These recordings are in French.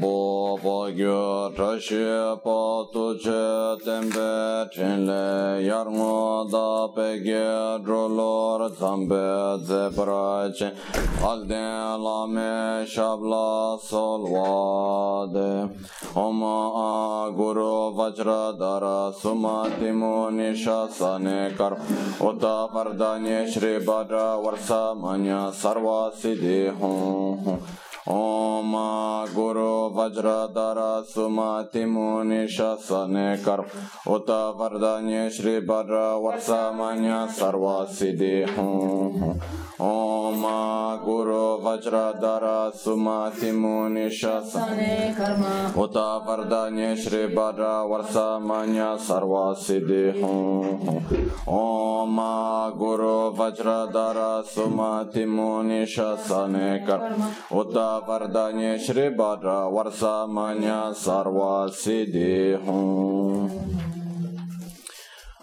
bo bo gyo tra shi pa tu che ten pe chen le yar ngo da pe ge dro lo ra tham pe ze pra chen al den la me shab la sol wa de om a guru vajra dara suma timu nisha sa ne kar uta pardanye shri badra varsa manya sarva siddhi hum hum ओम गुरु वज्रधर सुमति मुनि शसने कर उत वरदान्य श्री वर वर्षमन्य सर्व सिद्धि ओम गुरु वज्रधर सुमति मुनि शसने उत वरदान्य श्री वर वर्षमन्य सर्व सिद्धि ओम गुरु वज्रधर सुमति मुनि शसने कर उत वरदान्य श्री वर वर्षमन्य सर्व सिद्धि हूँ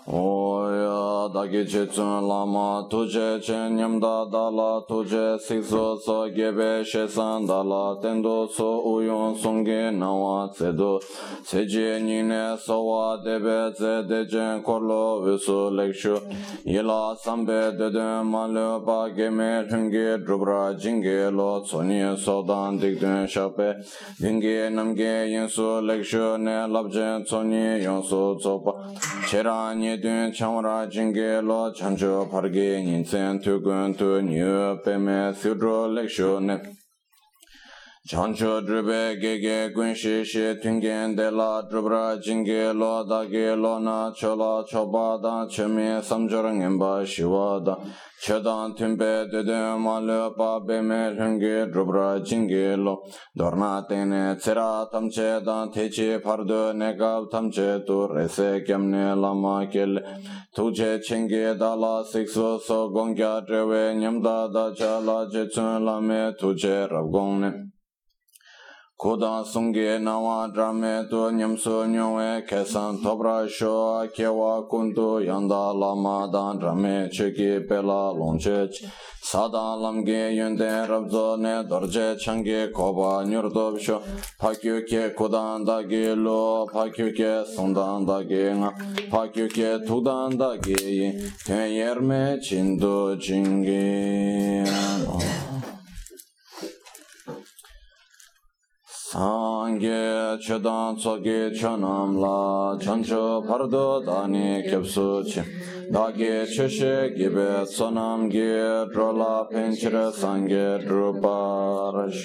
Oya dagi che tsun lama tuje chen nyamda dala tuje sikso so gebe she san dala tendo so uyun sungi nawa tsedo seje nine sowa debe tse dejen korlo visu lekshu yila sambe deden malu pa geme tungi drubra jingi lo. Tsuni sodan dikdun shape dingi namge yinsu lekshu ne labjen tsuni yonsu tsopa Chera nye dun chamra jingi lo chanchu pargi nyin sen tu gun tu nyu pe me sudro lekshu nip. chancho drupe gege kunshi she tungen de la drupra jingi lo dagi lo na chola choba dan chumi samjor ngenpa shiwa dan chedan tunpe dede malu pa beme lungi drupra jingi lo. Dorna tene tsira tamche dan techi pardu negab tamche tu rese kemne lama kele tuje chingi dala siksu so gongya drewe nyamda da chala jetsun lame tuje rabgongne Kudan sungi nawa drame tu nyamsu nyungwe kesan tobra sho kewa kundu yanda lama dan drame chiki pela longche sadan lamge yunde rabzo ne dorje changi koba nyurdob sho. Pakyu ke kudan dagi lo pakyu ke sundan dagi nga. Pakyu ke tudan dagi ten yerme chindu chingi Sangye chedan tsoge chanam la chancho pardo dani kyapsu chi dagi cheshe gibe sonam ge drola penchire sangye druparash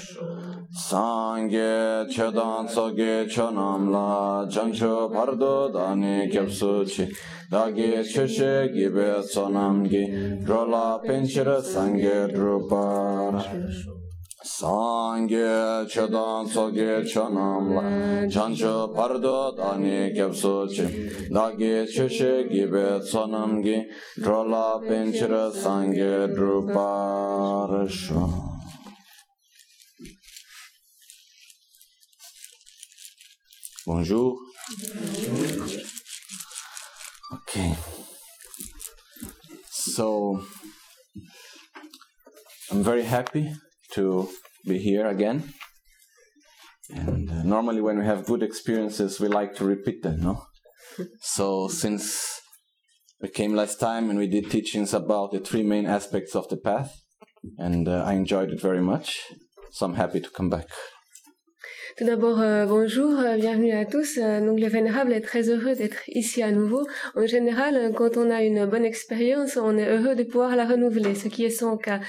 Sangye chedan tsoge chanam la chancho pardo dani kyapsu chi dagi cheshe gibe sonam ge drola penchire sangye druparash Sangye chedan tsoge chanam la chancho pardo dani kyapso chi dagi cheshe gibe tsonam gi drola penchira sangye druparasho. Bonjour. Okay. So I'm very happy to be here again. And uh, normally, when we have good experiences, we like to repeat them, no? so, since we came last time and we did teachings about the three main aspects of the path, and uh, I enjoyed it very much, so I'm happy to come back. Tout d'abord, euh, bonjour, euh, bienvenue à tous. Euh, donc, le Vénérable est très heureux d'être ici à nouveau. En général, euh, quand on a une bonne expérience, on est heureux de pouvoir la renouveler, ce qui est son cas.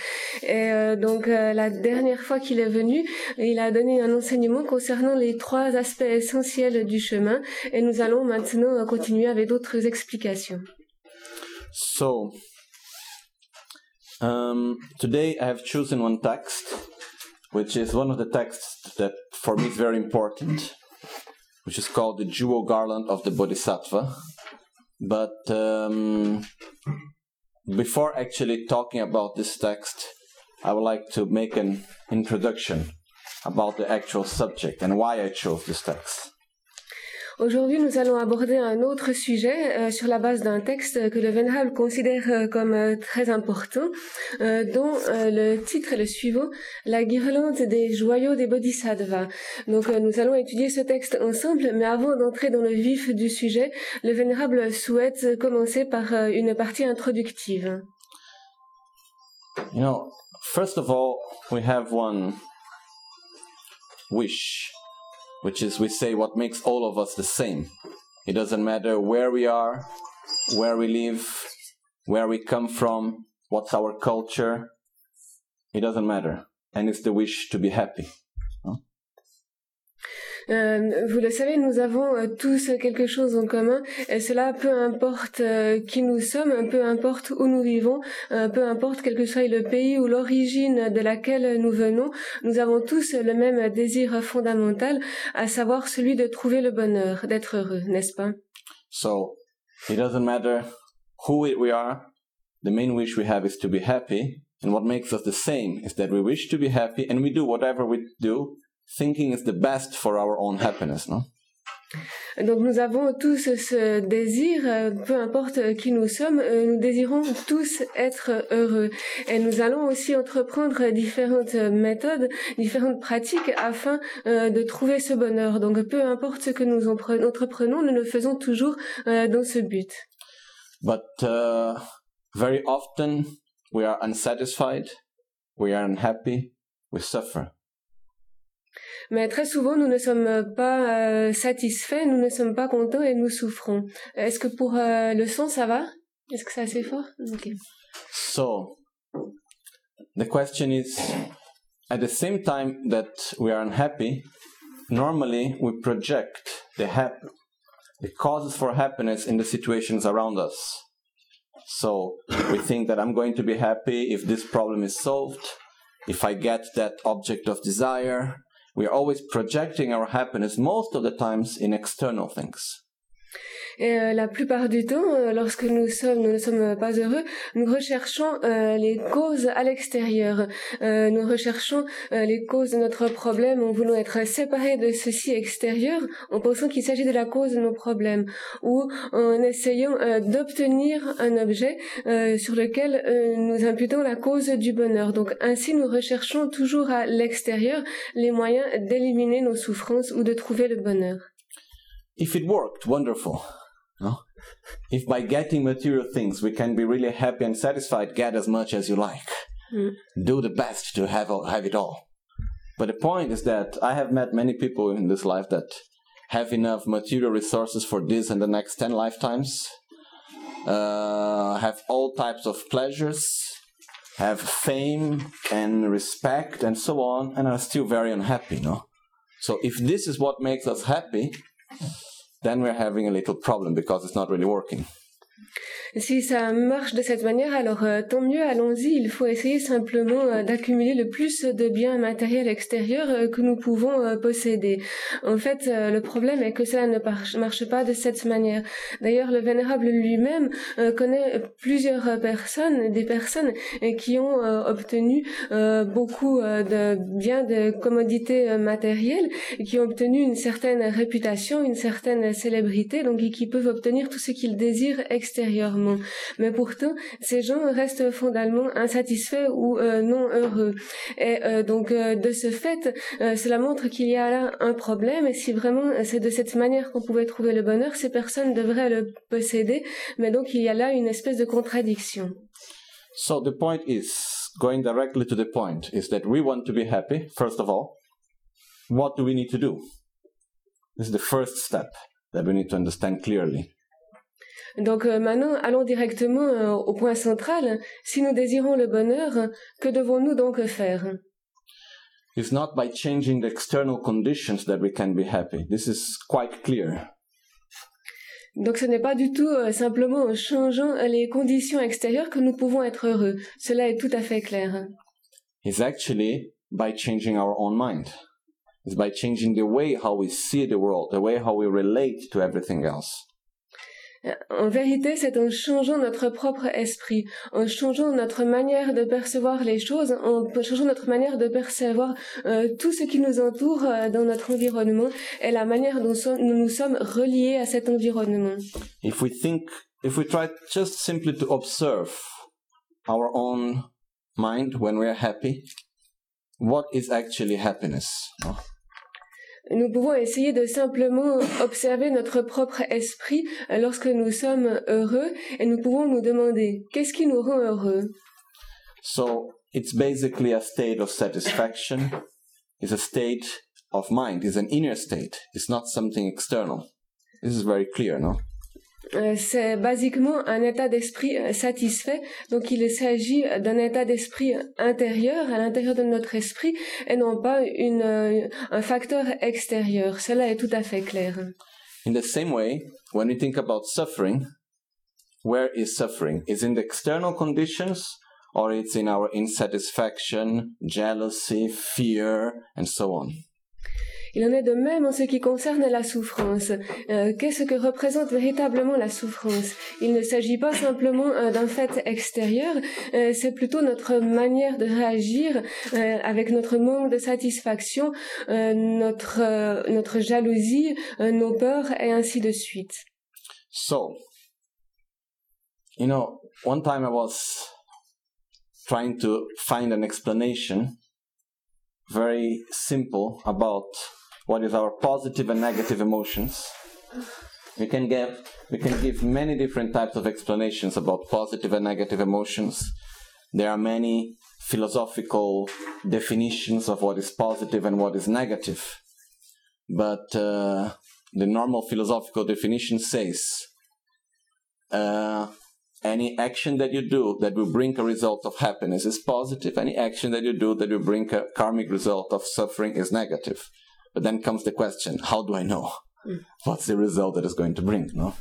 Et donc, la dernière fois qu'il est venu, il a donné un enseignement concernant les trois aspects essentiels du chemin. Et nous allons maintenant continuer avec d'autres explications. So, um, today I have chosen one text, which is one of the texts that for me is very important, which is called the Jewel Garland of the Bodhisattva. But um, before actually talking about this text, I would like to make an introduction about the actual subject and why I chose this text. Aujourd'hui, nous allons aborder un autre sujet euh, sur la base d'un texte que le Vénérable considère euh, comme euh, très important, dont le titre est le suivant, La guirlande des joyaux des Bodhisattvas. Donc nous allons étudier ce texte ensemble, mais avant d'entrer dans le vif du sujet, le Vénérable souhaite commencer par une partie introductive. You know, first of all, we have one wish, which is we say what makes all of us the same. It doesn't matter where we are, where we live, where we come from, what's our culture. It doesn't matter. And it's the wish to be happy. Euh, vous le savez, nous avons euh, tous quelque chose en commun, et cela peu importe euh, qui nous sommes, peu importe où nous vivons, peu importe quel que soit le pays ou l'origine de laquelle nous venons, nous avons tous le même désir fondamental, à savoir celui de trouver le bonheur, d'être heureux, n'est-ce pas? So it doesn't matter who we are. The main wish we have is to be happy. And what makes us the same is that we wish to be happy and we do whatever we do thinking is the best for our own happiness, no? Donc nous avons tous ce désir, euh, peu importe qui nous sommes, euh, nous désirons tous être heureux. Et nous allons aussi entreprendre différentes méthodes, différentes pratiques afin euh, de trouver ce bonheur. Donc peu importe ce que nous entreprenons, nous le faisons toujours dans ce but. But uh, very often we are unsatisfied, we are unhappy, we suffer. Mais très souvent, nous ne sommes pas euh, satisfaits, nous ne sommes pas contents et nous souffrons. Est-ce que pour euh, le son, ça va? Est-ce que c'est assez fort? Ok. So the question is at the same time that we are unhappy, normally we project the hap- the causes for happiness in the situations around us. So we think that I'm going to be happy if this problem is solved, if I get that object of desire. We are always projecting our happiness most of the times in external things. Et euh, la plupart du temps, euh, lorsque nous sommes, nous ne sommes pas heureux, nous recherchons euh, les causes à l'extérieur. Euh, nous recherchons euh, les causes de notre problème en voulant être séparés de ceci extérieur, en pensant qu'il s'agit de la cause de nos problèmes, ou en essayant euh, d'obtenir un objet sur lequel nous imputons la cause du bonheur. Donc ainsi, nous recherchons toujours à l'extérieur les moyens d'éliminer nos souffrances ou de trouver le bonheur. if it worked, wonderful. If by getting material things we can be really happy and satisfied, get as much as you like. Mm. Do the best to have, all- have it all. But the point is that I have met many people in this life that have enough material resources for this and the next 10 lifetimes, uh, have all types of pleasures, have fame and respect and so on, and are still very unhappy, no? So if this is what makes us happy, then we're having a little problem because it's not really working. Si ça marche de cette manière, alors euh, tant mieux, allons-y. Il faut essayer simplement euh, d'accumuler le plus de biens matériels extérieurs euh, que nous pouvons posséder. En fait, le problème est que cela ne marche pas de cette manière. D'ailleurs, le Vénérable lui-même connaît plusieurs personnes, des personnes qui ont obtenu beaucoup de biens de commodités matérielles, qui ont obtenu une certaine réputation, une certaine célébrité, donc qui peuvent obtenir tout ce qu'ils désirent. Mais pourtant, ces gens restent fondamentalement insatisfaits ou euh, non heureux. Et euh, donc, euh, de ce fait, cela montre qu'il y a là un problème. Et si vraiment c'est de cette manière qu'on pouvait trouver le bonheur, ces personnes devraient le posséder. Mais donc, il y a là une espèce de contradiction. So the point is, going directly to the point, is that we want to be happy, first of all. What do we need to do? This is the first step that we need to understand clearly. Donc euh, maintenant, allons directement euh, au point central. Si nous désirons le bonheur, que devons-nous donc faire? It's not by changing the external conditions that we can be happy. This is quite clear. Donc ce n'est pas du tout euh, simplement en changeant les conditions extérieures que nous pouvons être heureux. Cela est tout à fait clair. It's actually by changing our own mind. It's by changing the way how we see the world, the way how we relate to everything else. En vérité, c'est en changeant notre propre esprit, en changeant notre manière de percevoir les choses, en changeant notre manière de percevoir euh, tout ce qui nous entoure euh, dans notre environnement et la manière dont nous nous sommes reliés à cet environnement. If we try just simply to observe our own mind when we are happy, what is actually happiness? Nous pouvons essayer de simplement observer notre propre esprit euh, lorsque nous sommes heureux et nous pouvons nous demander qu'est-ce qui nous rend heureux? So it's basically a state of satisfaction. It's a state of mind. It's an inner state. It's not something external. This is very clear, no? Euh, c'est basiquement un état d'esprit euh, satisfait. Donc il s'agit d'un état d'esprit intérieur à l'intérieur de notre esprit et non pas une, euh, un facteur extérieur. Cela est tout à fait clair. In the same way, when we think about suffering, where is suffering? Is in the external conditions or it's in our insatisfaction, jealousy, fear, and so on? Il en est de même en ce qui concerne la souffrance. Euh, Qu'est-ce que représente véritablement la souffrance? Il ne s'agit pas simplement euh, d'un fait extérieur, euh, c'est plutôt notre manière de réagir avec notre manque de satisfaction, notre, notre jalousie, nos peurs et ainsi de suite. So, you know, one time I was trying to find an explanation very simple about what is our positive and negative emotions. We can give we can give many different types of explanations about positive and negative emotions. There are many philosophical definitions of what is positive and what is negative. But uh, the normal philosophical definition says uh, any action that you do that will bring a result of happiness is positive. Any action that you do that will bring a karmic result of suffering is negative. But then comes the question, how do I know? Hmm. What's the result that is going to bring, no?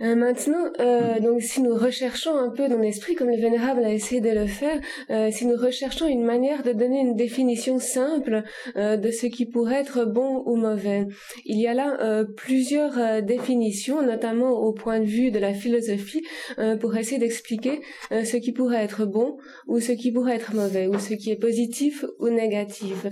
Euh, maintenant, euh, donc si nous recherchons un peu dans l'esprit, comme le Vénérable a essayé de le faire, euh, si nous recherchons une manière de donner une définition simple euh, de ce qui pourrait être bon ou mauvais, il y a là euh, plusieurs euh, définitions, notamment au point de vue de la philosophie, pour essayer d'expliquer ce qui pourrait être bon ou ce qui pourrait être mauvais, ou ce qui est positif ou négatif.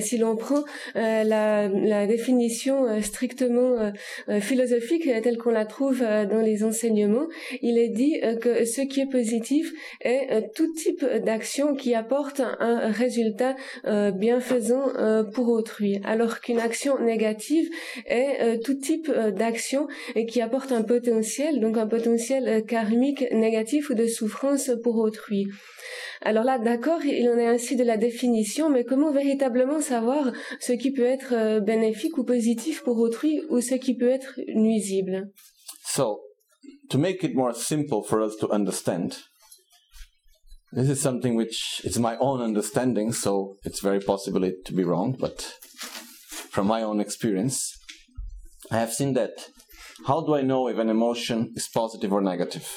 si l'on prend la, la, définition strictement philosophique telle qu'on la trouve dans les enseignements, il est dit euh, que ce qui est positif est euh, tout type d'action qui apporte un résultat euh, bienfaisant pour autrui, alors qu'une action négative est tout type d'action qui apporte un potentiel, donc un potentiel karmique négatif ou de souffrance pour autrui. Alors là, d'accord, il en est ainsi de la définition, mais comment véritablement savoir ce qui peut être bénéfique ou positif pour autrui ou ce qui peut être nuisible? So, to make it more simple for us to understand, this is something which is my own understanding, so it's very possible to be wrong, but from my own experience, I have seen that. How do I know if an emotion is positive or negative?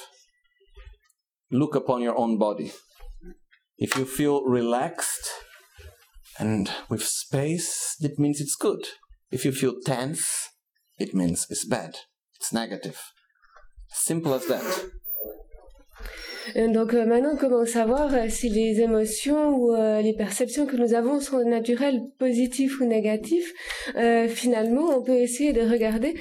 Look upon your own body. If you feel relaxed and with space, that means it's good. If you feel tense, it means it's bad. It's negative. Simple as that. Donc euh, maintenant, comment savoir euh, si les émotions ou euh, les perceptions que nous avons sont naturelles, positives ou négatives? Finalement, on peut essayer de regarder,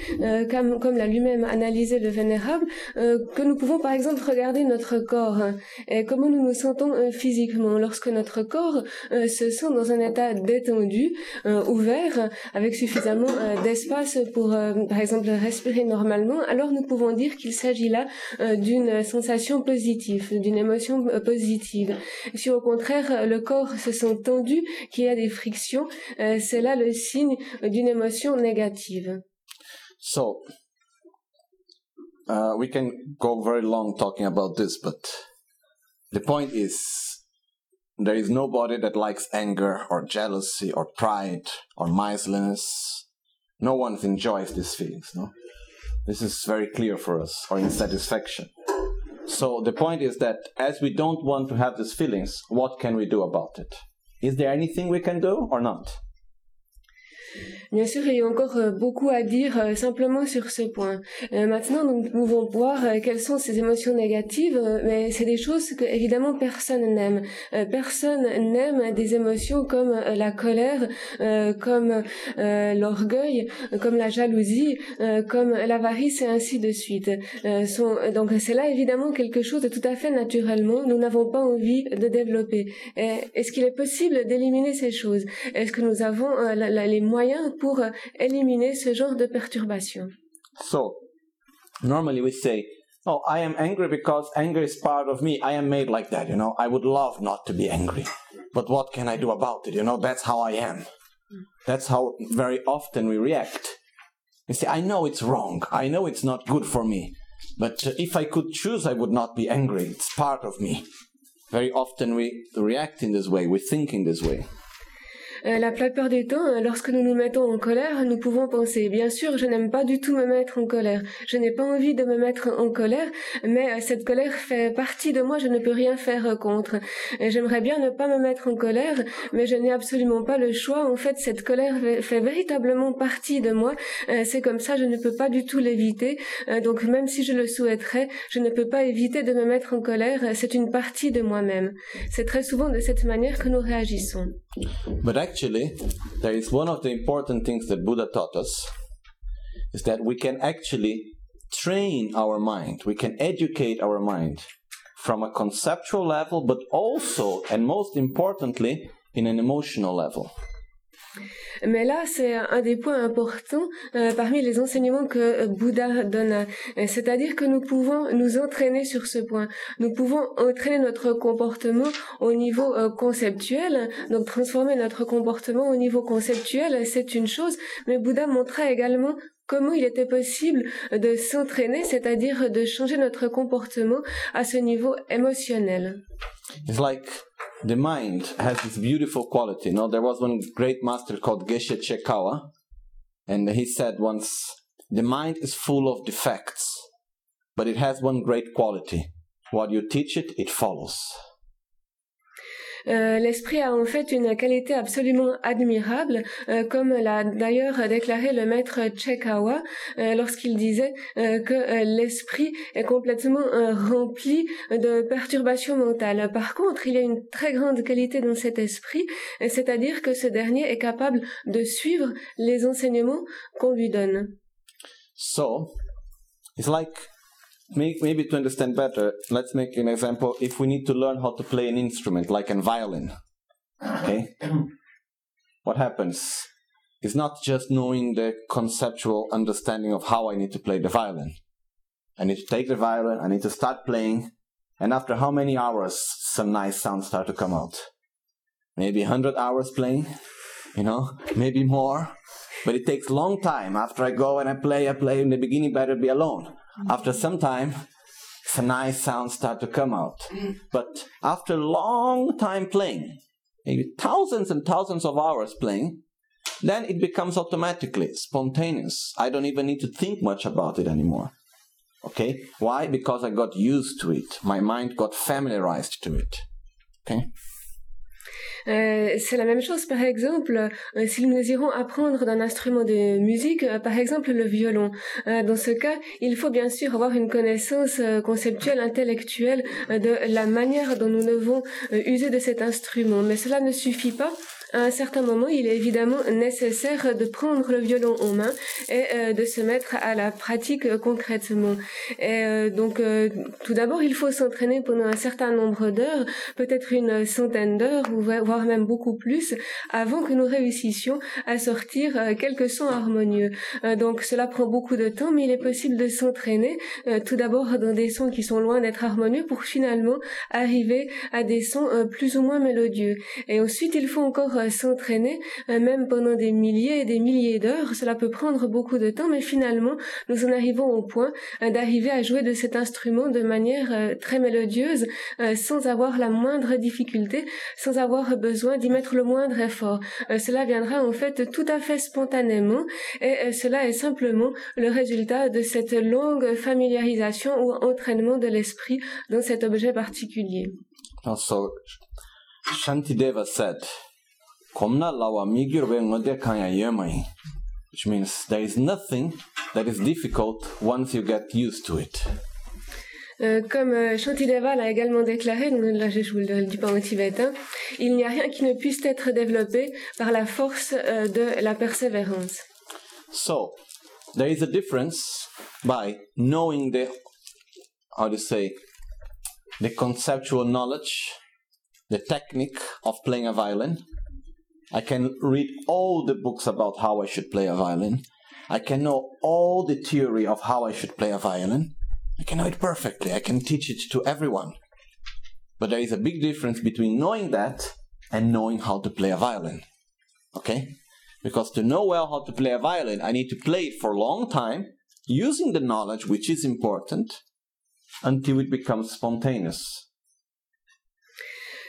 comme, comme l'a lui-même analysé le Vénérable, que nous pouvons par exemple regarder notre corps hein, et comment nous nous sentons physiquement. Lorsque notre corps se sent dans un état détendu, ouvert, avec suffisamment d'espace pour, par exemple, respirer normalement, alors nous pouvons dire qu'il s'agit là d'une sensation positive d'une émotion euh, positive. Si au contraire le corps se sent tendu, qu'il y a des frictions, euh, c'est là le signe d'une émotion négative. So, uh, we can go very long talking about this, but the point is there is nobody that likes anger or jealousy or pride or miserliness. No one enjoys these feelings, no? This is very clear for us, or insatisfaction. So the point is that as we don't want to have these feelings, what can we do about it? Is there anything we can do or not? Bien sûr, il y a encore euh, beaucoup à dire euh, simplement sur ce point. Euh, maintenant, nous pouvons voir quelles sont ces émotions négatives, mais c'est des choses que évidemment personne n'aime. personne n'aime des émotions comme la colère, comme l'orgueil, comme la jalousie, comme l'avarice et ainsi de suite. donc c'est là évidemment quelque chose de tout à fait naturellement. Nous n'avons pas envie de développer. Est-ce qu'il est possible d'éliminer ces choses? Est-ce que nous avons les moyens pour euh, éliminer ce genre de. So, normally we say, Oh, I am angry because anger is part of me. I am made like that, you know. I would love not to be angry. But what can I do about it? You know, that's how I am. That's how very often we react. You see, I know it's wrong. I know it's not good for me. But uh, if I could choose, I would not be angry. It's part of me. Very often we react in this way, we think in this way. Euh, la plupart du temps, euh, lorsque nous nous mettons en colère, nous pouvons penser, bien sûr, je n'aime pas du tout me mettre en colère. Je n'ai pas envie de me mettre en colère, mais euh, cette colère fait partie de moi, je ne peux rien faire contre. J'aimerais bien ne pas me mettre en colère, mais je n'ai absolument pas le choix. En fait, cette colère fait véritablement partie de moi. C'est comme ça, je ne peux pas du tout l'éviter. Donc même si je le souhaiterais, je ne peux pas éviter de me mettre en colère. C'est une partie de moi-même. C'est très souvent de cette manière que nous réagissons. Actually, there is one of the important things that Buddha taught us is that we can actually train our mind, we can educate our mind from a conceptual level, but also, and most importantly, in an emotional level. Mais là, c'est un des points importants euh, parmi les enseignements que euh, Bouddha donne. Euh, c'est-à-dire que nous pouvons nous entraîner sur ce point. Nous pouvons entraîner notre comportement au niveau conceptuel, donc transformer notre comportement au niveau conceptuel, c'est une chose, mais Bouddha montrait également comment il était possible de s'entraîner, c'est-à-dire de changer notre comportement à ce niveau émotionnel. It's like the mind has this beautiful quality. Know, there was one great master called Geshe Chekawa, and he said once, the mind is full of defects, but it has one great quality. What you teach it, it follows. Euh, l'esprit a en fait une qualité absolument admirable, euh, comme l'a d'ailleurs déclaré le maître Chekawa euh, lorsqu'il disait que l'esprit est complètement rempli de perturbations mentales. Par contre, il y a une très grande qualité dans cet esprit, c'est-à-dire que ce dernier est capable de suivre les enseignements qu'on lui donne. So, it's like maybe to understand better, let's make an example. If we need to learn how to play an instrument, like a violin, okay, what happens? It's not just knowing the conceptual understanding of how I need to play the violin. I need to take the violin, I need to start playing, and after how many hours some nice sounds start to come out? Maybe 100 hours playing, you know, maybe more. But it takes long time. After I go and I play, I play in the beginning better be alone. After some time, some nice sounds start to come out. But after long time playing, maybe thousands and thousands of hours playing, then it becomes automatically spontaneous. I don't even need to think much about it anymore. Okay? Why? Because I got used to it. My mind got familiarized to it. Okay? Euh, c'est la même chose, par exemple, euh, si nous désirons apprendre d'un instrument de musique, euh, par exemple le violon. dans ce cas, il faut bien sûr avoir une connaissance conceptuelle, intellectuelle de la manière dont nous devons user de cet instrument. Mais cela ne suffit pas à un certain moment, il est évidemment nécessaire de prendre le violon en main et euh, de se mettre à la pratique euh, concrètement. Et euh, donc, tout d'abord, il faut s'entraîner pendant un certain nombre d'heures, peut-être une centaine d'heures, voire même beaucoup plus, avant que nous réussissions à sortir quelques sons harmonieux. donc, cela prend beaucoup de temps, mais il est possible de s'entraîner tout d'abord dans des sons qui sont loin d'être harmonieux pour finalement arriver à des sons plus ou moins mélodieux. Et ensuite, il faut encore s'entraîner, euh, même pendant des milliers et des milliers d'heures. Cela peut prendre beaucoup de temps, mais finalement, nous en arrivons au point euh, d'arriver à jouer de cet instrument de manière très mélodieuse, sans avoir la moindre difficulté, sans avoir besoin d'y mettre le moindre effort. Cela viendra en fait tout à fait spontanément, et cela est simplement le résultat de cette longue familiarisation ou entraînement de l'esprit dans cet objet particulier. Shantideva said, Komna lawa migir we ngode kanya yemai. which means there is nothing that is difficult once you get used to it. Euh, comme euh, Shantideva l'a également déclaré, donc là je vous le dis pas en tibétain, il n'y a rien qui ne puisse être développé par la force euh, de la persévérance. So, there is a difference by knowing the, how to say, the conceptual knowledge, the technique of playing a violin. I can read all the books about how I should play a violin. I can know all the theory of how I should play a violin. I can know it perfectly. I can teach it to everyone. But there is a big difference between knowing that and knowing how to play a violin. Okay? Because to know well how to play a violin, I need to play it for a long time, using the knowledge which is important, until it becomes spontaneous.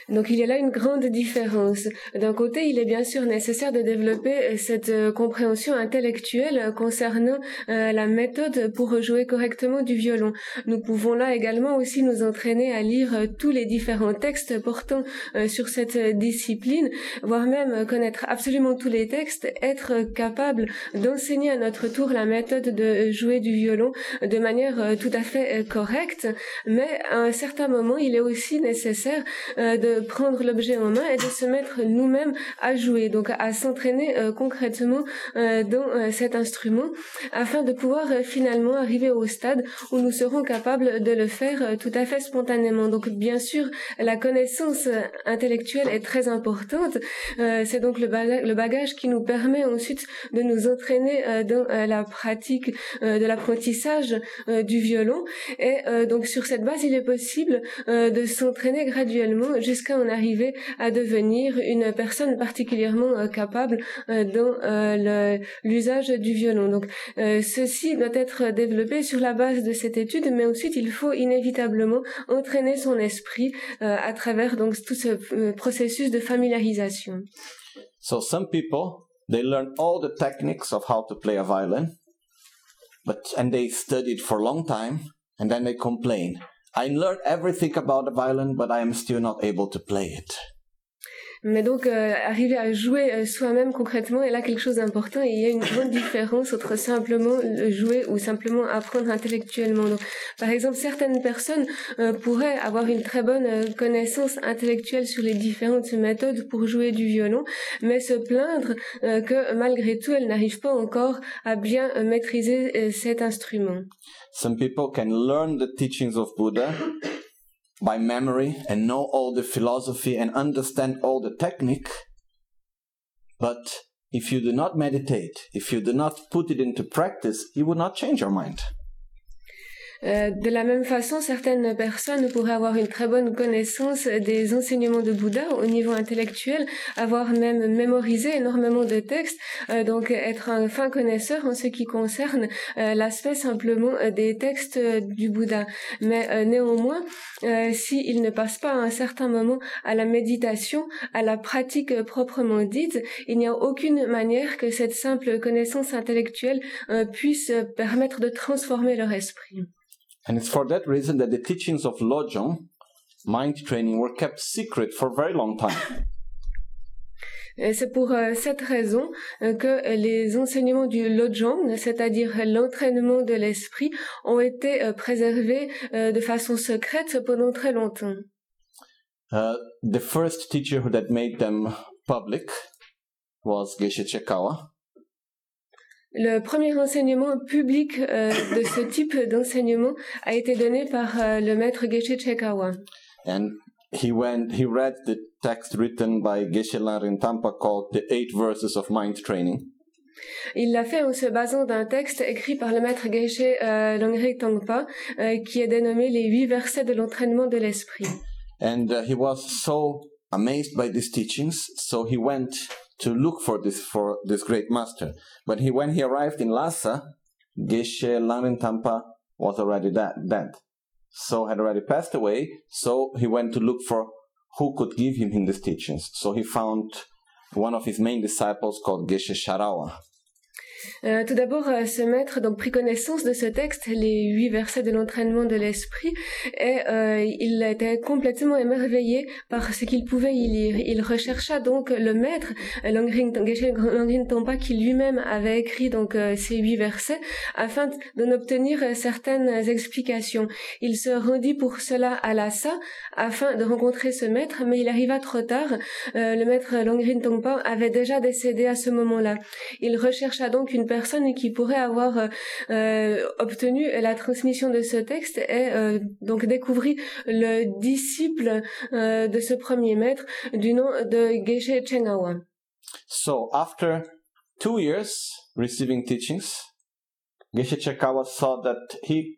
Donc il y a là une grande différence. D'un côté, il est bien sûr nécessaire de développer euh, cette euh, compréhension intellectuelle euh, concernant la méthode pour jouer correctement du violon. Nous pouvons là également aussi nous entraîner à lire tous les différents textes portant sur cette discipline, voire même connaître absolument tous les textes, être capable d'enseigner à notre tour la méthode de jouer du violon de manière tout à fait correcte. Mais à un certain moment, il est aussi nécessaire de prendre l'objet en main et de se mettre nous-mêmes à jouer, donc à, s'entraîner euh, concrètement euh, dans euh, cet instrument, afin de pouvoir finalement arriver au stade où nous serons capables de le faire tout à fait spontanément. Donc bien sûr, la connaissance intellectuelle est très importante. C'est donc le, le, bagage qui nous permet ensuite de nous entraîner dans la pratique de l'apprentissage du violon. Et donc sur cette base, il est possible de s'entraîner graduellement jusqu'à jusqu'à en arriver à devenir une personne particulièrement euh, capable euh, dans euh, l'usage du violon. Donc ceci doit être développé sur la base de cette étude, mais ensuite il faut inévitablement entraîner son esprit à travers donc tout ce processus de familiarisation. So some people they learn all the techniques of how to play a violin, but and they studied for a long time, and then they complain. I learned everything about the violin, but I am still not able to play it. Mais donc, euh, arriver à jouer euh, soi-même concrètement est là quelque chose d'important et il y a une grande différence entre simplement jouer ou simplement apprendre intellectuellement. Donc, par exemple, certaines personnes euh, pourraient avoir une très bonne connaissance intellectuelle sur les différentes méthodes pour jouer du violon, mais se plaindre que malgré tout, elles n'arrivent pas encore à bien maîtriser cet instrument. Some people can learn the teachings of Buddha by memory and know all the philosophy and understand all the technique. But if you do not meditate, if you do not put it into practice, you will not change your mind. Euh, de la même façon, certaines personnes pourraient avoir une très bonne connaissance des enseignements de Bouddha au niveau intellectuel, avoir même mémorisé énormément de textes, euh, donc être un fin connaisseur en ce qui concerne euh, l'aspect simplement des textes du Bouddha. Mais néanmoins, s'il ne passe pas à un certain moment à la méditation, à la pratique proprement dite, il n'y a aucune manière que cette simple connaissance intellectuelle puisse permettre de transformer leur esprit. And it's for that reason that the teachings of Lojong, mind training, were kept secret for a very long time. C'est pour euh, cette raison euh, que les enseignements du Lojong, c'est-à-dire l'entraînement de l'esprit, ont été euh, préservés de façon secrète pendant très longtemps. Uh, the first teacher who that made them public was Geshe Chekawa. Le premier enseignement public euh, de ce type d'enseignement a été donné par euh, le maître Geshe Chekawa. And he went, he read the text written by Geshe Larin Tampa called The Eight Verses of Mind Training. Il l'a fait en se basant d'un texte écrit par le maître Geshe euh, Longri Tangpa euh, qui est dénommé Les huit versets de l'entraînement de l'esprit. And uh, he was so amazed by these teachings, so he went to look for this for this great master. But he when he arrived in Lhasa, Geshe Larin Tampa was already dead. So had already passed away. So he went to look for who could give him his teachings. So he found one of his main disciples called Geshe Sharawa. Euh, tout d'abord, euh, ce maître donc prit connaissance de ce texte, les huit versets de l'entraînement de l'esprit, et euh, il était complètement émerveillé par ce qu'il pouvait y lire. Il rechercha donc le maître, Langrin Langrin Tompa, qui lui-même avait écrit donc euh, ces huit versets, afin d'en obtenir euh, certaines explications. Il se rendit pour cela à Lhasa, afin de rencontrer ce maître, mais il arriva trop tard. Euh, le maître Langrin Tompa avait déjà décédé à ce moment-là. Il rechercha donc une personne qui pourrait avoir euh, euh, obtenu la transmission de ce texte et euh, donc découvrit le disciple de ce premier maître du nom de Geshe Chengawa. So after two years receiving teachings, Geshe Chekawa saw that he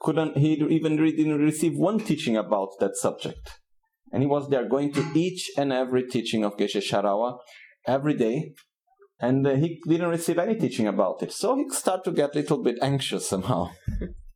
couldn't, he even didn't receive one teaching about that subject. And he was there going to each and every teaching of Geshe Sharawa every day. And uh, he didn't receive any teaching about it. So he started to get a little bit anxious somehow.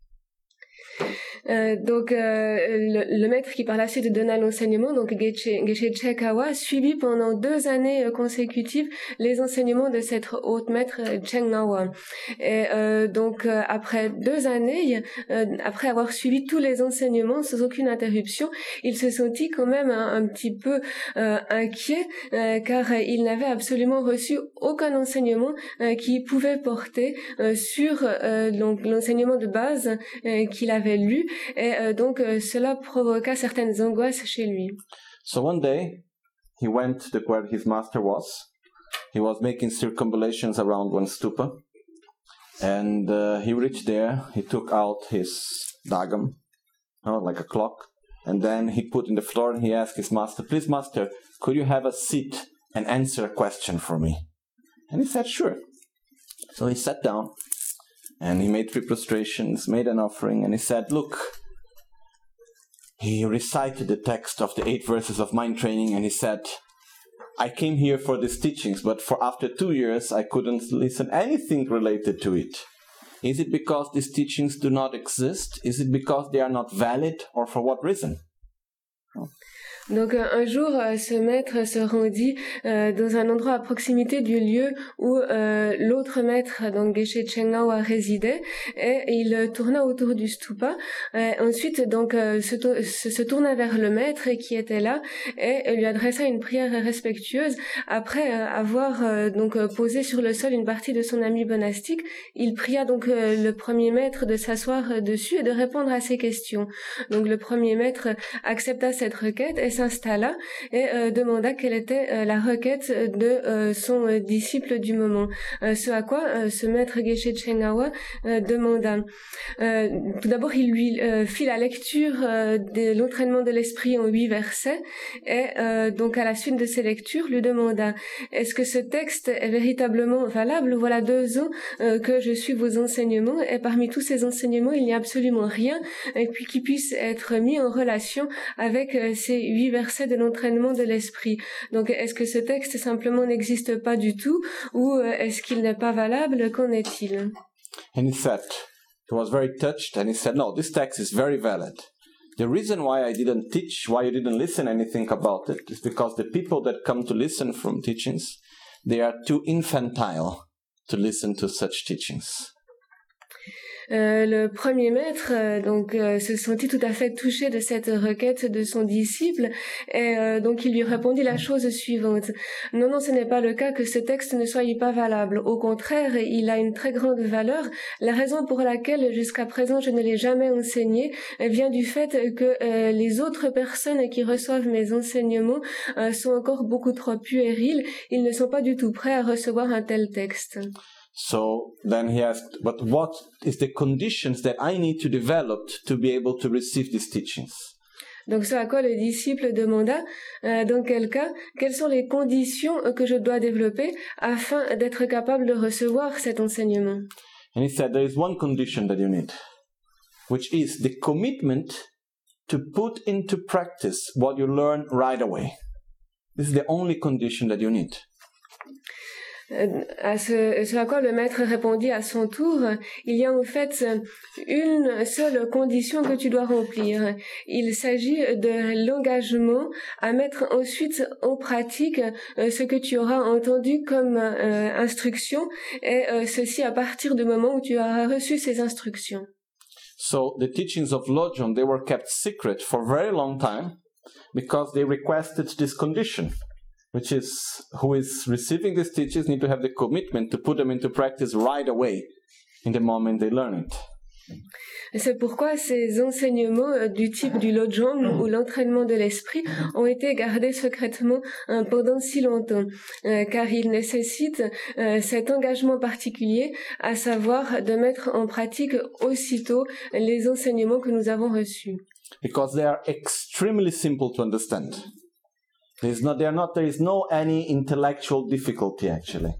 Euh, donc euh, le, le, maître qui par la suite donna l'enseignement, donc Geshe, Chekawa, suivit pendant deux années euh, consécutives les enseignements de cette haute maître Chengawa. Et euh, donc euh, après deux années, euh, après avoir suivi tous les enseignements sans aucune interruption, il se sentit quand même un, un petit peu inquiet car il n'avait absolument reçu aucun enseignement qui pouvait porter sur donc l'enseignement de base qu'il avait lu et euh, donc euh, cela provoqua certaines angoisses chez lui. So one day, he went to where his master was. He was making circumambulations around one stupa, and uh, he reached there. He took out his dagam, like a clock, and then he put in the floor and he asked his master, "Please, master, could you have a seat and answer a question for me?" And he said, "Sure." So he sat down and he made three prostrations, made an offering, and he said, Look, he recited the text of the eight verses of mind training, and he said, I came here for these teachings, but for after two years I couldn't listen anything related to it. Is it because these teachings do not exist? Is it because they are not valid, or for what reason? Donc un jour, euh, ce maître se rendit euh, dans un endroit à proximité du lieu où euh, l'autre maître, donc Geshe Chengawa, résidait, et il tourna autour du stupa. Et ensuite, donc, se, se, tourna vers le maître qui était là et lui adressa une prière respectueuse. Après avoir donc posé sur le sol une partie de son ami monastique, il pria donc le premier maître de s'asseoir dessus et de répondre à ses questions. Donc le premier maître accepta cette requête s'installa et euh, demanda quelle était euh, la requête de euh, son disciple du moment. Ce à quoi ce maître Geshe Chengawa demanda. tout d'abord, il lui fit la lecture de l'entraînement de l'esprit en huit versets et donc à la suite de ces lectures, lui demanda est-ce que ce texte est véritablement valable? Voilà deux ans que je suis vos enseignements et parmi tous ces enseignements, il n'y a absolument rien qui puisse être mis en relation avec ces huit versets de l'entraînement de l'esprit. Donc, est-ce que ce texte simplement n'existe pas du tout ou euh, est-ce qu'il n'est pas valable? Qu'en est-il? And he said, he was very touched and he said, no, this text is very valid. The reason why I didn't teach, why you didn't listen anything about it, is because the people that come to listen from teachings, they are too infantile to listen to such teachings. Euh, le premier maître euh, donc euh, se sentit tout à fait touché de cette requête de son disciple et donc il lui répondit la chose suivante non non ce n'est pas le cas que ce texte ne soit pas valable. Au contraire il a une très grande valeur. La raison pour laquelle jusqu'à présent je ne l'ai jamais enseigné vient du fait que les autres personnes qui reçoivent mes enseignements sont encore beaucoup trop puériles. Ils ne sont pas du tout prêts à recevoir un tel texte So then he asked, but what is the conditions that I need to develop to be able to receive these teachings? Donc ce à quoi le disciple demanda, euh, dans quel cas, quelles sont les conditions que je dois développer afin d'être capable de recevoir cet enseignement. And he said there is one condition that you need, which is the commitment to put into practice what you learn right away. This is the only condition that you need. Euh, à ce, à quoi le maître répondit à son tour, il y a en fait une seule condition que tu dois remplir. Il s'agit de l'engagement à mettre ensuite en pratique euh, ce que tu auras entendu comme euh, instruction et euh, ceci à partir du moment où tu auras reçu ces instructions. So the teachings of Lojong, they were kept secret for very long time because they requested this condition. Which is who is receiving these teachings need to have the commitment to put them into practice right away in the moment they learn it. C'est pourquoi ces enseignements euh, du type du Lojong ou l'entraînement de l'esprit ont été gardés secrètement euh, pendant si longtemps, euh, car ils nécessitent cet engagement particulier, à savoir de mettre en pratique aussitôt les enseignements que nous avons reçus. Because they are extremely simple to understand. There's not, there not, there is no any intellectual difficulty actually.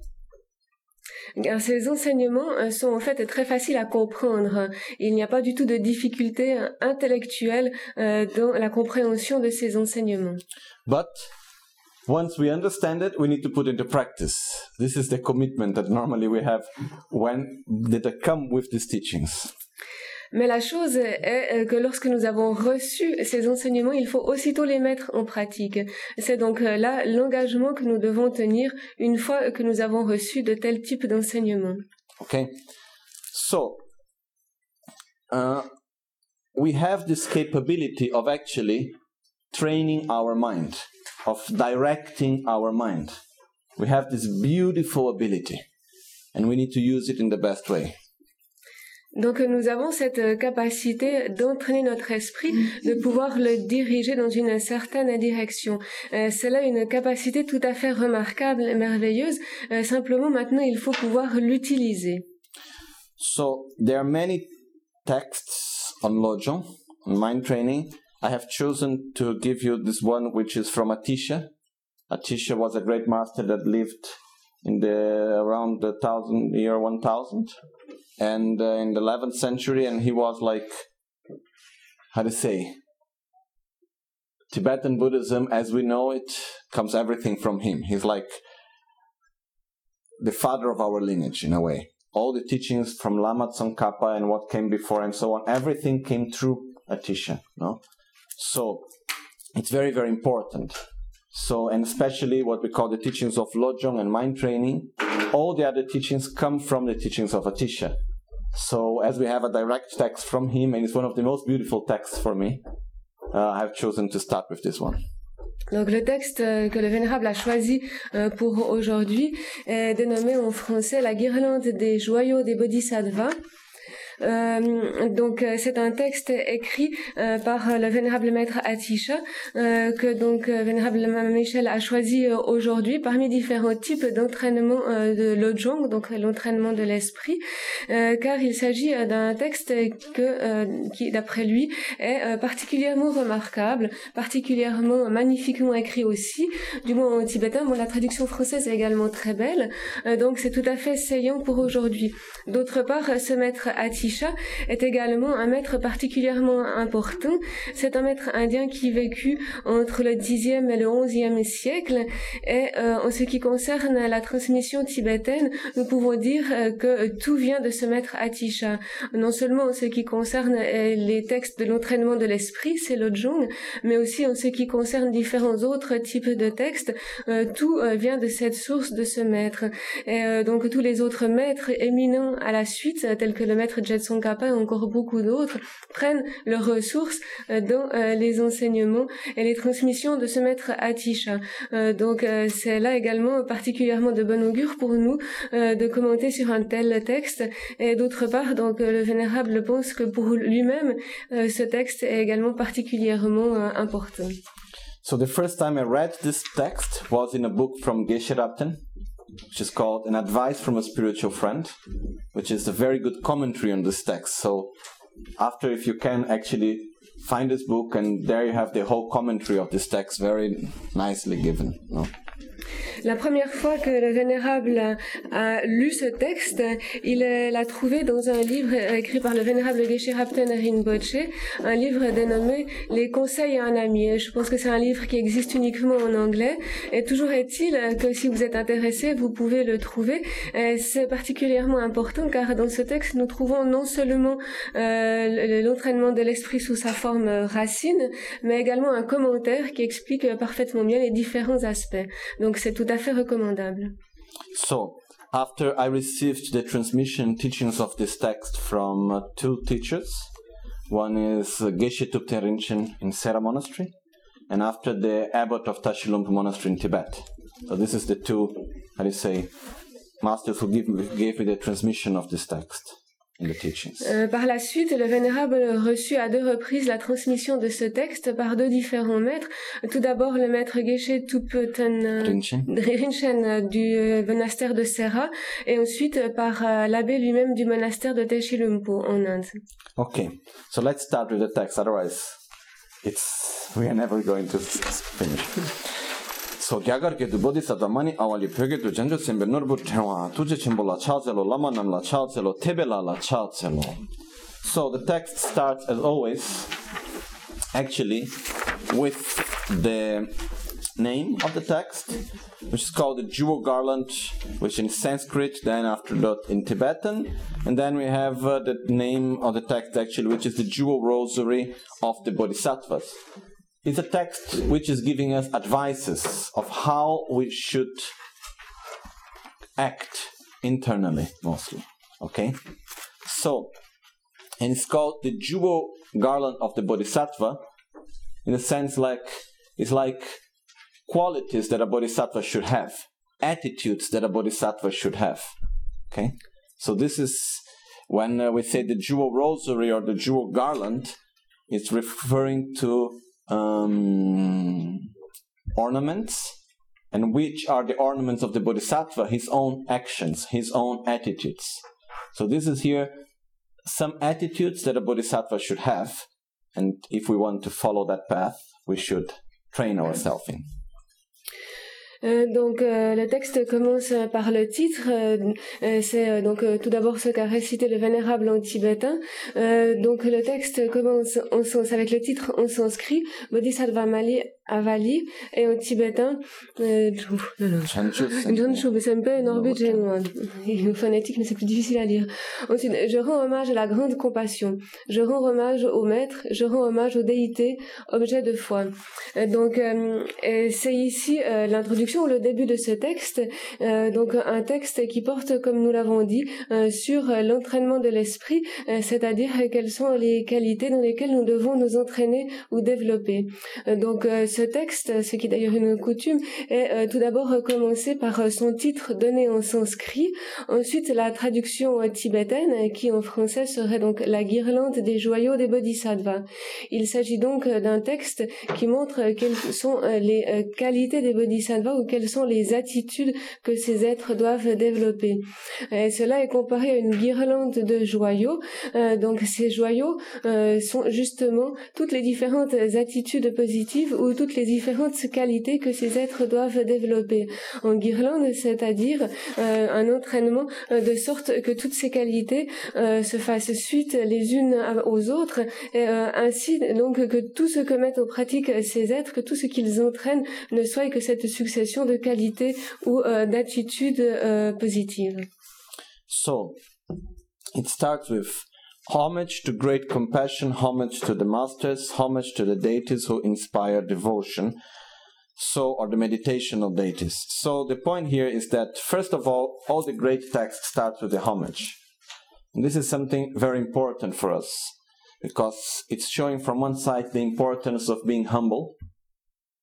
Ces enseignements euh, sont en fait très faciles à comprendre. Il n'y a pas du tout de difficulté intellectuelle euh, dans la compréhension de ces enseignements. But once we understand it, we need to put into practice. This is the commitment that normally we have when that come with these teachings. Mais la chose est que lorsque nous avons reçu ces enseignements, il faut aussitôt les mettre en pratique. C'est donc euh, là l'engagement que nous devons tenir une fois que nous avons reçu de tels types d'enseignements. Okay. So, uh, we have this capability of actually training our mind, of directing our mind. We have this beautiful ability, and we need to use it in the best way. Donc nous avons cette euh, capacité d'entraîner notre esprit, de pouvoir le diriger dans une certaine direction. Euh, c'est là une capacité tout à fait remarquable et merveilleuse. Euh, simplement maintenant il faut pouvoir l'utiliser. So there are many texts on Lojong, on mind training. I have chosen to give you this one which is from Atisha. Atisha was a great master that lived in the around the thousand year 1000 and uh, in the 11th century and he was like how to say tibetan buddhism as we know it comes everything from him. He's like the father of our lineage in a way. All the teachings from lama tsongkhapa and what came before and so on everything came through atisha no? So it's very very important. So, and especially what we call the teachings of Lojong and mind training, all the other teachings come from the teachings of Atisha. So, as we have a direct text from him, and it's one of the most beautiful texts for me, uh, I have chosen to start with this one. Donc le texte euh, que le Vénérable a choisi euh, pour aujourd'hui est dénommé en français La guirlande des joyaux des Bodhisattvas. Euh, donc euh, c'est un texte écrit euh, par le vénérable maître Atisha que donc vénérable Michel a choisi aujourd'hui parmi différents types d'entraînement de l'Ojong, donc l'entraînement de l'esprit, car il s'agit d'un texte que qui d'après lui est particulièrement remarquable, particulièrement magnifiquement écrit aussi, du moins en tibétain. Bon, la traduction française est également très belle, donc c'est tout à fait saillant pour aujourd'hui. D'autre part, ce maître Atisha est également un maître particulièrement important. C'est un maître indien qui vécut entre le 10e et le 11e siècle. Et euh, en ce qui concerne la transmission tibétaine, nous pouvons dire euh, que tout vient de ce maître Atisha. Non seulement en ce qui concerne euh, les textes de l'entraînement de l'esprit, c'est Lojong, mais aussi en ce qui concerne différents autres types de textes, tout vient de cette source de ce maître. Et donc tous les autres maîtres éminents à la suite, tels que le maître Jetson Kappa et encore beaucoup d'autres, prennent leurs ressources euh, dans euh, les enseignements et les transmissions de ce maître Atisha. Euh, donc c'est là également particulièrement de bon augure pour nous de commenter sur un tel texte. Et d'autre part, donc le vénérable pense que pour lui-même, ce texte est également particulièrement important. So the first time I read this text was in a book from Geshe. Which is called An Advice from a Spiritual Friend, which is a very good commentary on this text. So, after, if you can actually find this book, and there you have the whole commentary of this text very nicely given. No? La première fois que le Vénérable a, lu ce texte, il l'a trouvé dans un livre écrit par le Vénérable Geshe Rapten Rinpoche, un livre dénommé Les conseils à un ami. je pense que c'est un livre qui existe uniquement en anglais. Et toujours est-il que si vous êtes intéressé, vous pouvez le trouver. C'est particulièrement important car dans ce texte, nous trouvons non seulement euh, l'entraînement de l'esprit sous sa forme racine, mais également un commentaire qui explique parfaitement bien les différents aspects. Donc c'est tout à fait recommandable. So, after I received the transmission teachings of this text from two teachers, one is Geshe Tupten Rinchen in Sera Monastery, and after the abbot of Tashilumpa Monastery in Tibet. So this is the two, how do you say, masters who gave me the transmission of this text. Euh, par la suite, le Vénérable reçut à deux reprises la transmission de ce texte par deux différents maîtres. Tout d'abord, le maître Geshe Tupten euh, Rinchen euh, du monastère de Serra, et ensuite par l'abbé lui-même du monastère de Techilumpo en Inde. Okay, so let's start with the text, otherwise it's we are never going to finish. So gyagar ke du bodhisattva mani awali du janjo sembe tuje chimbo la chazelo lama nam la chazelo tebela la chazelo. So the text starts as always actually with the name of the text, which is called the jewel garland, which in Sanskrit, then after that in Tibetan, and then we have uh, the name of the text actually, which is the jewel rosary of the bodhisattvas. It's a text which is giving us advices of how we should act internally, mostly. Okay? So, and it's called the jewel garland of the Bodhisattva, in a sense like it's like qualities that a Bodhisattva should have, attitudes that a Bodhisattva should have. Okay? So this is when uh, we say the jewel rosary or the jewel garland, it's referring to um, ornaments, and which are the ornaments of the bodhisattva? His own actions, his own attitudes. So this is here some attitudes that a bodhisattva should have, and if we want to follow that path, we should train ourselves in. Euh, donc euh, le texte commence par le titre. Euh, c'est donc tout d'abord ce qu'a récité le vénérable en tibétain. donc le texte commence en sens avec le titre en sanskrit Bodhisattva Mali Avali et en tibétain Jonshu c'est un peu une phonétique mais c'est plus difficile à lire. Ensuite, je rends hommage à la grande compassion. Je rends hommage au maître. Je rends hommage aux déités, objets de foi. Donc c'est ici l'introduction le début de ce texte, euh, donc un texte qui porte, comme nous l'avons dit, euh, sur l'entraînement de l'esprit, euh, c'est-à-dire quelles sont les qualités dans lesquelles nous devons nous entraîner ou développer. donc ce texte, ce qui est d'ailleurs une coutume, est tout d'abord commencé par son titre donné en sanskrit, ensuite la traduction tibétaine qui en français serait donc la guirlande des joyaux des bodhisattvas. Il s'agit donc d'un texte qui montre quelles sont les qualités des bodhisattvas quelles sont les attitudes que ces êtres doivent développer. Cela est comparé à une guirlande de joyaux. Euh, donc ces joyaux euh, sont justement toutes les différentes attitudes positives ou toutes les différentes qualités que ces êtres doivent développer. En guirlande, c'est-à-dire euh, un entraînement de sorte que toutes ces qualités se fassent suite les unes aux autres, et, ainsi donc que tout ce que mettent en pratique ces êtres, que tout ce qu'ils entraînent ne soit que cette succession de qualité ou euh, d'attitude euh, positive. So, it starts with homage to great compassion, homage to the masters, homage to the deities who inspire devotion. So, are the meditational deities. So, the point here is that, first of all, all the great texts start with the homage. And this is something very important for us because it's showing from one side the importance of being humble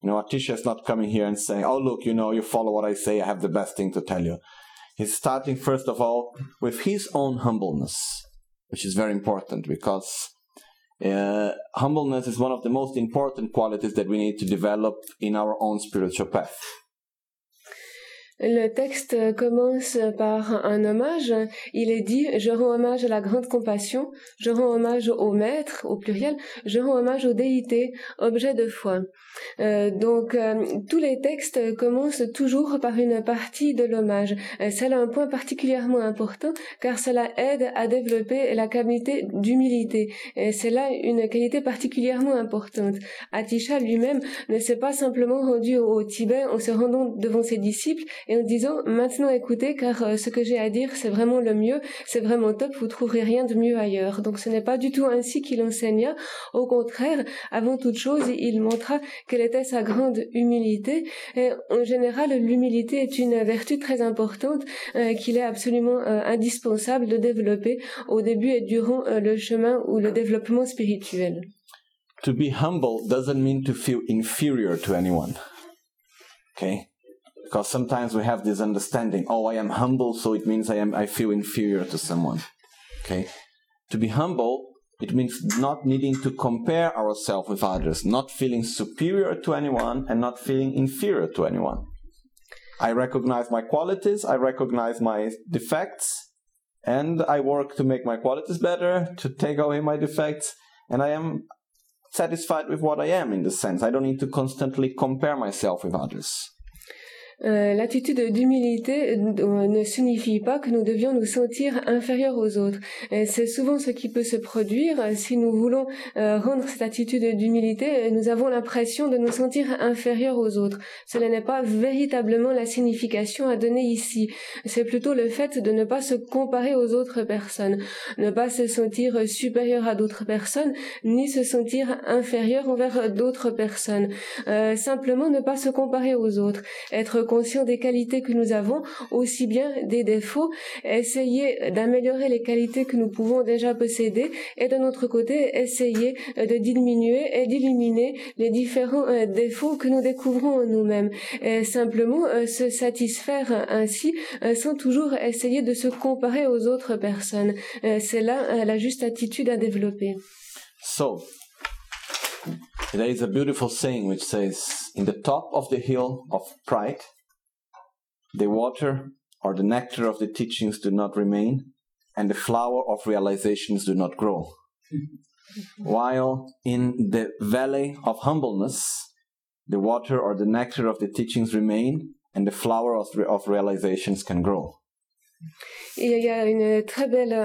you know, Atisha is not coming here and saying, oh, look, you know, you follow what I say, I have the best thing to tell you. He's starting, first of all, with his own humbleness, which is very important because uh, humbleness is one of the most important qualities that we need to develop in our own spiritual path. Le texte commence par un hommage. Il est dit Je rends hommage à la grande compassion, je rends hommage au maître, au pluriel, je rends hommage aux déités, objets de foi. Euh, donc euh, tous les textes commencent toujours par une partie de l'hommage. Euh, cela a un point particulièrement important car cela aide à développer la qualité d'humilité. Et c'est là une qualité particulièrement importante. Atisha lui-même ne s'est pas simplement rendu au Tibet en se rendant devant ses disciples et en disant maintenant écoutez car euh, ce que j'ai à dire c'est vraiment le mieux, c'est vraiment top, vous trouverez rien de mieux ailleurs. Donc ce n'est pas du tout ainsi qu'il enseigna. Au contraire, avant toute chose, il montra quelle était sa grande humilité. Et en général, l'humilité est une vertu très importante euh, qu'il est absolument euh, indispensable de développer au début et durant le chemin ou le développement spirituel. To be humble doesn't mean to feel inferior to anyone. Okay? Because sometimes we have this understanding oh i am humble so it means i am i feel inferior to someone. Okay? To be humble it means not needing to compare ourselves with others not feeling superior to anyone and not feeling inferior to anyone. I recognize my qualities i recognize my defects and i work to make my qualities better to take away my defects and i am satisfied with what i am in the sense. I don't need to constantly compare myself with others Euh, l'attitude d'humilité euh, ne signifie pas que nous devions nous sentir inférieurs aux autres. C'est souvent ce qui peut se produire si nous voulons euh, rendre cette attitude d'humilité. Nous avons l'impression de nous sentir inférieurs aux autres. Cela n'est pas véritablement la signification à donner ici. C'est plutôt le fait de ne pas se comparer aux autres personnes, ne pas se sentir supérieur à d'autres personnes, ni se sentir inférieur envers d'autres personnes. simplement ne pas se comparer aux autres, être conscient des qualités que nous avons, aussi bien des défauts, essayer d'améliorer les qualités que nous pouvons déjà posséder et d'un autre côté, essayer de diminuer et d'éliminer les différents euh, défauts que nous découvrons en nous-mêmes. Et simplement euh, se satisfaire ainsi euh, sans toujours essayer de se comparer aux autres personnes. C'est là la juste attitude à développer. So, there is a beautiful saying which says, In the top of the hill of pride, The water or the nectar of the teachings do not remain, and the flower of realizations do not grow. While in the valley of humbleness, the water or the nectar of the teachings remain, and the flower of, of realizations can grow. Il y a une très belle,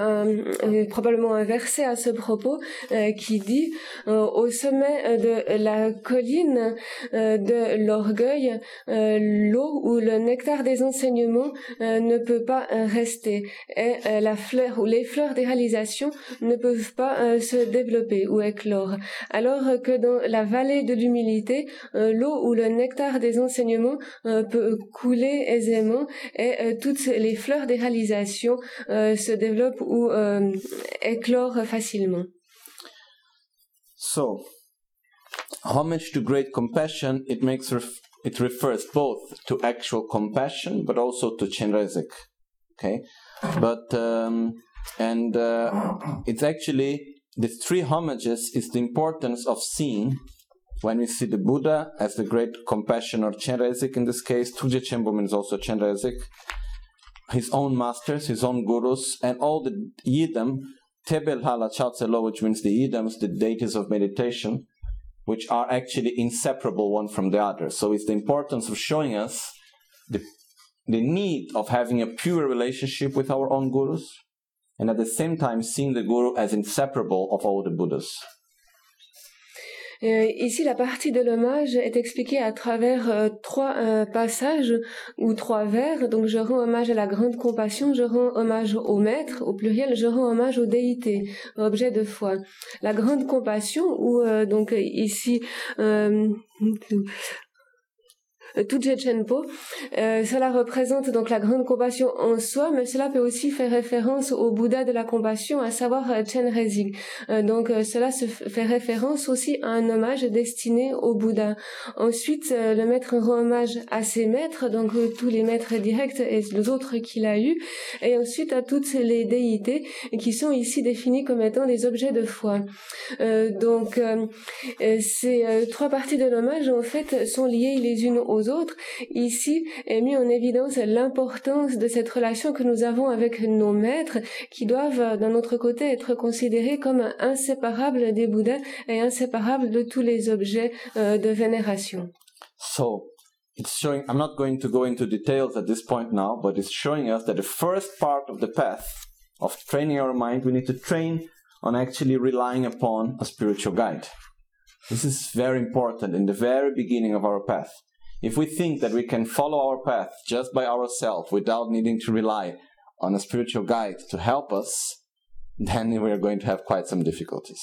probablement un verset à ce propos euh, qui dit euh, au sommet de la colline euh, de l'orgueil, l'eau ou le nectar des enseignements ne peut pas rester et la fleur ou les fleurs des réalisations ne peuvent pas se développer ou éclore. Alors que dans la vallée de l'humilité, l'eau ou le nectar des enseignements peut couler aisément et toutes les fleurs des euh, se développe ou euh, éclore facilement. So, homage to great compassion, it makes ref it refers both to actual compassion but also to Chenrezig. Okay, but um, and uh, it's actually the three homages is the importance of seeing when we see the Buddha as the great compassion or Chenrezig in this case, Tuje Chembom is also Chenrezig, his own masters, his own gurus, and all the yidam, Tebel Hala Chatselo, which means the yidams, the deities of meditation, which are actually inseparable one from the other. So it's the importance of showing us the, the need of having a pure relationship with our own gurus, and at the same time seeing the guru as inseparable of all the Buddhas. Euh, ici, la partie de l'hommage est expliquée à travers euh, trois euh, passages ou trois vers. Donc, je rends hommage à la grande compassion, je rends hommage au maître, au pluriel, je rends hommage aux déités, objets de foi. La grande compassion, ou donc ici, Tuje Chenpo. Euh, cela représente donc la grande compassion en soi, mais cela peut aussi faire référence au Bouddha de la compassion, à savoir euh, Chenrezig. Euh, donc euh, cela se fait référence aussi à un hommage destiné au Bouddha. Ensuite, le maître rend hommage à ses maîtres, donc tous les maîtres directs et les autres qu'il a eus, et ensuite à toutes les déités qui sont ici définies comme étant des objets de foi. donc ces trois parties de l'hommage en fait sont liées les unes aux aux autres, ici est mis en évidence l'importance de cette relation que nous avons avec nos maîtres, qui doivent d'un autre côté être considérés comme inséparables des Bouddhas et inséparables de tous les objets euh, de vénération. So, it's showing, I'm not going to go into details at this point now, but it's showing us that the first part of the path of training our mind, we need to train on actually relying upon a spiritual guide. This is very important in the very beginning of our path. If we think that we can follow our path just by ourselves without needing to rely on a spiritual guide to help us, then we are going to have quite some difficulties.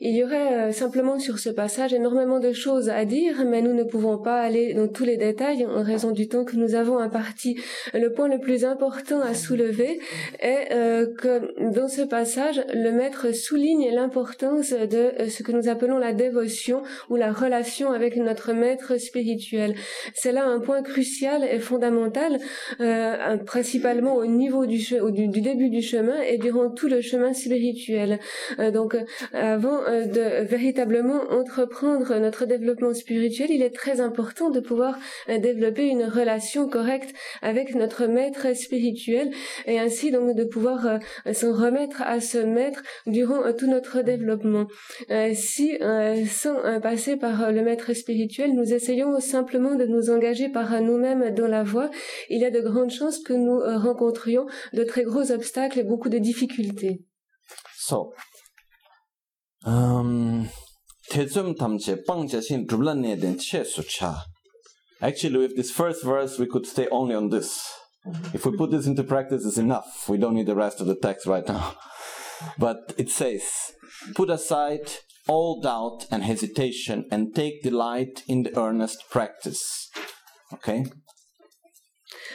Il y aurait euh, simplement sur ce passage énormément de choses à dire, mais nous ne pouvons pas aller dans tous les détails en raison du temps que nous avons imparti. Le point le plus important à soulever est euh, que dans ce passage, le maître souligne l'importance de euh, ce que nous appelons la dévotion ou la relation avec notre maître spirituel. C'est là un point crucial et fondamental, principalement au niveau du, du, début du chemin et durant tout le chemin spirituel. donc, avant euh, de véritablement entreprendre notre développement spirituel, il est très important de pouvoir euh, développer une relation correcte avec notre maître spirituel et ainsi donc de pouvoir euh, s'en remettre à ce maître durant tout notre développement. si sans passer par le maître spirituel, nous essayons simplement de nous engager par nous-mêmes dans la voie, il y a de grandes chances que nous rencontrions de très gros obstacles et beaucoup de difficultés. So, um, Actually, with this first verse, we could stay only on this. If we put this into practice, it's enough. We don't need the rest of the text right now. But it says, put aside all doubt and hesitation and take delight in the earnest practice. Okay?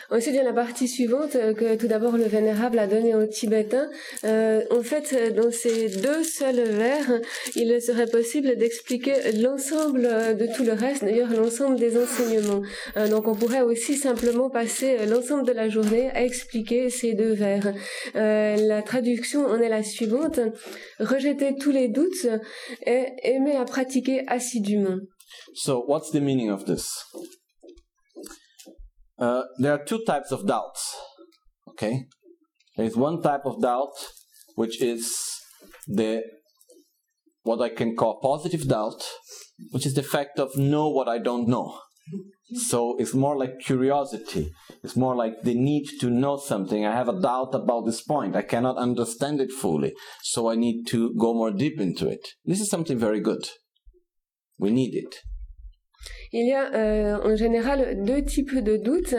Ensuite, il la partie suivante euh, que tout d'abord le Vénérable a donnée au Tibétain. Euh, en fait, dans ces deux seuls vers, il serait possible d'expliquer l'ensemble de tout le reste, d'ailleurs l'ensemble des enseignements. Euh, donc on pourrait aussi simplement passer l'ensemble de la journée à expliquer ces deux vers. Euh, la traduction en est la suivante. Rejeter tous les doutes et aimer à pratiquer assidûment. So, what's the meaning of this? Uh, there are two types of doubts. Okay, there is one type of doubt which is the what I can call positive doubt, which is the fact of know what I don't know. So it's more like curiosity. It's more like the need to know something. I have a doubt about this point. I cannot understand it fully. So I need to go more deep into it. This is something very good. We need it. Il y a euh, en général deux types de doutes.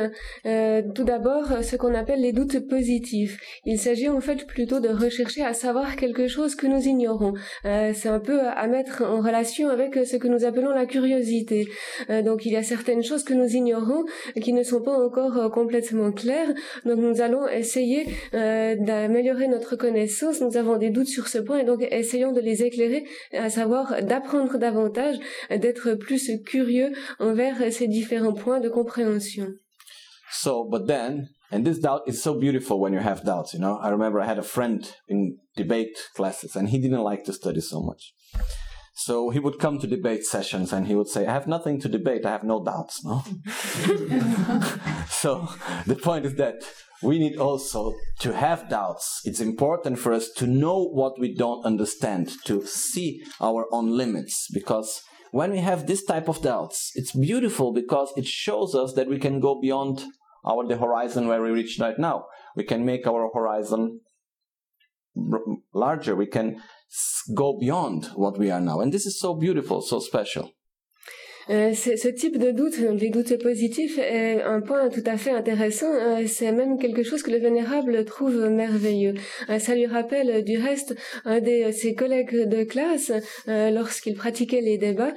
Euh, tout d'abord, ce qu'on appelle les doutes positifs. Il s'agit en fait plutôt de rechercher à savoir quelque chose que nous ignorons. Euh, c'est un peu à mettre en relation avec ce que nous appelons la curiosité. donc il y a certaines choses que nous ignorons qui ne sont pas encore complètement claires. Donc nous allons essayer d'améliorer notre connaissance. Nous avons des doutes sur ce point et donc essayons de les éclairer, à savoir d'apprendre davantage, d'être plus curieux envers euh, ces différents points de compréhension. So, but then, and this doubt is so beautiful when you have doubts, you know. I remember I had a friend in debate classes and he didn't like to study so much. So he would come to debate sessions and he would say, I have nothing to debate, I have no doubts, no? so the point is that we need also to have doubts. It's important for us to know what we don't understand, to see our own limits, because when we have this type of doubts, it's beautiful because it shows us that we can go beyond our the horizon where we reach right now. We can make our horizon larger. We can go beyond what we are now. And this is so beautiful, so special. Euh, ce type de doute, les doutes positifs, est un point tout à fait intéressant. Euh, c'est même quelque chose que le Vénérable trouve merveilleux. Euh, ça lui rappelle du reste un de ses collègues de classe, lorsqu'il pratiquait les débats,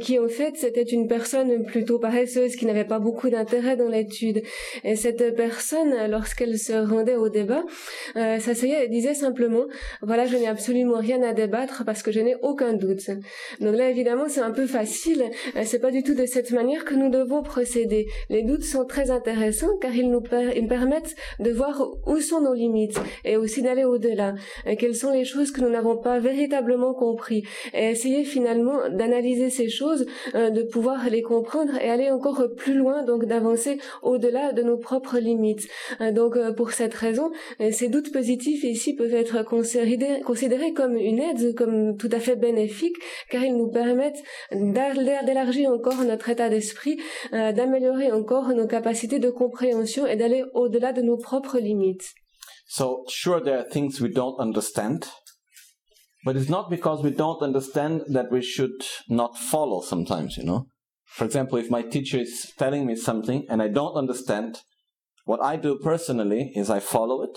qui en fait c'était une personne plutôt paresseuse, qui n'avait pas beaucoup d'intérêt dans l'étude. Et cette personne, lorsqu'elle se rendait au débat, s'asseyait et disait simplement, voilà, je n'ai absolument rien à débattre parce que je n'ai aucun doute. Donc là, évidemment, c'est un peu facile c'est pas du tout de cette manière que nous devons procéder. Les doutes sont très intéressants car ils nous ils permettent de voir où sont nos limites et aussi d'aller au-delà. Quelles sont les choses que nous n'avons pas véritablement compris et essayer finalement d'analyser ces choses, de pouvoir les comprendre et aller encore plus loin, donc d'avancer au-delà de nos propres limites. Donc pour cette raison, ces doutes positifs ici peuvent être considérés, considérés comme une aide, comme tout à fait bénéfique, car ils nous permettent d'élargir encore notre état d'esprit, euh, d'améliorer encore nos capacités de compréhension et d'aller au-delà de nos propres limites. So, sure, there are things we don't understand, but it's not because we don't understand that we should not follow sometimes, you know? For example, if my teacher is telling me something and I don't understand, what I do personally is I follow it,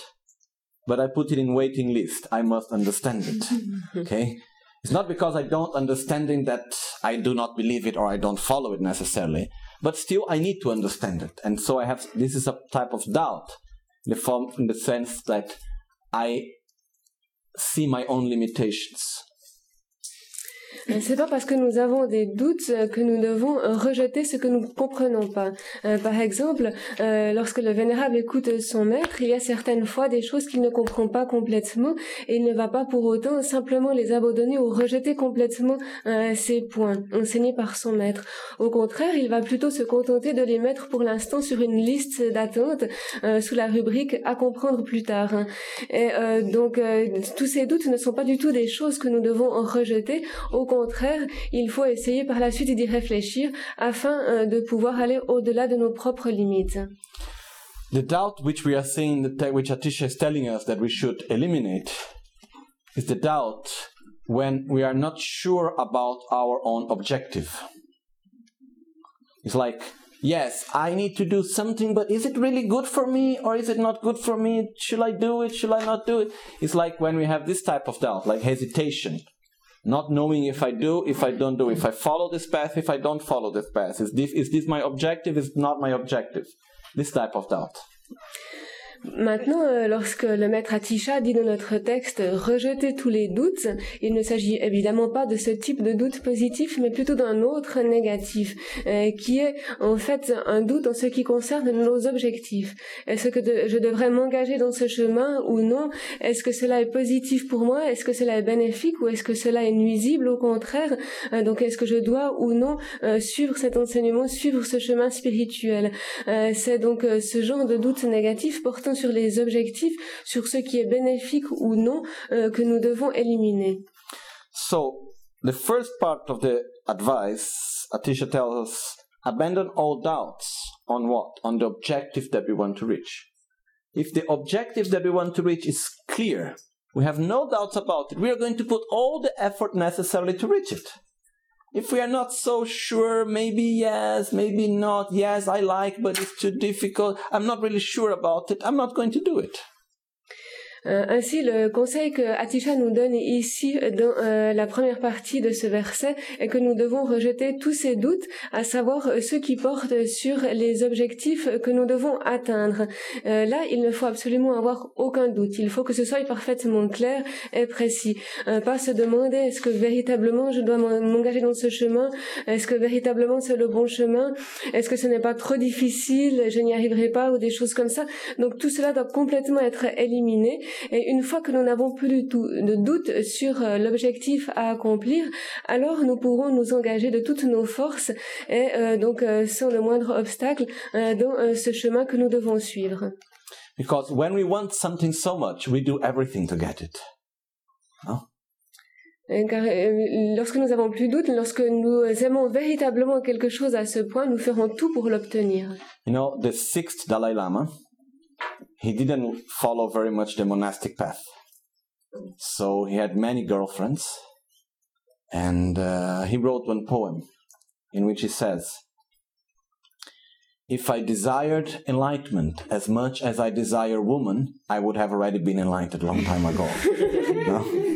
but I put it in waiting list. I must understand it. okay? It's not because I don't understand it that I do not believe it or I don't follow it necessarily, but still I need to understand it. And so I have, this is a type of doubt in the form, in the sense that I see my own limitations. C'est pas parce que nous avons des doutes que nous devons rejeter ce que nous comprenons pas. Euh, par exemple, euh, lorsque le vénérable écoute son maître, il y a certaines fois des choses qu'il ne comprend pas complètement et il ne va pas pour autant simplement les abandonner ou rejeter complètement euh, ces points enseignés par son maître. Au contraire, il va plutôt se contenter de les mettre pour l'instant sur une liste d'attente sous la rubrique à comprendre plus tard. Et donc, tous ces doutes ne sont pas du tout des choses que nous devons rejeter. Contraire, il faut essayer par la suite d'y réfléchir afin euh, de pouvoir aller au-delà de nos propres limites. The doubt which we are seeing, which Atisha is telling us that we should eliminate, is the doubt when we are not sure about our own objective. It's like, yes, I need to do something, but is it really good for me or is it not good for me? Should I do it? Should I not do it? It's like when we have this type of doubt, like hesitation not knowing if I do, if I don't do, if I follow this path, if I don't follow this path. Is this, is this my objective? Is not my objective? This type of doubt. Maintenant, euh, lorsque le maître Atisha dit dans notre texte rejeter tous les doutes, il ne s'agit évidemment pas de ce type de doute positif, mais plutôt d'un autre négatif, euh, qui est en fait un doute en ce qui concerne nos objectifs. Est-ce que je devrais m'engager dans ce chemin ou non? Est-ce que cela est positif pour moi? Est-ce que cela est bénéfique ou est-ce que cela est nuisible? Au contraire euh, Donc est-ce que je dois ou non suivre cet enseignement, suivre ce chemin spirituel? C'est donc ce genre de doute négatif portant sur les objectifs, sur ce qui est bénéfique ou non euh, que nous devons éliminer. So, the first part of the advice, Atisha tells us, abandon all doubts on what? On the objective that we want to reach. If the objective that we want to reach is clear, we have no doubts about it, we are going to put all the effort necessary to reach it. If we are not so sure, maybe yes, maybe not, yes, I like, but it's too difficult, I'm not really sure about it, I'm not going to do it. Euh, ainsi, le conseil que Atisha nous donne ici dans euh, la première partie de ce verset est que nous devons rejeter tous ces doutes, à savoir ceux qui portent sur les objectifs que nous devons atteindre. Euh, là, il ne faut absolument avoir aucun doute. Il faut que ce soit parfaitement clair et précis. pas se demander est-ce que véritablement je dois m'engager dans ce chemin, est-ce que véritablement c'est le bon chemin, est-ce que ce n'est pas trop difficile, je n'y arriverai pas? Ou des choses comme ça. Donc tout cela doit complètement être éliminé et une fois que nous n'avons plus du tout de doute sur euh, l'objectif à accomplir, alors nous pourrons nous engager de toutes nos forces et euh, donc euh, sans le moindre obstacle euh, dans ce chemin que nous devons suivre. Because when we want something so much, we do everything to get it. No? Car lorsque nous avons plus de doute, lorsque nous aimons véritablement quelque chose à ce point, nous ferons tout pour l'obtenir. You know, the sixth Dalai Lama, he didn't follow very much the monastic path. So he had many girlfriends, and uh, he wrote one poem in which he says, If I desired enlightenment as much as I desire woman, I would have already been enlightened a long time ago. no?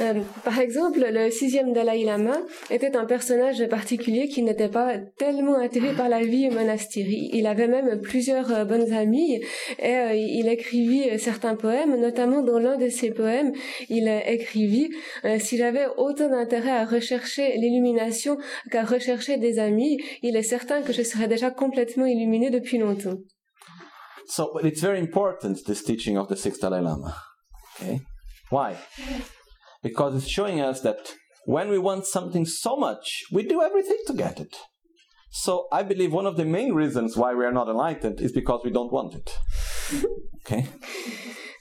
Euh, par exemple, le sixième Dalai Lama était un personnage particulier qui n'était pas tellement attiré par la vie monastique. Il avait même plusieurs euh, bonnes amies et euh, il écrivit certains poèmes, notamment dans l'un de ses poèmes, il écrivit S'il avait autant d'intérêt à rechercher l'illumination qu'à rechercher des amis, il est certain que je serais déjà complètement illuminé depuis longtemps. So, it's very important, this teaching of the sixth Dalai Lama. Why? Because it's showing us that when we want something so much, we do everything to get it. So I believe one of the main reasons why we are not enlightened is because we don't want it. Okay?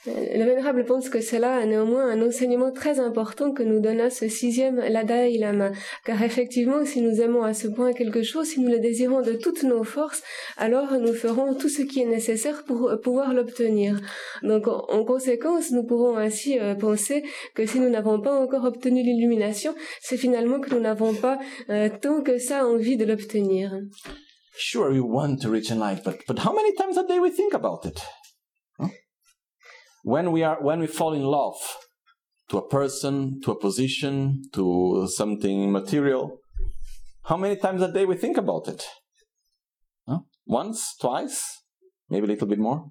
Le vénérable pense que cela a néanmoins un enseignement très important que nous donna ce sixième Dalai Lama. Car effectivement, si nous aimons à ce point quelque chose, si nous le désirons de toutes nos forces, alors nous ferons tout ce qui est nécessaire pour pouvoir l'obtenir. Donc, en conséquence, nous pourrons ainsi euh, penser que si nous n'avons pas encore obtenu l'illumination, c'est finalement que nous n'avons pas euh, tant que ça envie de l'obtenir. Sure, we want to reach enlightenment, but, but how many times a day we think about it? When we are when we fall in love to a person, to a position, to something material, how many times a day we think about it? Huh? Once, twice, maybe a little bit more.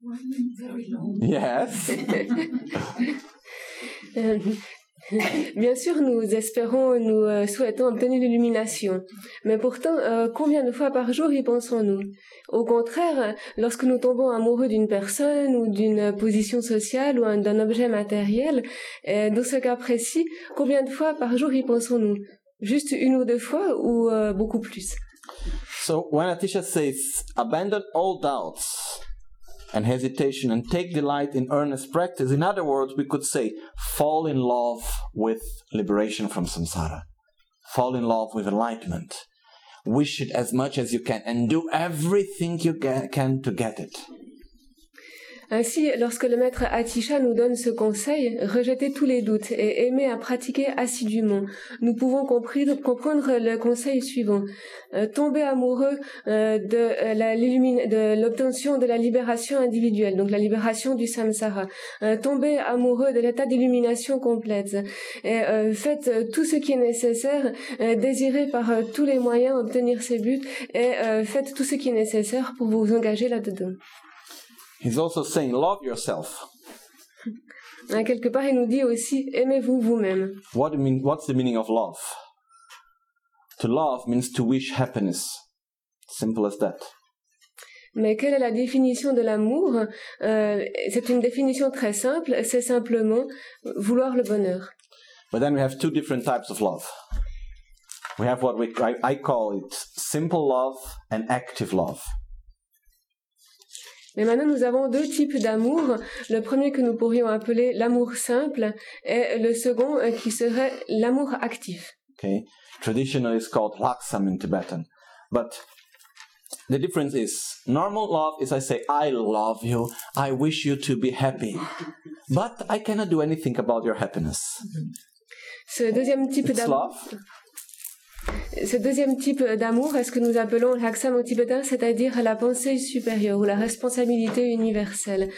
One Very long. Yes. Bien sûr, nous espérons, nous euh, souhaitons obtenir l'illumination. Mais pourtant, euh, combien de fois par jour y pensons-nous? Au contraire, lorsque nous tombons amoureux d'une personne ou d'une position sociale ou d'un objet matériel, euh, dans ce cas précis, combien de fois par jour y pensons-nous? Juste une ou deux fois ou beaucoup plus? So, when Atisha says, abandon all doubts, and hesitation and take delight in earnest practice. In other words, we could say, fall in love with liberation from samsara, fall in love with enlightenment. Wish it as much as you can and do everything you can to get it. Ainsi, lorsque le maître Atisha nous donne ce conseil, rejeter tous les doutes et aimer à pratiquer assidûment, nous pouvons comprendre le conseil suivant. Euh, tomber amoureux euh, de euh, de l'obtention de la libération individuelle, donc la libération du samsara. tomber amoureux de l'état d'illumination complète. Faites tout ce qui est nécessaire, désirez par tous les moyens obtenir ces buts et faites tout ce qui est nécessaire pour vous engager là-dedans. He's also saying, love yourself. Quelque part, il nous dit aussi, aimez-vous vous-même. What mean, what's the meaning of love? To love means to wish happiness. Simple as that. Mais quelle est la définition de l'amour? Euh, C'est une définition très simple, c'est simplement vouloir le bonheur. But then we have two different types of love. We have what we, I, I call it simple love and active love. Mais maintenant, nous avons deux types d'amour. Le premier que nous pourrions appeler l'amour simple et le second euh, qui serait l'amour actif. Okay. Traditionally, it's called laksam in Tibetan. But the difference is normal love is I say, I love you. I wish you to be happy. But I cannot do anything about your happiness. Ce deuxième type d'amour. Ce deuxième type d'amour est ce que nous appelons l'aksam au tibétain, c'est-à-dire la pensée supérieure ou la responsabilité universelle.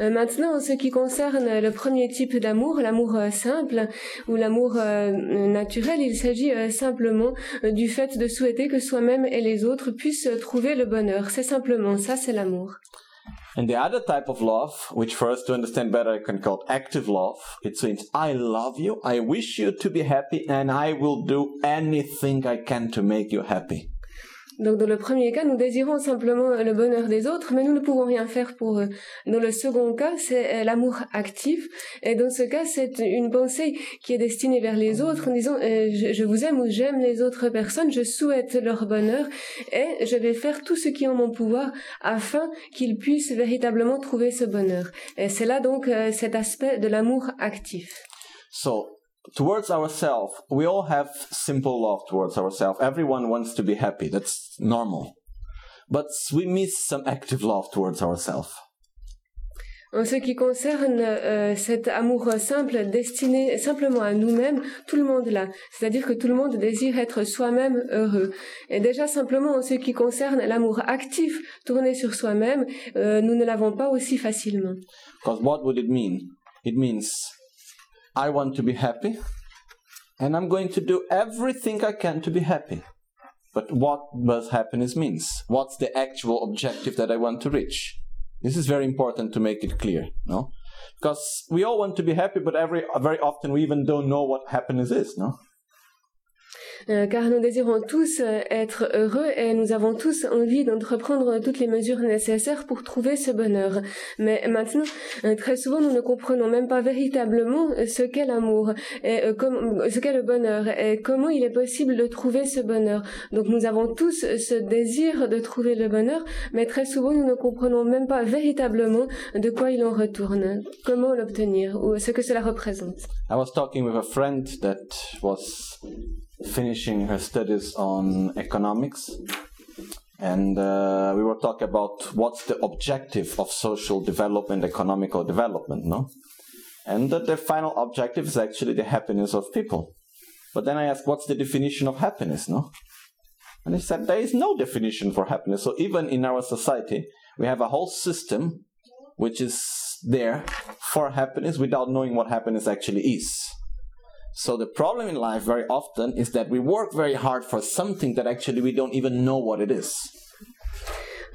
Euh, maintenant, en ce qui concerne le premier type d'amour, l'amour euh, simple ou l'amour euh, naturel, il s'agit simplement du fait de souhaiter que soi-même et les autres puissent trouver le bonheur. C'est simplement ça, c'est l'amour. And the other type of love, which for us to understand better, I can call active love. It means I love you, I wish you to be happy, and I will do anything I can to make you happy. Donc dans le premier cas, nous désirons simplement le bonheur des autres, mais nous ne pouvons rien faire pour eux. Dans le second cas, c'est euh, l'amour actif. Et dans ce cas, c'est une pensée qui est destinée vers les autres en disant euh, je, vous aime ou j'aime les autres personnes, je souhaite leur bonheur et je vais faire tout ce qui est en mon pouvoir afin qu'ils puissent véritablement trouver ce bonheur. Et c'est là donc euh, cet aspect de l'amour actif. So, towards ourselves, we all have simple love towards ourselves. Everyone wants to be happy. That's normal. But we miss some active love towards ourselves. En ce qui concerne euh, cet amour simple destiné simplement à nous-mêmes, tout le monde l'a. C'est-à-dire que tout le monde désire être soi-même heureux. Et déjà simplement en ce qui concerne l'amour actif tourné sur soi-même, euh, nous ne l'avons pas aussi facilement. Because what would it mean? It means I want to be happy, and I'm going to do everything I can to be happy. But what does happiness means? What's the actual objective that I want to reach? This is very important to make it clear, no? Because we all want to be happy, but every very often we even don't know what happiness is, no? Euh, car nous désirons tous euh, être heureux et nous avons tous envie d'entreprendre toutes les mesures nécessaires pour trouver ce bonheur. Mais maintenant, euh, très souvent, nous ne comprenons même pas véritablement ce qu'est l'amour ce qu'est le bonheur et comment il est possible de trouver ce bonheur. Donc nous avons tous ce désir de trouver le bonheur, mais très souvent, nous ne comprenons même pas véritablement de quoi il en retourne, comment l'obtenir ou ce que cela représente. I was talking with a friend that was finishing her studies on economics. And uh, we were talking about what's the objective of social development, economical development, no? And that the final objective is actually the happiness of people. But then I asked, what's the definition of happiness, no? And he said, there is no definition for happiness. So even in our society, we have a whole system which is there for happiness without knowing what happiness actually is. So the problem in life very often is that we work very hard for something that actually we don't even know what it is.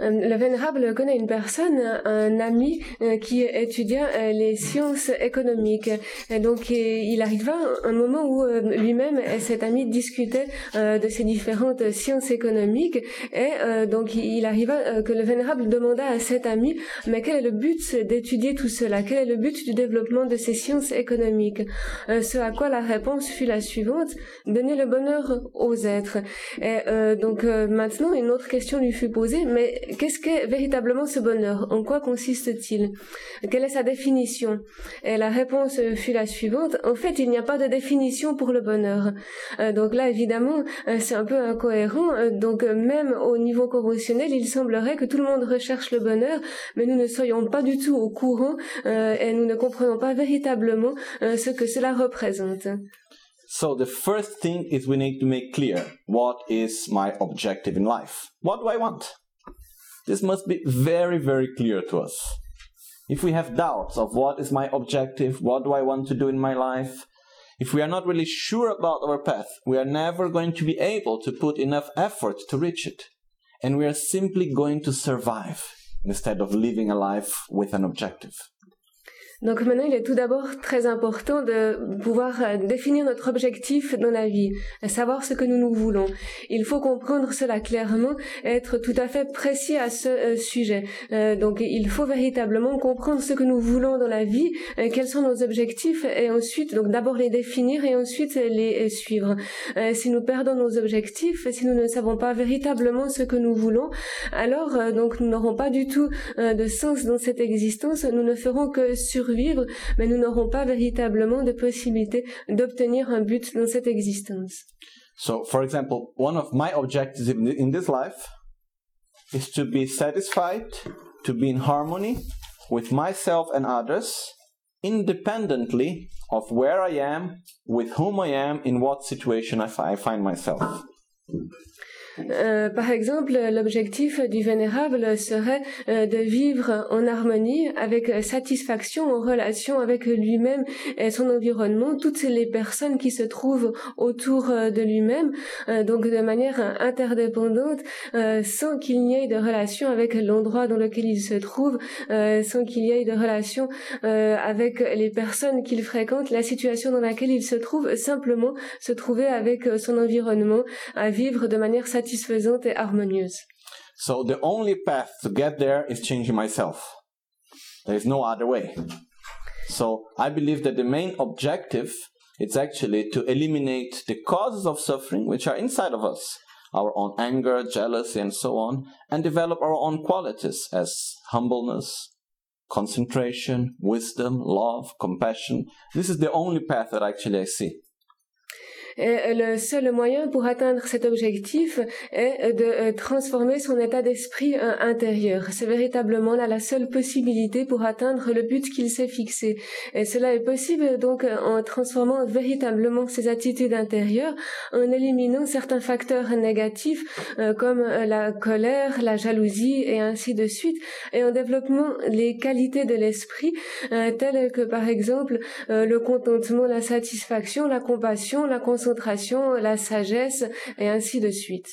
Euh, le vénérable connaît une personne, un ami euh, qui étudia euh, les sciences économiques. Et donc il arriva un moment où lui-même et cet ami discutaient de ces différentes sciences économiques et donc il arriva que le vénérable demanda à cet ami mais quel est le but d'étudier tout cela? Quel est le but du développement de ces sciences économiques Ce à quoi la réponse fut la suivante donner le bonheur aux êtres. Et donc maintenant une autre question lui fut posée mais qu'est-ce qu'est véritablement ce bonheur? En quoi consiste-t-il? Quelle est sa définition? Et la réponse fut la suivante. En fait, il n'y a pas de définition pour le bonheur. Euh, donc là, évidemment, euh, c'est un peu incohérent. Euh, donc même au niveau conventionnel, il semblerait que tout le monde recherche le bonheur, mais nous ne soyons pas du tout au courant et nous ne comprenons pas véritablement ce que cela représente. So the first thing is we need to make clear what is my objective in life. What do I want? This must be very, very clear to us. If we have doubts of what is my objective, what do I want to do in my life, if we are not really sure about our path, we are never going to be able to put enough effort to reach it. And we are simply going to survive instead of living a life with an objective. Donc maintenant, il est tout d'abord très important de pouvoir euh, définir notre objectif dans la vie, savoir ce que nous nous voulons. Il faut comprendre cela clairement, être tout à fait précis à ce euh, sujet. Euh, donc il faut véritablement comprendre ce que nous voulons dans la vie, quels sont nos objectifs et ensuite donc d'abord les définir et ensuite les suivre. si nous perdons nos objectifs, si nous ne savons pas véritablement ce que nous voulons, alors donc nous n'aurons pas du tout de sens dans cette existence, nous ne ferons que sur survivre, mais nous n'aurons pas véritablement de possibilité d'obtenir un but dans cette existence. So, for example, one of my objectives in this life is to be satisfied, to be in harmony with myself and others, independently of where I am, with whom I am, in what situation I, find myself. Euh, par exemple, l'objectif du vénérable serait euh, de vivre en harmonie, avec satisfaction, en relation avec lui-même et son environnement, toutes les personnes qui se trouvent autour euh, de lui-même, donc de manière interdépendante, sans qu'il n'y ait de relation avec l'endroit dans lequel il se trouve, sans qu'il y ait de relation avec les personnes qu'il fréquente, la situation dans laquelle il se trouve, simplement se trouver avec son environnement, à vivre de manière satisfaisante satisfaisante et harmonieuse. So the only path to get there is changing myself. There is no other way. So I believe that the main objective is actually to eliminate the causes of suffering which are inside of us, our own anger, jealousy, and so on, and develop our own qualities as humbleness, concentration, wisdom, love, compassion. This is the only path that actually I see. Et le seul moyen pour atteindre cet objectif est de euh, transformer son état d'esprit euh, intérieur. C'est véritablement là la seule possibilité pour atteindre le but qu'il s'est fixé. Et cela est possible donc en transformant véritablement ses attitudes intérieures, en éliminant certains facteurs négatifs comme la colère, la jalousie et ainsi de suite, et en développant les qualités de l'esprit telles que par exemple le contentement, la satisfaction, la compassion, la concentration, la sagesse et ainsi de suite.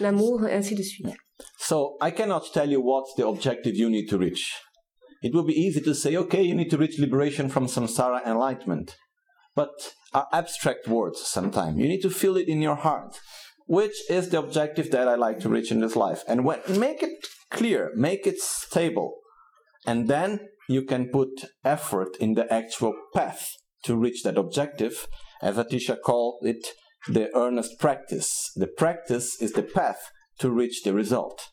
L'amour et ainsi de suite. So I cannot tell you what's the objective you need to reach. It would be easy to say, okay, you need to reach liberation from samsara enlightenment. But are abstract words sometimes. You need to feel it in your heart. Which is the objective that I like to reach in this life? And when, make it clear, make it stable. And then you can put effort in the actual path to reach that objective. As Atisha called it, the earnest practice. The practice is the path to reach the result.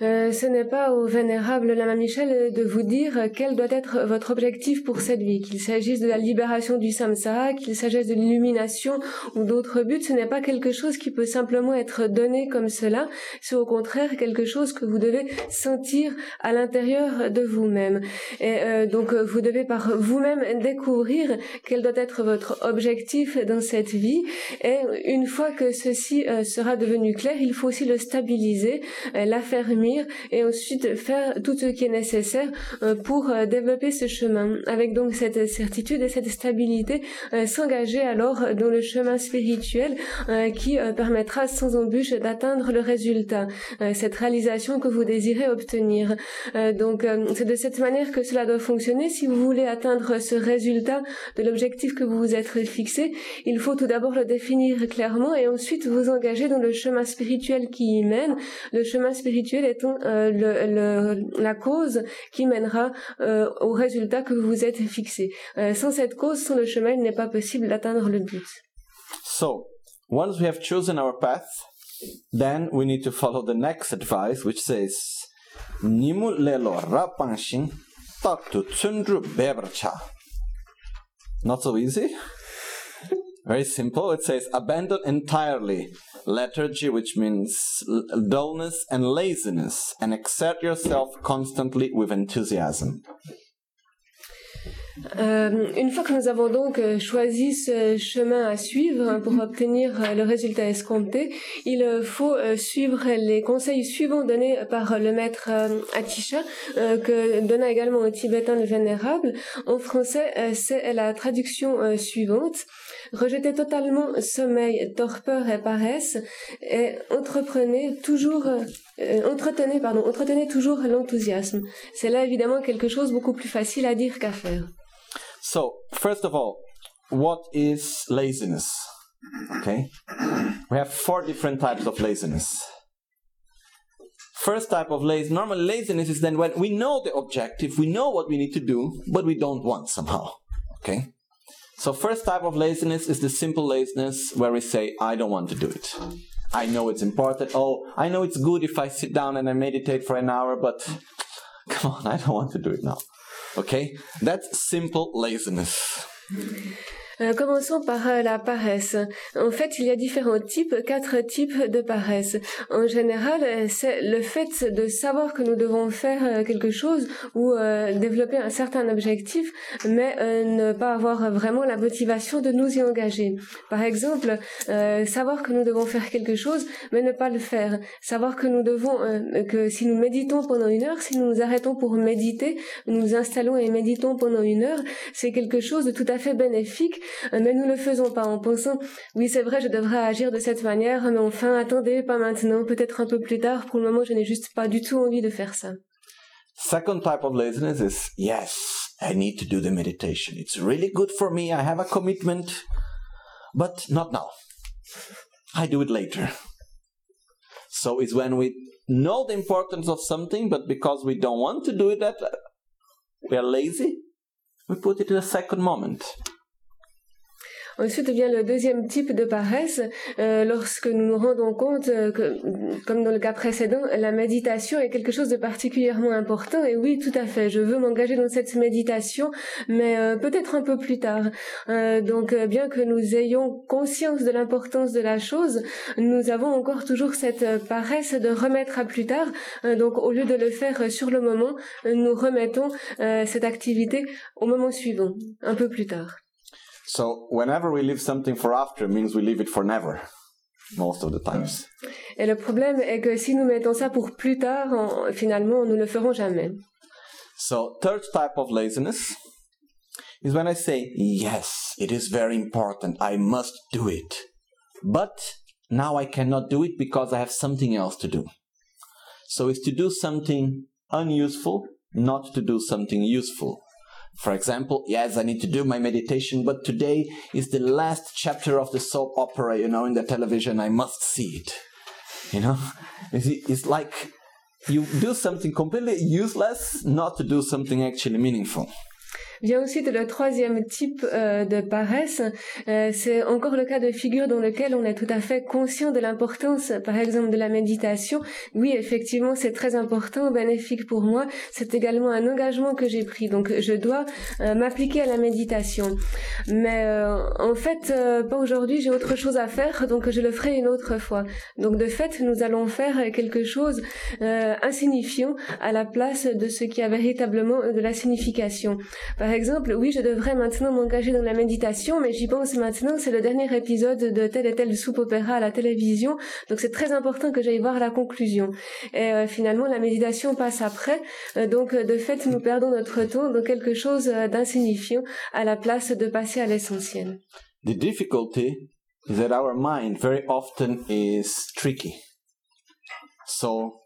Euh, ce n'est pas au vénérable Lama Michel de vous dire quel doit être votre objectif pour cette vie, qu'il s'agisse de la libération du samsara, qu'il s'agisse de l'illumination ou d'autres buts, ce n'est pas quelque chose qui peut simplement être donné comme cela, c'est au contraire quelque chose que vous devez sentir à l'intérieur de vous-même. Et euh, donc vous devez par vous-même découvrir quel doit être votre objectif dans cette vie et une fois que ceci euh, sera devenu clair, il faut aussi le stabiliser, l'affermir et ensuite faire tout ce qui est nécessaire euh, pour euh, développer ce chemin. Avec donc cette certitude et cette stabilité, euh, s'engager alors dans le chemin spirituel qui permettra sans embûche d'atteindre le résultat, cette réalisation que vous désirez obtenir. Donc c'est de cette manière que cela doit fonctionner. Si vous voulez atteindre ce résultat de l'objectif que vous vous êtes fixé, il faut tout d'abord le définir clairement et ensuite vous engager dans le chemin spirituel qui y mène. Le chemin spirituel est euh, le, la cause qui mènera euh, au résultat que vous êtes fixé. Euh, sans cette cause, sans le chemin, il n'est pas possible d'atteindre le but. So, once we have chosen our path, then we need to follow the next advice, which says, Nimu lelo rapanshin tatu tsundru bebracha. Not so easy. Very simple. It says, abandon entirely lethargy, which means dullness and laziness, and exert yourself constantly with enthusiasm. Euh, une fois que nous avons donc euh, choisi ce chemin à suivre pour obtenir euh, le résultat escompté, il faut suivre les conseils suivants donnés par le maître Atisha, que donna également au tibétain le vénérable. En français, c'est la traduction suivante. Rejetez totalement sommeil, torpeur et paresse et entreprenez toujours entretenez, pardon, entretenez toujours l'enthousiasme. C'est là évidemment quelque chose beaucoup plus facile à dire qu'à faire. So, first of all, what is laziness? Okay? We have four different types of laziness. First type of laziness, normal laziness is then when we know the objective, we know what we need to do, but we don't want somehow. Okay? So, first type of laziness is the simple laziness where we say, I don't want to do it. I know it's important. Oh, I know it's good if I sit down and I meditate for an hour, but come on, I don't want to do it now. Okay? That's simple laziness. Euh, commençons par euh, la paresse. En fait, il y a différents types, quatre types de paresse. En général, euh, c'est le fait de savoir que nous devons faire quelque chose ou développer un certain objectif, mais ne pas avoir vraiment la motivation de nous y engager. Par exemple, savoir que nous devons faire quelque chose, mais ne pas le faire. Savoir que nous devons, que si nous méditons pendant une heure, si nous nous arrêtons pour méditer, nous nous installons et méditons pendant une heure, c'est quelque chose de tout à fait bénéfique mais nous ne le faisons pas en pensant, oui c'est vrai, je devrais agir de cette manière, mais enfin, attendez, pas maintenant, peut-être un peu plus tard, pour le moment je n'ai juste pas du tout envie de faire ça. Second type of laziness is, yes, I need to do the meditation. It's really good for me, I have a commitment, but not now. I do it later. So it's when we know the importance of something, but because we don't want to do it, that we are lazy, we put it in a second moment. Ensuite vient le deuxième type de paresse, euh, lorsque nous nous rendons compte euh, que, comme dans le cas précédent, la méditation est quelque chose de particulièrement important. Et oui, tout à fait, je veux m'engager dans cette méditation, mais euh, peut-être un peu plus tard. donc, bien que nous ayons conscience de l'importance de la chose, nous avons encore toujours cette paresse de remettre à plus tard. donc, au lieu de le faire sur le moment, nous remettons cette activité au moment suivant, un peu plus tard. So whenever we leave something for after means we leave it for never. Most of the times. Et le problème est que si nous mettons ça pour plus tard, on, finalement, nous ne le ferons jamais. So third type of laziness is when I say, yes, it is very important. I must do it. But now I cannot do it because I have something else to do. So it's to do something unuseful, not to do something useful. For example, yes, I need to do my meditation, but today is the last chapter of the soap opera, you know, in the television. I must see it. You know, it's like you do something completely useless not to do something actually meaningful. Vient ensuite le troisième type euh, de paresse. Euh, c'est encore le cas de figure dans lequel on est tout à fait conscient de l'importance, par exemple, de la méditation. Oui, effectivement, c'est très important, bénéfique pour moi. C'est également un engagement que j'ai pris. Donc, je dois euh, m'appliquer à la méditation. Mais en fait, pas aujourd'hui, j'ai autre chose à faire, donc je le ferai une autre fois. Donc, de fait, nous allons faire quelque chose insignifiant à la place de ce qui a véritablement de la signification. Exemple, oui, je devrais maintenant m'engager dans la méditation, mais j'y pense maintenant, c'est le dernier épisode de tel et tel soupe opéra à la télévision, donc c'est très important que j'aille voir la conclusion. Et euh, finalement, la méditation passe après, euh, donc de fait, nous perdons notre temps dans quelque chose euh, d'insignifiant à la place de passer à l'essentiel. The difficulty is that our mind very often is tricky. So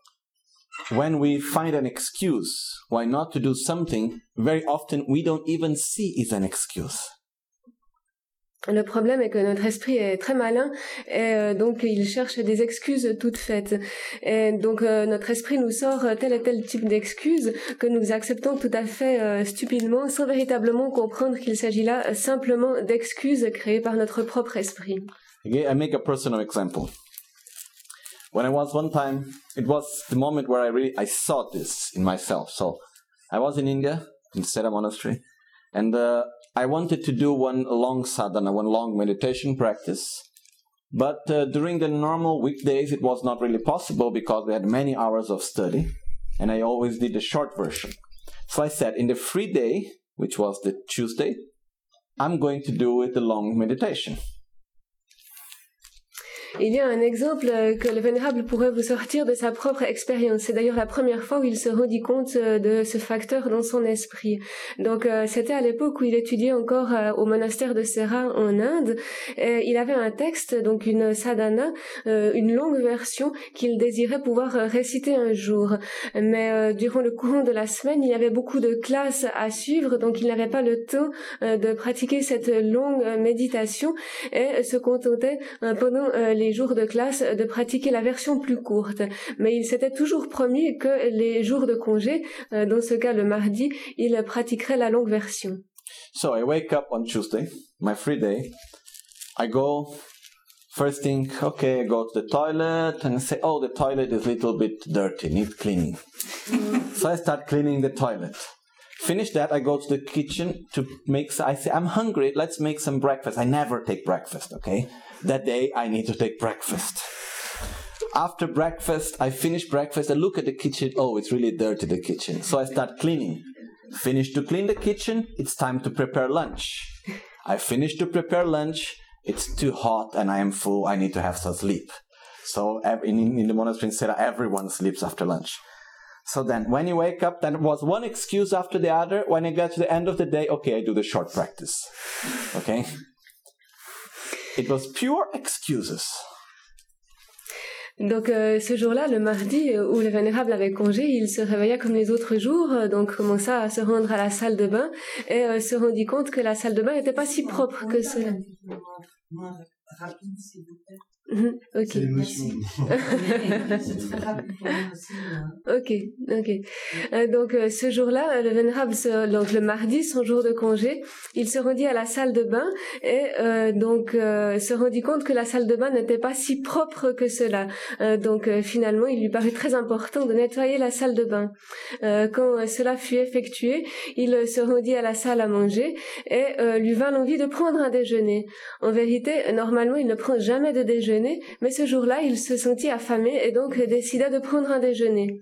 when we find an excuse why not to do something, very often we don't even see it's an excuse? Le problème est que notre esprit est très malin et euh, donc il cherche des excuses toutes faites. Et donc euh, notre esprit nous sort tel et tel type d'excuses que nous acceptons tout à fait euh, stupidement sans véritablement comprendre qu'il s'agit là simplement d'excuses créées par notre propre esprit. Okay, I make a personal example. When I was one time, it was the moment where I really I saw this in myself. So I was in India in Sera Monastery, and uh, I wanted to do one long sadhana, one long meditation practice. But uh, during the normal weekdays, it was not really possible because we had many hours of study, and I always did the short version. So I said, in the free day, which was the Tuesday, I'm going to do it the long meditation. Il y a un exemple que le Vénérable pourrait vous sortir de sa propre expérience. C'est d'ailleurs la première fois où il se rendit compte euh, de ce facteur dans son esprit. Donc euh, c'était à l'époque où il étudiait encore euh, au monastère de Serra en Inde. Et il avait un texte, donc une sadhana, une longue version qu'il désirait pouvoir réciter un jour. Mais durant le courant de la semaine, il y avait beaucoup de classes à suivre, donc il n'avait pas le temps de pratiquer cette longue méditation et se contentait pendant les les jours de classe de pratiquer la version plus courte. Mais il s'était toujours promis que les jours de congé, euh, dans ce cas le mardi, il pratiquerait la longue version. So I wake up on Tuesday, my free day. I go first thing, okay, I go to the toilet and say, oh, the toilet is a little bit dirty, needs cleaning. so I start cleaning the toilet. Finish that, I go to the kitchen to make, I say, I'm hungry, let's make some breakfast. I never take breakfast, okay? That day I need to take breakfast. After breakfast, I finish breakfast, I look at the kitchen, oh, it's really dirty, the kitchen. So I start cleaning. Finish to clean the kitchen, it's time to prepare lunch. I finish to prepare lunch, it's too hot and I am full, I need to have some sleep. So in, in the monastery in everyone sleeps after lunch. So then when you wake up, then was one excuse after the other. When you get to the end of the day, okay, I do the short practice. Okay? It was pure excuses. Donc euh, ce jour-là, le mardi euh, où le vénérable avait congé, il se réveilla comme les autres jours, euh, donc commença à se rendre à la salle de bain et se rendit compte que la salle de bain n'était pas si propre que cela. Ok. C'est l'émotion. C'est très rapide pour moi aussi. euh. Ok, ok. Euh, donc euh, ce jour-là, euh, le vénérable, se- donc le mardi, son jour de congé, il se rendit à la salle de bain et euh, donc euh, se rendit compte que la salle de bain n'était pas si propre que cela. Euh, donc euh, finalement, il lui parut très important de nettoyer la salle de bain. Euh, quand euh, cela fut effectué, il euh, se rendit à la salle à manger et euh, lui vint l'envie de prendre un déjeuner. En vérité, normalement, il ne prend jamais de déjeuner, mais ce jour-là, il se sentit affamé et donc décida de prendre un déjeuner.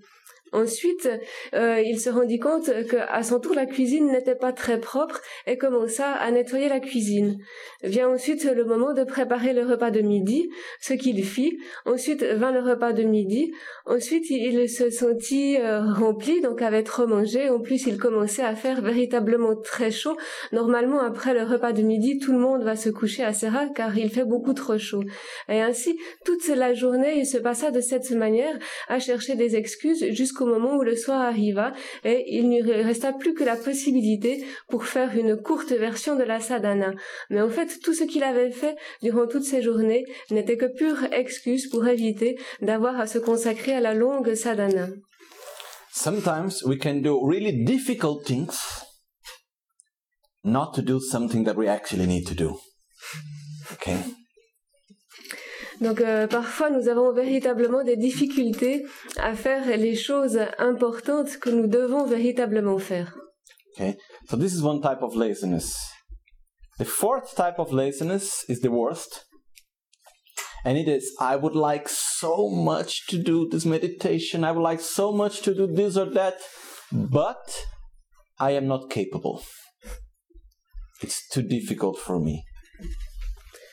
Ensuite, euh, il se rendit compte que à son tour la cuisine n'était pas très propre et commença à nettoyer la cuisine. Vient ensuite le moment de préparer le repas de midi, ce qu'il fit. Ensuite vint le repas de midi. Ensuite, il se sentit euh, rempli, donc avait trop mangé. En plus, il commençait à faire véritablement très chaud. Normalement, après le repas de midi, tout le monde va se coucher assez rare car il fait beaucoup trop chaud. Et ainsi, toute la journée, il se passa de cette manière à chercher des excuses jusqu'au moment où le soir arriva et il ne lui resta plus que la possibilité pour faire une courte version de la sadhana. Mais en fait, tout ce qu'il avait fait durant toutes ces journées n'était que pure excuse pour éviter d'avoir à se consacrer à la longue sadhana. Sometimes we can do really difficult things not to do something that we actually need to do. Okay? Donc euh, parfois nous avons véritablement des difficultés à faire les choses importantes que nous devons véritablement faire. Okay? So this is one type of laziness. The fourth type of laziness is the worst. And it is, I would like so much to do this meditation. I would like so much to do this or that, but I am not capable. It's too difficult for me.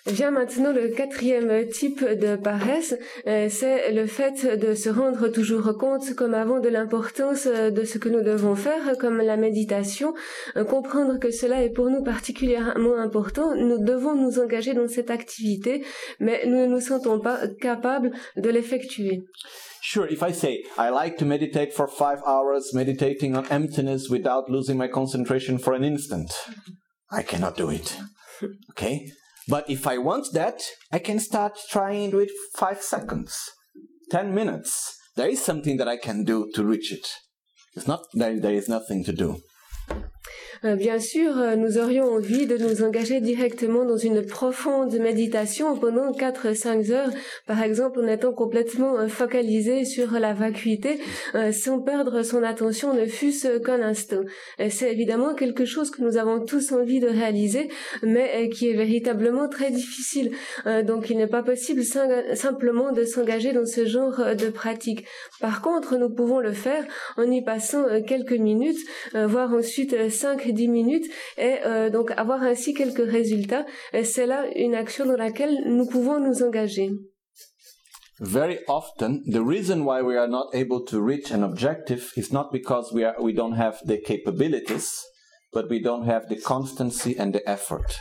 Vient maintenant le quatrième type de paresse, euh, c'est le fait de se rendre toujours compte comme avant de l'importance euh, de ce que nous devons faire, comme la méditation, euh, comprendre que cela est pour nous particulièrement important, nous devons nous engager dans cette activité, mais nous ne nous sentons pas capables de l'effectuer. Sure, if I say, I like to meditate for five hours, meditating on emptiness without losing my concentration for an instant, I cannot do it. Okay? But if I want that, I can start trying do five seconds, 10 minutes. There is something that I can do to reach it. It's not, there, there is nothing to do. Euh, Bien sûr, euh, nous aurions envie de nous engager directement dans une profonde méditation pendant 4-5 heures, par exemple en étant complètement euh, focalisé sur la vacuité, sans perdre son attention ne fût-ce qu'un instant. C'est évidemment quelque chose que nous avons tous envie de réaliser, mais qui est véritablement très difficile. Donc il n'est pas possible simplement de s'engager dans ce genre de pratique. Par contre, nous pouvons le faire en y passant quelques minutes, voire ensuite 5-10 minutes, et euh, donc avoir ainsi quelques résultats. C'est là une action dans laquelle nous pouvons nous engager. Very often, the reason why we are not able to reach an objective is not because we, are, we don't have the capabilities, but we don't have the constancy and the effort.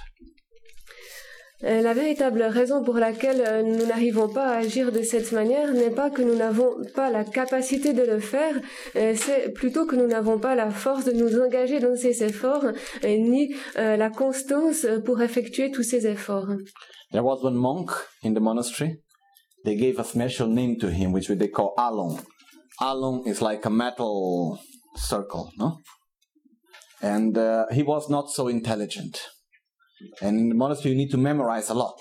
Euh, La véritable raison pour laquelle euh, nous n'arrivons pas à agir de cette manière n'est pas que nous n'avons pas la capacité de le faire, euh, c'est plutôt que nous n'avons pas la force de nous engager dans ces efforts, ni la constance pour effectuer tous ces efforts. There was one monk in the monastery. They gave a special name to him, which they call Alon. Alon is like a metal circle, no? And uh, he was not so intelligent. And in the monastery, you need to memorize a lot.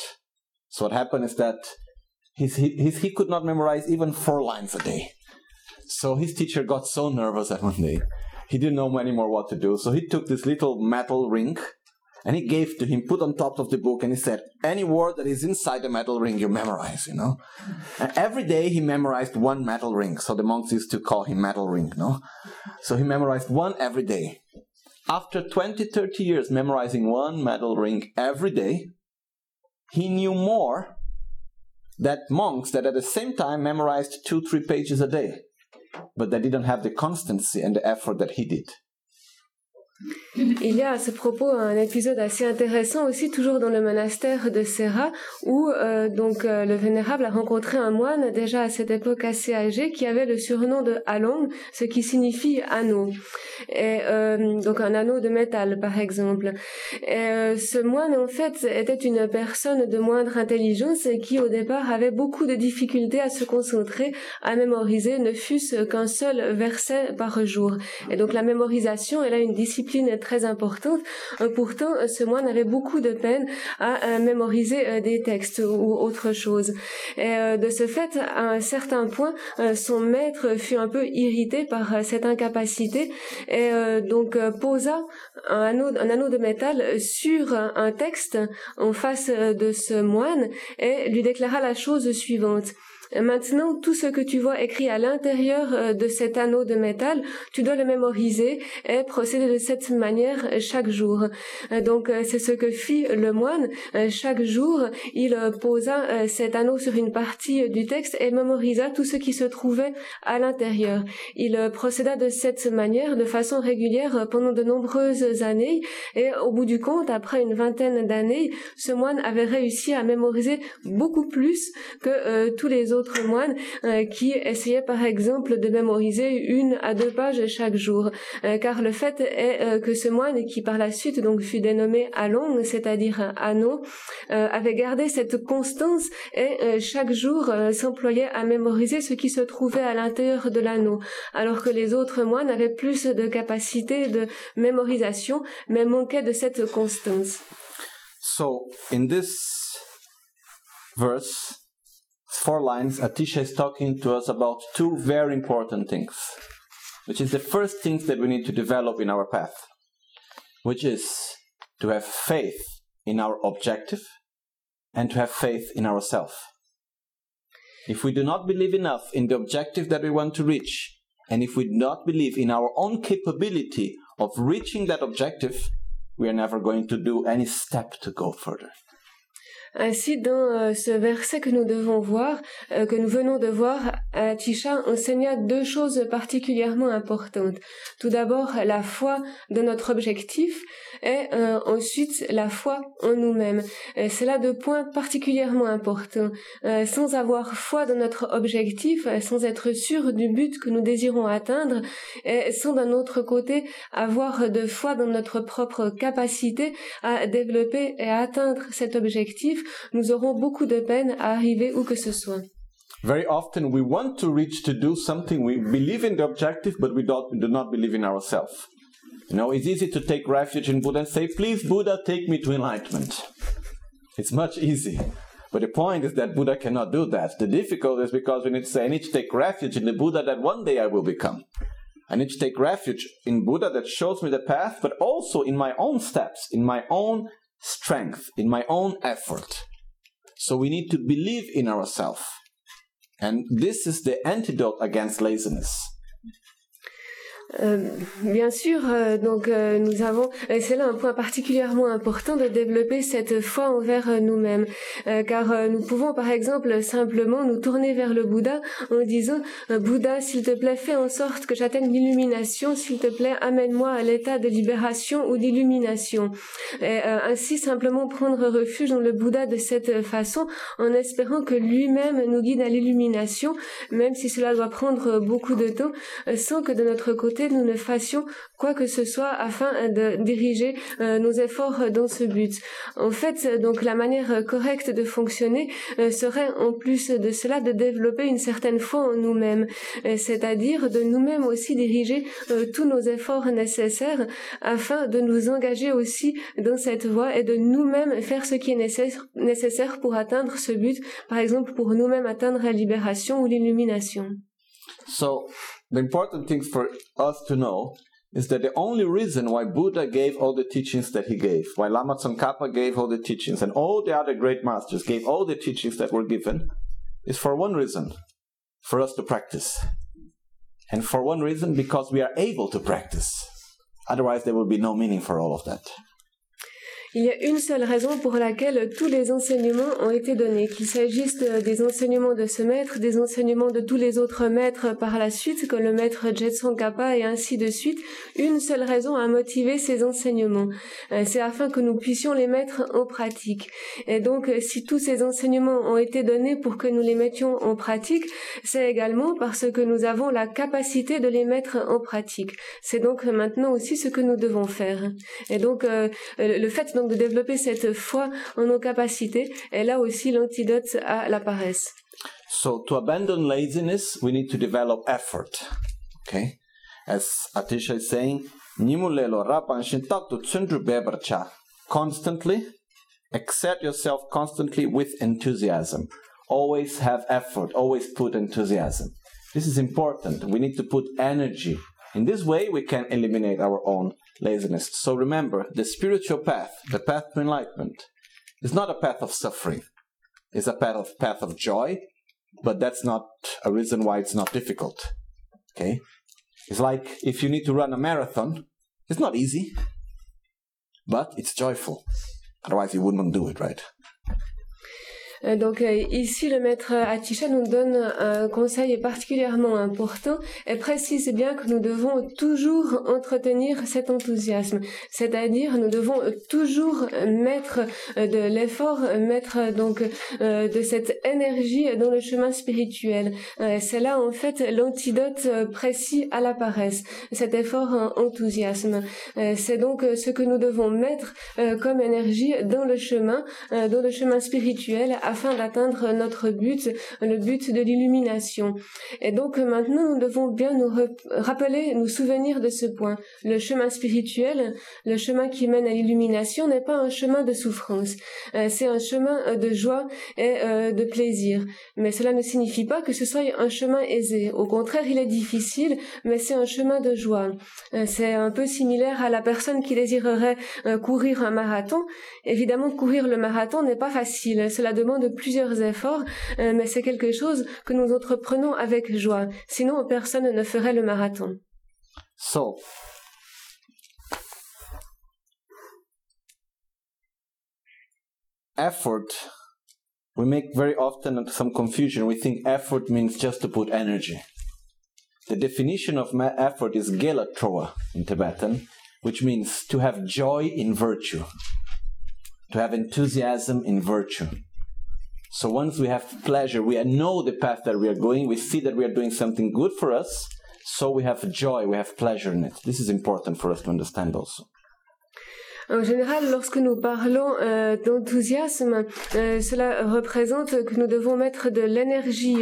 So what happened is that his, his, he could not memorize even four lines a day. So his teacher got so nervous that one day he didn't know anymore what to do. So he took this little metal ring and he gave to him, put on top of the book, and he said, any word that is inside the metal ring, you memorize, you know? And every day he memorized one metal ring. So the monks used to call him metal ring, no? So he memorized one every day. After 20, 30 years memorizing one metal ring every day, he knew more that monks that at the same time memorized two, three pages a day, but they didn't have the constancy and the effort that he did. Il y a à ce propos un épisode assez intéressant aussi, toujours dans le monastère de Serra, où euh, donc euh, le vénérable a rencontré un moine déjà à cette époque assez âgé qui avait le surnom de Along, ce qui signifie anneau. Et euh, donc un anneau de métal, par exemple. Et, ce moine en fait était une personne de moindre intelligence et qui au départ avait beaucoup de difficultés à se concentrer, à mémoriser, ne fût-ce qu'un seul verset par jour. Et donc la mémorisation, elle a une discipline très importante. Euh, pourtant, euh, ce moine avait beaucoup de peine à mémoriser euh, des textes ou autre chose. De ce fait, à un certain point, son maître fut un peu irrité par cette incapacité et donc posa un anneau, un anneau de métal sur un texte en face de ce moine et lui déclara la chose suivante. Maintenant, tout ce que tu vois écrit à l'intérieur euh, de cet anneau de métal, tu dois le mémoriser et procéder de cette manière chaque jour. Euh, donc, euh, c'est ce que fit le moine. Chaque jour, il posa cet anneau sur une partie du texte et mémorisa tout ce qui se trouvait à l'intérieur. Il procéda de cette manière, de façon régulière, pendant de nombreuses années et au bout du compte, après une vingtaine d'années, ce moine avait réussi à mémoriser beaucoup plus que tous les autres autres moines euh, qui essayaient par exemple de mémoriser une à deux pages chaque jour. Euh, car le fait est euh, que ce moine qui par la suite donc fut dénommé Along, c'est-à-dire Anneau, avait gardé cette constance et chaque jour s'employait à mémoriser ce qui se trouvait à l'intérieur de l'anneau, alors que les autres moines avaient plus de capacité de mémorisation, mais manquaient de cette constance. So, in this verse, four lines, Atisha is talking to us about two very important things, which is the first things that we need to develop in our path, which is to have faith in our objective and to have faith in ourselves. If we do not believe enough in the objective that we want to reach, and if we do not believe in our own capability of reaching that objective, we are never going to do any step to go further. Ainsi, dans euh, ce verset que nous devons voir, euh, que nous venons de voir, Tisha enseigna deux choses particulièrement importantes. Tout d'abord, la foi de notre objectif et euh, ensuite la foi en nous-mêmes. C'est là deux points particulièrement importants. sans avoir foi dans notre objectif, sans être sûr du but que nous désirons atteindre, et sans d'un autre côté avoir de foi dans notre propre capacité à développer et à atteindre cet objectif, nous aurons beaucoup de peine à arriver où que ce soit. Very often we want to reach to do something, we believe in the objective, but we, don't, do not believe in ourselves. You know, it's easy to take refuge in Buddha and say, please, Buddha, take me to enlightenment. It's much easier. But the point is that Buddha cannot do that. The difficulty is because we need to say, I need to take refuge in the Buddha that one day I will become. I need to take refuge in Buddha that shows me the path, but also in my own steps, in my own strength, in my own effort. So we need to believe in ourselves. And this is the antidote against laziness. Euh, bien sûr, euh, donc euh, nous avons, c'est là un point particulièrement important de développer cette foi envers nous-mêmes, car nous pouvons par exemple simplement nous tourner vers le Bouddha en disant Bouddha, s'il te plaît, fais en sorte que j'atteigne l'illumination, s'il te plaît, amène-moi à l'état de libération ou d'illumination. Et ainsi simplement prendre refuge dans le Bouddha de cette façon, en espérant que lui-même nous guide à l'illumination, même si cela doit prendre beaucoup de temps, sans que de notre côté nous ne fassions quoi que ce soit afin de diriger euh, nos efforts dans ce but. En fait, donc la manière correcte de fonctionner euh, serait en plus de cela de développer une certaine foi en nous-mêmes, euh, c'est-à-dire de nous-mêmes aussi diriger tous nos efforts nécessaires afin de nous engager aussi dans cette voie et de nous-mêmes faire ce qui est nécessaire pour atteindre ce but, par exemple pour nous-mêmes atteindre la libération ou l'illumination. So, the important thing for us to know is that the only reason why Buddha gave all the teachings that he gave, why Lama Tsongkhapa gave all the teachings, and all the other great masters gave all the teachings that were given, is for one reason for us to practice. And for one reason, because we are able to practice. Otherwise, there will be no meaning for all of that. Il y a une seule raison pour laquelle tous les enseignements ont été donnés, qu'il s'agisse de- des enseignements de ce maître, des enseignements de tous les autres maîtres par la suite, comme le maître Jetson Kappa et ainsi de suite. Une seule raison a motivé ces enseignements. Euh, C'est afin que nous puissions les mettre en pratique. Et donc, si tous ces enseignements ont été donnés pour que nous les mettions en pratique, c'est également parce que nous avons la capacité de les mettre en pratique. C'est donc maintenant aussi ce que nous devons faire. Et donc, euh, le fait donc de développer cette foi en nos capacités est là aussi l'antidote à la paresse. So to abandon laziness, we need to develop effort. Okay? As Atisha is saying, "Nimulelo rapanshin taktu tsundru bebercha." constantly, exert yourself constantly with enthusiasm. Always have effort, always put enthusiasm. This is important. We need to put energy. In this way, we can eliminate our own laziness. So remember, the spiritual path, the path to enlightenment, is not a path of suffering. It's a path of path of joy, but that's not a reason why it's not difficult. Okay? It's like if you need to run a marathon, it's not easy, but it's joyful. Otherwise, you wouldn't do it, right? Euh, Donc euh, ici, le maître Atisha nous donne un conseil particulièrement important et précise bien que nous devons toujours entretenir cet enthousiasme, c'est-à-dire nous devons toujours mettre euh, de l'effort, mettre donc de cette énergie dans le chemin spirituel. C'est là en fait l'antidote précis à la paresse, cet effort en enthousiasme. C'est donc ce que nous devons mettre comme énergie dans le chemin, dans le chemin spirituel afin d'atteindre notre but, le but de l'illumination. Et donc maintenant, nous devons bien nous rappeler, nous souvenir de ce point. Le chemin spirituel, le chemin qui mène à l'illumination n'est pas un chemin de souffrance, Euh, c'est un chemin euh, de joie et euh, de plaisir. Mais cela ne signifie pas que ce soit un chemin aisé. Au contraire, il est difficile, mais c'est un chemin de joie. C'est un peu similaire à la personne qui désirerait courir un marathon. Évidemment, courir le marathon n'est pas facile. Cela demande plusieurs efforts, euh, mais c'est quelque chose que nous entreprenons avec joie. Sinon, personne ne ferait le marathon. So, effort, we make very often some confusion. We think effort means just to put energy. The definition of effort is gelatroa in Tibetan, which means to have joy in virtue, to have enthusiasm in virtue. So once we have pleasure, we know the path that we are going, we see that we are doing something good for us, so we have joy, we have pleasure in it. This is important for us to understand also. En général, lorsque nous parlons euh, d'enthousiasme, euh, cela représente que nous devons mettre de l'énergie,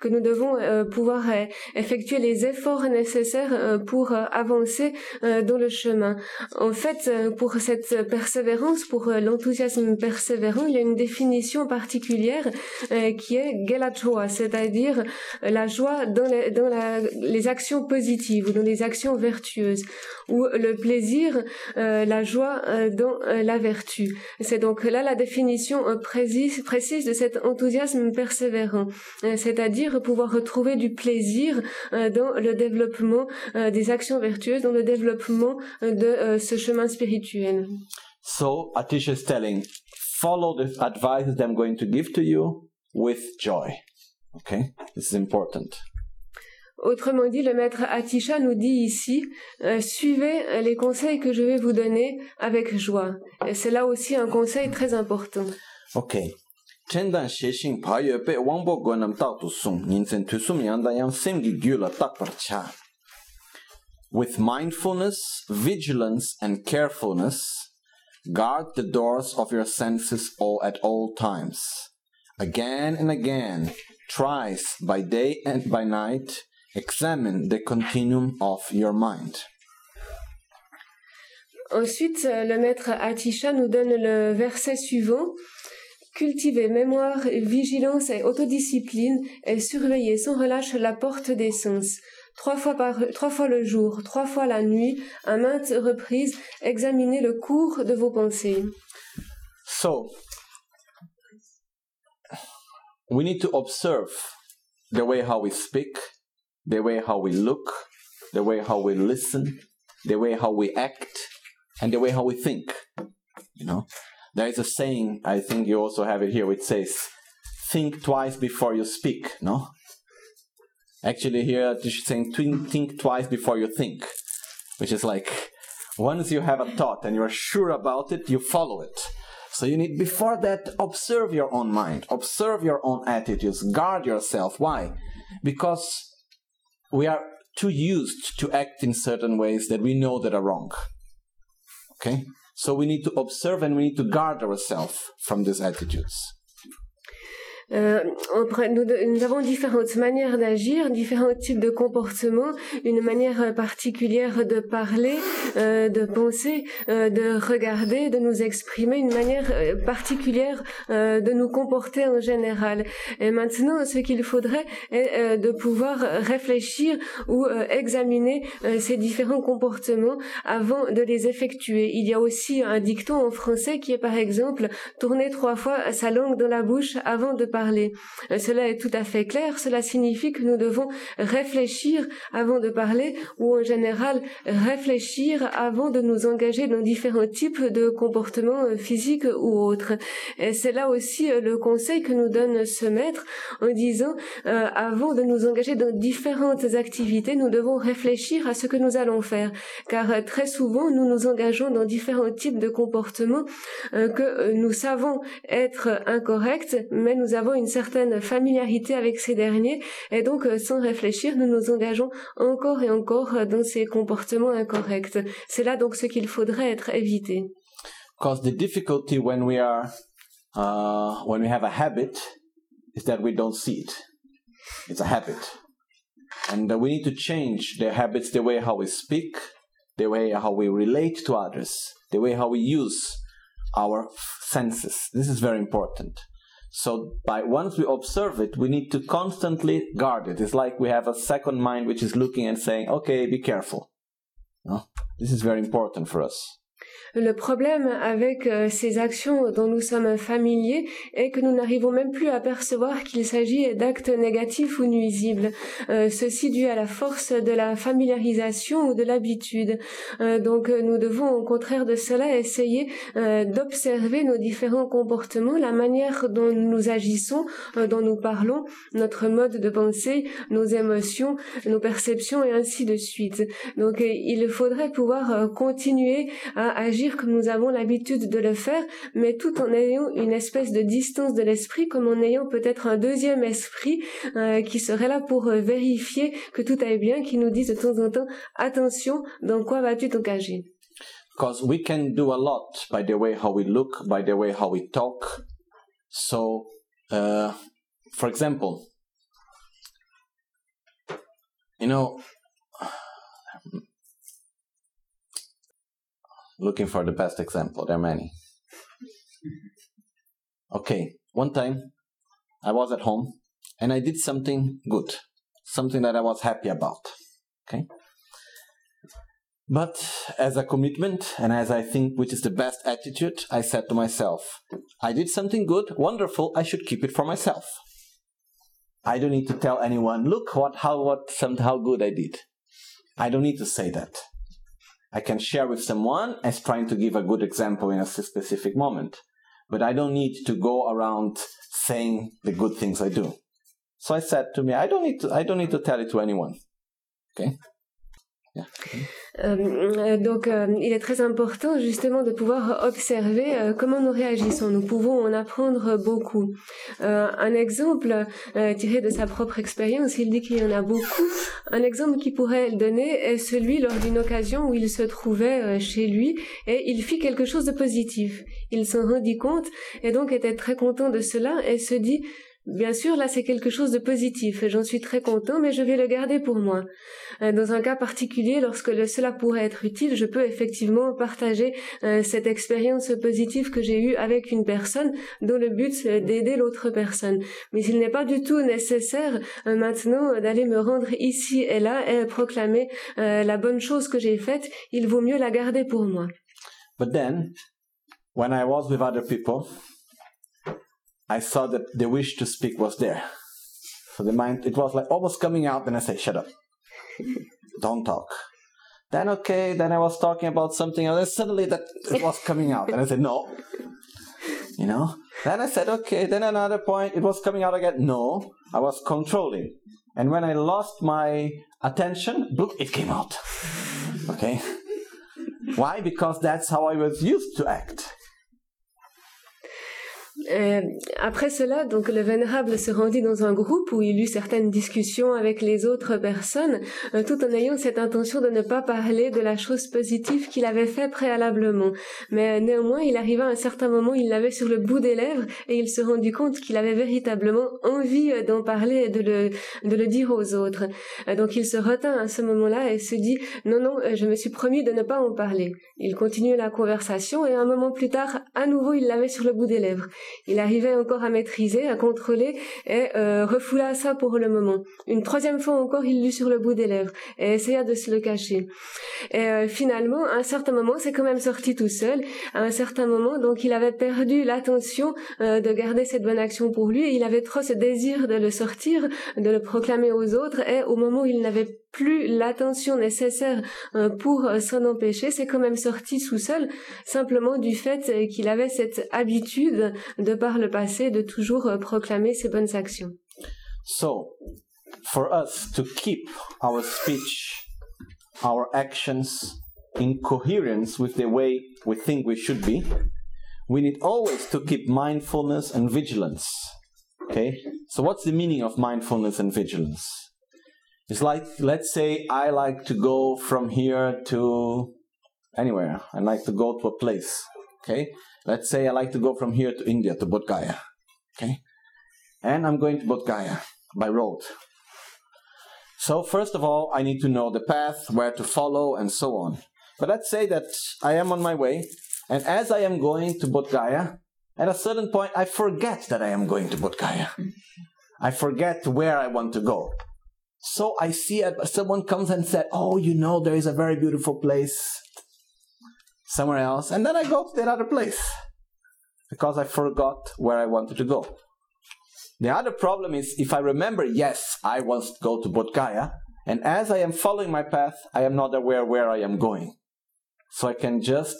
que nous devons euh, pouvoir euh, effectuer les efforts nécessaires euh, pour euh, avancer dans le chemin. En fait, pour cette persévérance, pour l'enthousiasme persévérant, il y a une définition particulière qui est gelachoa, c'est-à-dire la joie dans, les, dans la- les actions positives ou dans les actions vertueuses, ou le plaisir, la joie dans euh, la vertu. C'est donc là la définition euh, précise, de cet enthousiasme persévérant, Euh, c'est-à-dire pouvoir retrouver du plaisir euh, dans le développement euh, des actions vertueuses, dans le développement euh, de euh, ce chemin spirituel. So Atisha is telling, follow the advice that I'm going to give to you with joy. Okay? This is important. Autrement dit, le maître Atisha nous dit ici, euh, suivez les conseils que je vais vous donner avec joie. C'est là aussi un conseil très important. Parcha. With mindfulness, vigilance, and carefulness, guard the doors of your senses all at all times. Again and again, thrice by day and by night, examine the continuum of your mind. Ensuite, euh, le maître Atisha nous donne le verset suivant. Cultivez mémoire, vigilance et autodiscipline et surveillez sans relâche la porte des sens. Trois fois, par, trois fois le jour, trois fois la nuit, à maintes reprises, examinez le cours de vos pensées. So, we need to observe the way how we speak, the way how we look, the way how we listen, the way how we act, and the way how we think. You know, there is a saying. I think you also have it here, which says, "Think twice before you speak." No. Actually, here she's saying, "Think twice before you think," which is like once you have a thought and you're sure about it, you follow it. So you need before that observe your own mind, observe your own attitudes, guard yourself. Why? Because we are too used to act in certain ways that we know that are wrong. Okay? So we need to observe and we need to guard ourselves from these attitudes. Euh, nous, nous avons différentes manières d'agir, différents types de comportements, une manière particulière de parler, euh, de penser, euh, de regarder, de nous exprimer, une manière euh, particulière euh, de nous comporter en général. Et maintenant, ce qu'il faudrait est euh, de pouvoir réfléchir ou examiner ces différents comportements avant de les effectuer. Il y a aussi un dicton en français qui est par exemple tourner trois fois sa langue dans la bouche avant de parler. Euh, Cela est tout à fait clair. Cela signifie que nous devons réfléchir avant de parler ou en général réfléchir avant de nous engager dans différents types de comportements euh, physiques ou autres. C'est là aussi euh, le conseil que nous donne ce maître en disant avant de nous engager dans différentes activités, nous devons réfléchir à ce que nous allons faire. Car très souvent, nous nous engageons dans différents types de comportements que nous savons être incorrects, mais nous avons une certaine familiarité avec ces derniers et donc euh, sans réfléchir, nous nous engageons encore et encore euh, dans ces comportements incorrects. C'est là donc ce qu'il faudrait être évité. Because the difficulty when we are, uh, when we have a habit, is that we don't see it. It's a habit, and uh, we need to change the habits, the way how we speak, the way how we relate to others, the way how we use our senses. This is very important. So by once we observe it, we need to constantly guard it. It's like we have a second mind which is looking and saying, "Okay, be careful." No? This is very important for us. Le problème avec euh, ces actions dont nous sommes familiers est que nous n'arrivons même plus à percevoir qu'il s'agit d'actes négatifs ou nuisibles. Euh, ceci dû à la force de la familiarisation ou de l'habitude. Euh, donc euh, nous devons au contraire de cela essayer d'observer nos différents comportements, la manière dont nous agissons, dont nous parlons, notre mode de pensée, nos émotions, nos perceptions et ainsi de suite. Donc il faudrait pouvoir continuer à agir comme nous avons l'habitude de le faire, mais tout en ayant une espèce de distance de l'esprit, comme en ayant peut-être un deuxième esprit euh, qui serait là pour euh, vérifier que tout aille bien, qui nous dise de temps en temps attention, dans quoi vas-tu t'engager? Because we can do a lot by the way how we look, by the way how we talk. So, uh, for example, you know, looking for the best example, there are many. Okay, one time I was at home and I did something good, something that I was happy about. Okay. But as a commitment, and as I think which is the best attitude, I said to myself, I did something good, wonderful, I should keep it for myself. I don't need to tell anyone, look what how what some how good I did. I don't need to say that. I can share with someone as trying to give a good example in a specific moment. But I don't need to go around saying the good things I do. So I said to me, I don't need to I don't need to tell it to anyone. Okay? Euh, euh, donc, euh, il est très important justement de pouvoir observer comment nous réagissons. Nous pouvons en apprendre beaucoup. Un exemple tiré de sa propre expérience, il dit qu'il y en a beaucoup. Un exemple qu'il pourrait donner est celui lors d'une occasion où il se trouvait chez lui et il fit quelque chose de positif. Il s'en rendit compte et donc était très content de cela et se dit Bien sûr, là, c'est quelque chose de positif j'en suis très content, mais je vais le garder pour moi. Euh, Dans un cas particulier, lorsque cela pourrait être utile, je peux effectivement partager euh, cette expérience positive que j'ai eue avec une personne dont le but c'est d'aider l'autre personne. Mais il n'est pas du tout nécessaire euh, maintenant euh, d'aller me rendre ici et là et proclamer euh, la bonne chose que j'ai faite. Il vaut mieux la garder pour moi. I saw that the wish to speak was there. So the mind, it was like almost coming out, and I say, shut up. Don't talk. Then okay, then I was talking about something. And suddenly that it was coming out, and I said no. You know. Then I said okay. Then another point, it was coming out again. No, I was controlling, and when I lost my attention, look, it came out. Okay. Why? Because that's how I was used to act. Euh, après cela, donc le vénérable se rendit dans un groupe où il eut certaines discussions avec les autres personnes, euh, tout en ayant cette intention de ne pas parler de la chose positive qu'il avait fait préalablement. Mais euh, néanmoins, il arriva à un certain moment, il l'avait sur le bout des lèvres et il se rendit compte qu'il avait véritablement envie d'en parler et de le, de le dire aux autres. donc il se retint à ce moment-là et se dit non, non, je me suis promis de ne pas en parler. Il continuait la conversation et un moment plus tard, à nouveau, il l'avait sur le bout des lèvres. Il arrivait encore à maîtriser, à contrôler et euh, refoula ça pour le moment. Une troisième fois encore, il l'eut sur le bout des lèvres et essaya de se le cacher. Et euh, finalement, à un certain moment, c'est quand même sorti tout seul. À un certain moment, donc, il avait perdu l'attention euh, de garder cette bonne action pour lui. il avait trop ce désir de le sortir, de le proclamer aux autres. Et au moment où il n'avait plus l'attention nécessaire euh, pour euh, s'en empêcher, c'est quand même sorti sous seul, simplement du fait euh, qu'il avait cette habitude de par le passé de toujours proclamer ses bonnes actions. So, for us to keep our speech, our actions in coherence with the way we think we should be, we need always to keep mindfulness and vigilance. Okay? So, what's the meaning of mindfulness and vigilance? It's like, let's say I like to go from here to anywhere. I like to go to a place. Okay. Let's say I like to go from here to India, to Bodh Gaya. Okay. And I'm going to Bodh Gaya by road. So first of all, I need to know the path, where to follow, and so on. But let's say that I am on my way, and as I am going to Bodh Gaya, at a certain point, I forget that I am going to Bodh Gaya. I forget where I want to go. So I see it, someone comes and said, Oh, you know, there is a very beautiful place somewhere else. And then I go to that other place because I forgot where I wanted to go. The other problem is if I remember, yes, I want to go to Bodhgaya. And as I am following my path, I am not aware where I am going. So I can just,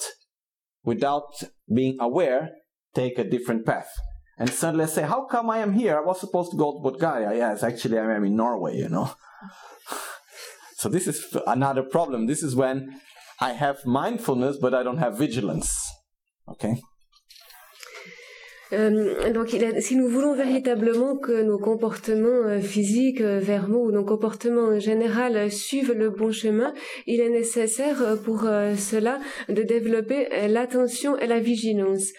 without being aware, take a different path and suddenly I say, how come I am here? I was supposed to go to Bulgaria. Yes, actually I am in Norway, you know. so this is another problem. This is when I have mindfulness, but I don't have vigilance. Okay? Euh, donc, si nous voulons véritablement que nos comportements euh, physiques, euh, verbaux ou nos comportements en général suivent le bon chemin, il est nécessaire pour cela de développer l'attention et la vigilance.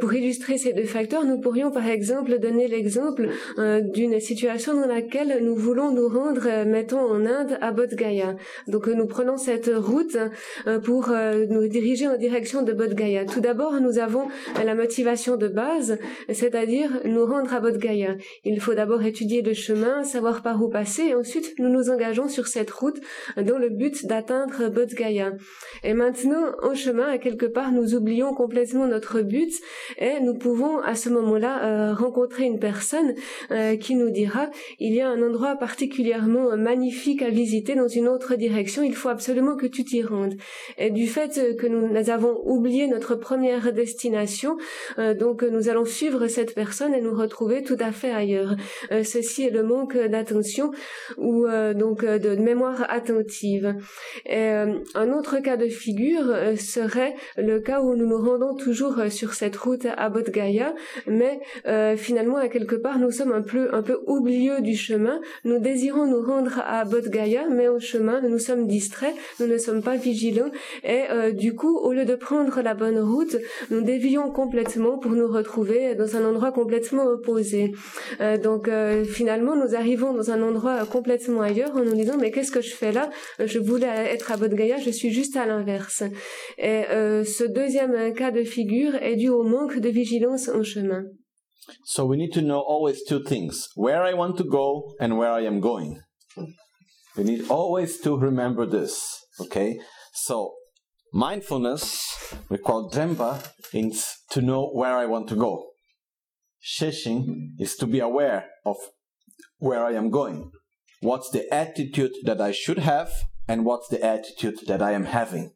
pour illustrer ces deux facteurs, nous pourrions par exemple donner l'exemple d'une situation dans laquelle nous voulons nous rendre, mettons en Inde, à Bodh Gaya. Donc, nous prenons cette route pour nous diriger en direction de Bodh Gaya. Tout d'abord, nous avons la motivation de c'est-à-dire nous rendre à Bodh. Il faut d'abord étudier le chemin, savoir par où passer, et ensuite nous nous engageons sur cette route dans le but d'atteindre Bodh. Et maintenant, en chemin, à quelque part, nous oublions complètement notre but et nous pouvons à ce moment-là euh, rencontrer une personne euh, qui nous dira il y a un endroit particulièrement magnifique à visiter dans une autre direction, il faut absolument que tu t'y rendes. Et du fait que nous avons oublié notre première destination, euh, donc nous allons suivre cette personne et nous retrouver tout à fait ailleurs. Euh, ceci est le manque d'attention ou euh, donc euh, de mémoire attentive. Un autre cas de figure serait le cas où nous nous rendons toujours sur cette route à Bodh Gaya, mais finalement à quelque part nous sommes un peu un peu oublieux du chemin. Nous désirons nous rendre à Bodh Gaya, mais au chemin nous sommes distraits, nous ne sommes pas vigilants et du coup au lieu de prendre la bonne route, nous dévions complètement pour nous retrouver dans un endroit complètement opposé. Euh, donc euh, finalement, nous arrivons dans un endroit complètement ailleurs en nous disant mais qu'est-ce que je fais là? Je voulais être à Bodh Gaya, je suis juste à l'inverse. Et euh, ce deuxième cas de figure est dû au manque de vigilance en chemin. So we need to know always two things: where I want to go and where I am going. We need always to remember this. Okay, so mindfulness we call Dremba is to know where I want to go. Sheshing is to be aware of where I am going. What's the attitude that I should have and what's the attitude that I am having.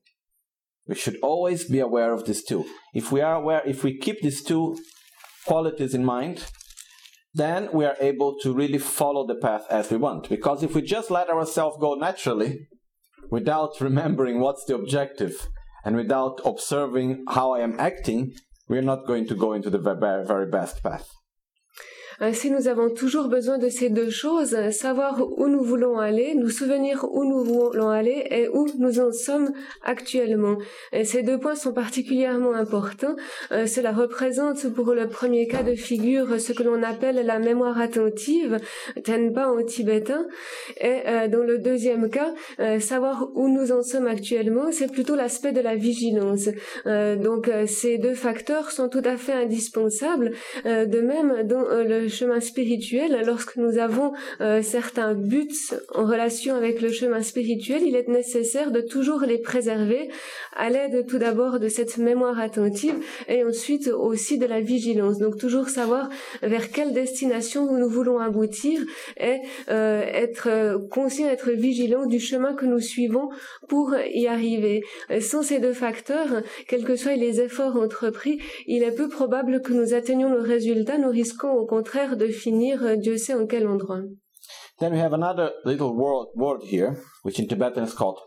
We should always be aware of these two. If we are aware, if we keep these two qualities in mind, then we are able to really follow the path as we want. Because if we just let ourselves go naturally, without remembering what's the objective, and without observing how I am acting, we're not going to go into the very, very best path. Ainsi, nous avons toujours besoin de ces deux choses, savoir où nous voulons aller, nous souvenir où nous voulons aller et où nous en sommes actuellement. Et ces deux points sont particulièrement importants. Euh, cela représente pour le premier cas de figure ce que l'on appelle la mémoire attentive, Tenpa en tibétain. Et euh, dans le deuxième cas, euh, savoir où nous en sommes actuellement, c'est plutôt l'aspect de la vigilance. donc ces deux facteurs sont tout à fait indispensables. de même, dans le chemin spirituel, lorsque nous avons euh, certains buts en relation avec le chemin spirituel, il est nécessaire de toujours les préserver à l'aide tout d'abord de cette mémoire attentive et ensuite aussi de la vigilance. Donc toujours savoir vers quelle destination nous voulons aboutir et euh, être conscient, être vigilant du chemin que nous suivons pour y arriver. Sans ces deux facteurs, quels que soient les efforts entrepris, il est peu probable que nous atteignions le résultat. Nous risquons au contraire de finir euh, Dieu sait en quel endroit. Then we have another little word, here, which in Tibetan is called.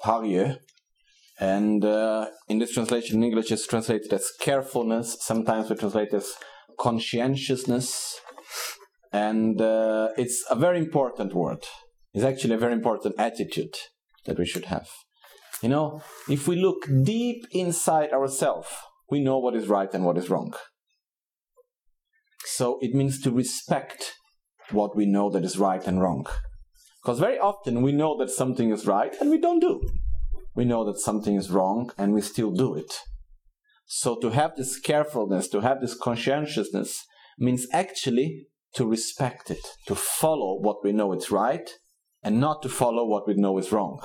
And uh, in this translation in English is translated as carefulness. Sometimes we translate as conscientiousness. And uh, it's a very important word. It's actually a very important attitude that we should have. You know, if we look deep inside ourselves, we know what is right and what is wrong. So it means to respect what we know that is right and wrong. Because very often we know that something is right and we don't do. We know that something is wrong and we still do it. So to have this carefulness, to have this conscientiousness means actually to respect it, to follow what we know is right and not to follow what we know is wrong.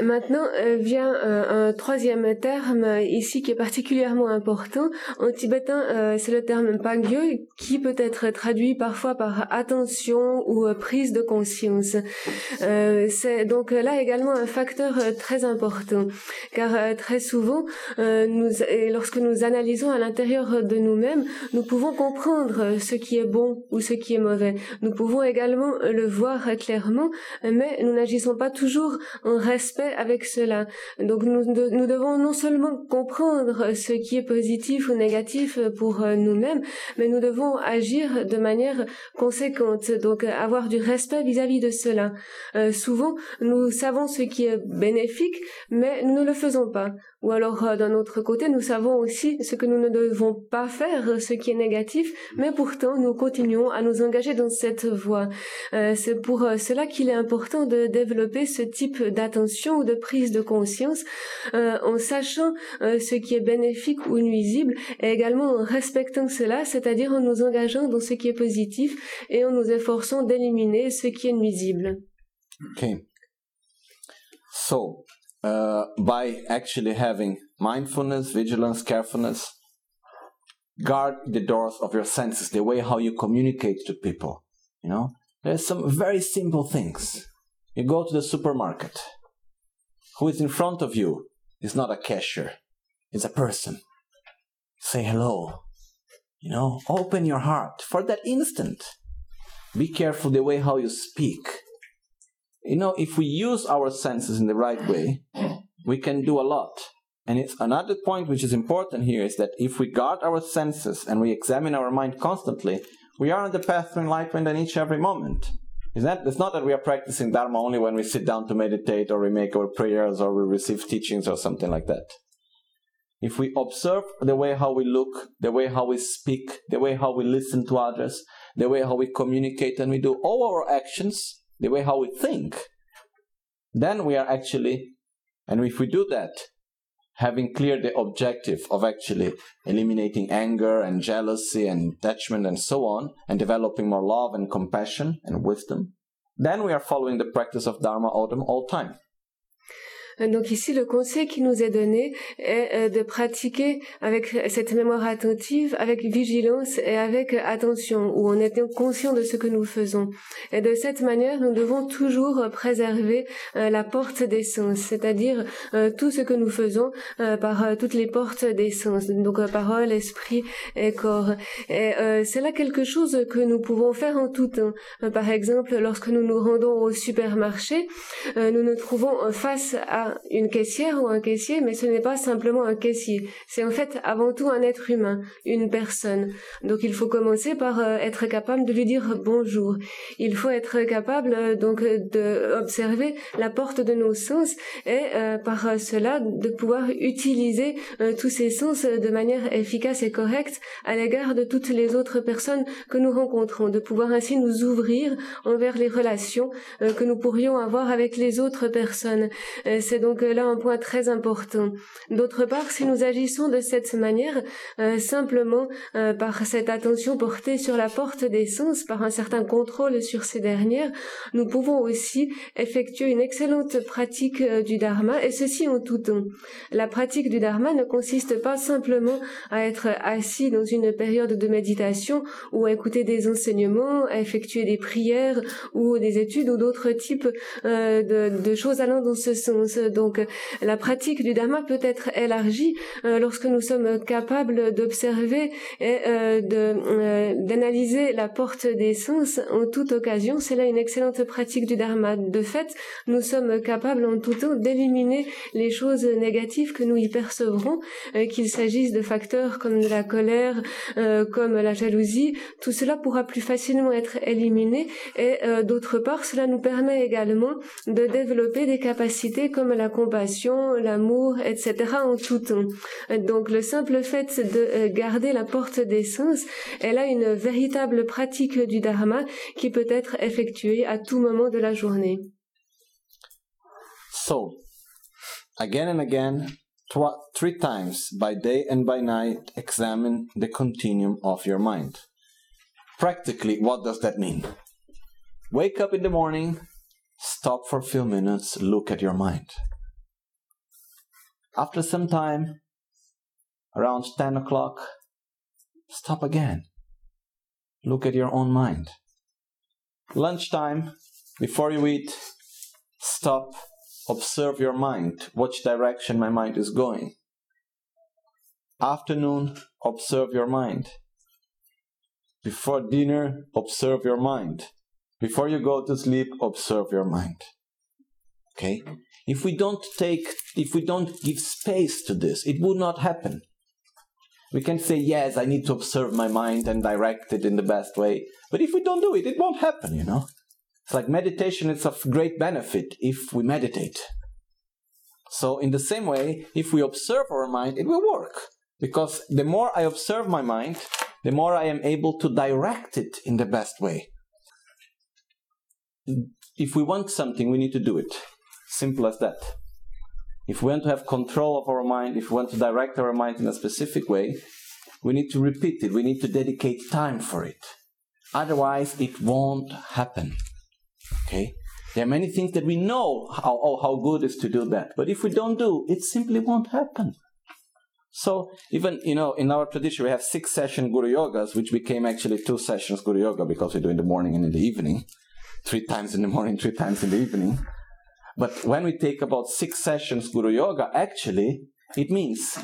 Maintenant euh, vient euh, un troisième terme ici qui est particulièrement important. En tibétain, euh, c'est le terme pangyo qui peut être traduit parfois par attention ou prise de conscience. c'est donc là également un facteur très important, car très souvent, lorsque nous analysons à l'intérieur de nous-mêmes, nous pouvons comprendre ce qui est bon ou ce qui est mauvais. Nous pouvons également le voir clairement, mais nous n'agissons pas toujours en respect avec cela. Donc nous, devons non seulement comprendre ce qui est positif ou négatif pour euh, nous-mêmes, mais nous devons agir de manière conséquente, donc avoir du respect vis-à-vis de cela. Euh, souvent, nous savons ce qui est bénéfique, mais nous ne le faisons pas. Ou alors, euh, d'un autre côté, nous savons aussi ce que nous ne devons pas faire, ce qui est négatif, mais pourtant, nous continuons à nous engager dans cette voie. C'est pour cela qu'il est important de développer ce type d'attention ou de prise de conscience en sachant ce qui est bénéfique ou nuisible et également en respectant cela, c'est-à-dire en nous engageant dans ce qui est positif et en nous efforçant d'éliminer ce qui est nuisible. Okay. So, uh, by actually having mindfulness, vigilance, carefulness, guard the doors of your senses, the way how you communicate to people. You know, there's some very simple things. You go to the supermarket. Who is in front of you is not a cashier, it's a person. Say hello. You know, open your heart for that instant. Be careful the way how you speak you know, if we use our senses in the right way, we can do a lot. And it's another point which is important here is that if we guard our senses and we examine our mind constantly, we are on the path to enlightenment in each every moment. Is that it's not that we are practicing Dharma only when we sit down to meditate or we make our prayers or we receive teachings or something like that. If we observe the way how we look, the way how we speak, the way how we listen to others, the way how we communicate and we do all our actions, the way how we think, then we are actually, and if we do that, having cleared the objective of actually eliminating anger and jealousy and attachment and so on, and developing more love and compassion and wisdom, then we are following the practice of Dharma Autumn all time. Donc ici, le conseil qui nous est donné est euh, de pratiquer avec cette mémoire attentive, avec vigilance et avec attention, où on est conscient de ce que nous faisons. Et de cette manière, nous devons toujours préserver euh, la porte des sens, c'est-à-dire euh, tout ce que nous faisons par toutes les portes des sens, donc parole, esprit et corps. Et c'est là quelque chose que nous pouvons faire en tout temps. par exemple, lorsque nous nous rendons au supermarché, nous nous trouvons face à une caissière ou un caissier, mais ce n'est pas simplement un caissier. C'est en fait avant tout un être humain, une personne. Donc il faut commencer par euh, être capable de lui dire bonjour. Il faut être capable euh, donc de la porte de nos sens et euh, par cela de pouvoir utiliser tous ces sens de manière efficace et correcte à l'égard de toutes les autres personnes que nous rencontrons, de pouvoir ainsi nous ouvrir envers les relations que nous pourrions avoir avec les autres personnes. Donc là un point très important. D'autre part, si nous agissons de cette manière, euh, simplement euh, par cette attention portée sur la porte des sens, par un certain contrôle sur ces dernières, nous pouvons aussi effectuer une excellente pratique euh, du dharma, et ceci en tout temps. La pratique du dharma ne consiste pas simplement à être assis dans une période de méditation ou à écouter des enseignements, à effectuer des prières ou des études ou d'autres types de choses allant dans ce sens. Donc la pratique du dharma peut être élargie euh, lorsque nous sommes capables d'observer et euh, euh, d'analyser la porte des sens en toute occasion. C'est là une excellente pratique du dharma. De fait, nous sommes capables en tout temps d'éliminer les choses négatives que nous y percevrons, qu'il s'agisse de facteurs comme de la colère, comme la jalousie. Tout cela pourra plus facilement être éliminé et d'autre part, cela nous permet également de développer des capacités comme la compassion, l'amour, etc. en tout temps. Donc le simple fait de euh, garder la porte des sens est là une véritable pratique du dharma qui peut être effectuée à tout moment de la journée. So, again and again, three times by day and by night, examine the continuum of your mind. Practically, what does that mean? Wake up in the morning, stop for a few minutes, look at your mind. After some time, around 10 o'clock, stop again. Look at your own mind. Lunchtime, before you eat, stop, observe your mind, which direction my mind is going. Afternoon, observe your mind. Before dinner, observe your mind. Before you go to sleep, observe your mind. Okay? If we don't take, if we don't give space to this, it would not happen. We can say, yes, I need to observe my mind and direct it in the best way. But if we don't do it, it won't happen, you know? It's like meditation is of great benefit if we meditate. So, in the same way, if we observe our mind, it will work. Because the more I observe my mind, the more I am able to direct it in the best way. If we want something, we need to do it. Simple as that. If we want to have control of our mind, if we want to direct our mind in a specific way, we need to repeat it. We need to dedicate time for it. Otherwise, it won't happen. Okay? There are many things that we know how, oh, how good is to do that. But if we don't do, it simply won't happen. So even, you know, in our tradition, we have six session Guru Yogas, which became actually two sessions Guru Yoga because we do in the morning and in the evening. Three times in the morning, three times in the evening. But when we take about six sessions Guru Yoga, actually, it means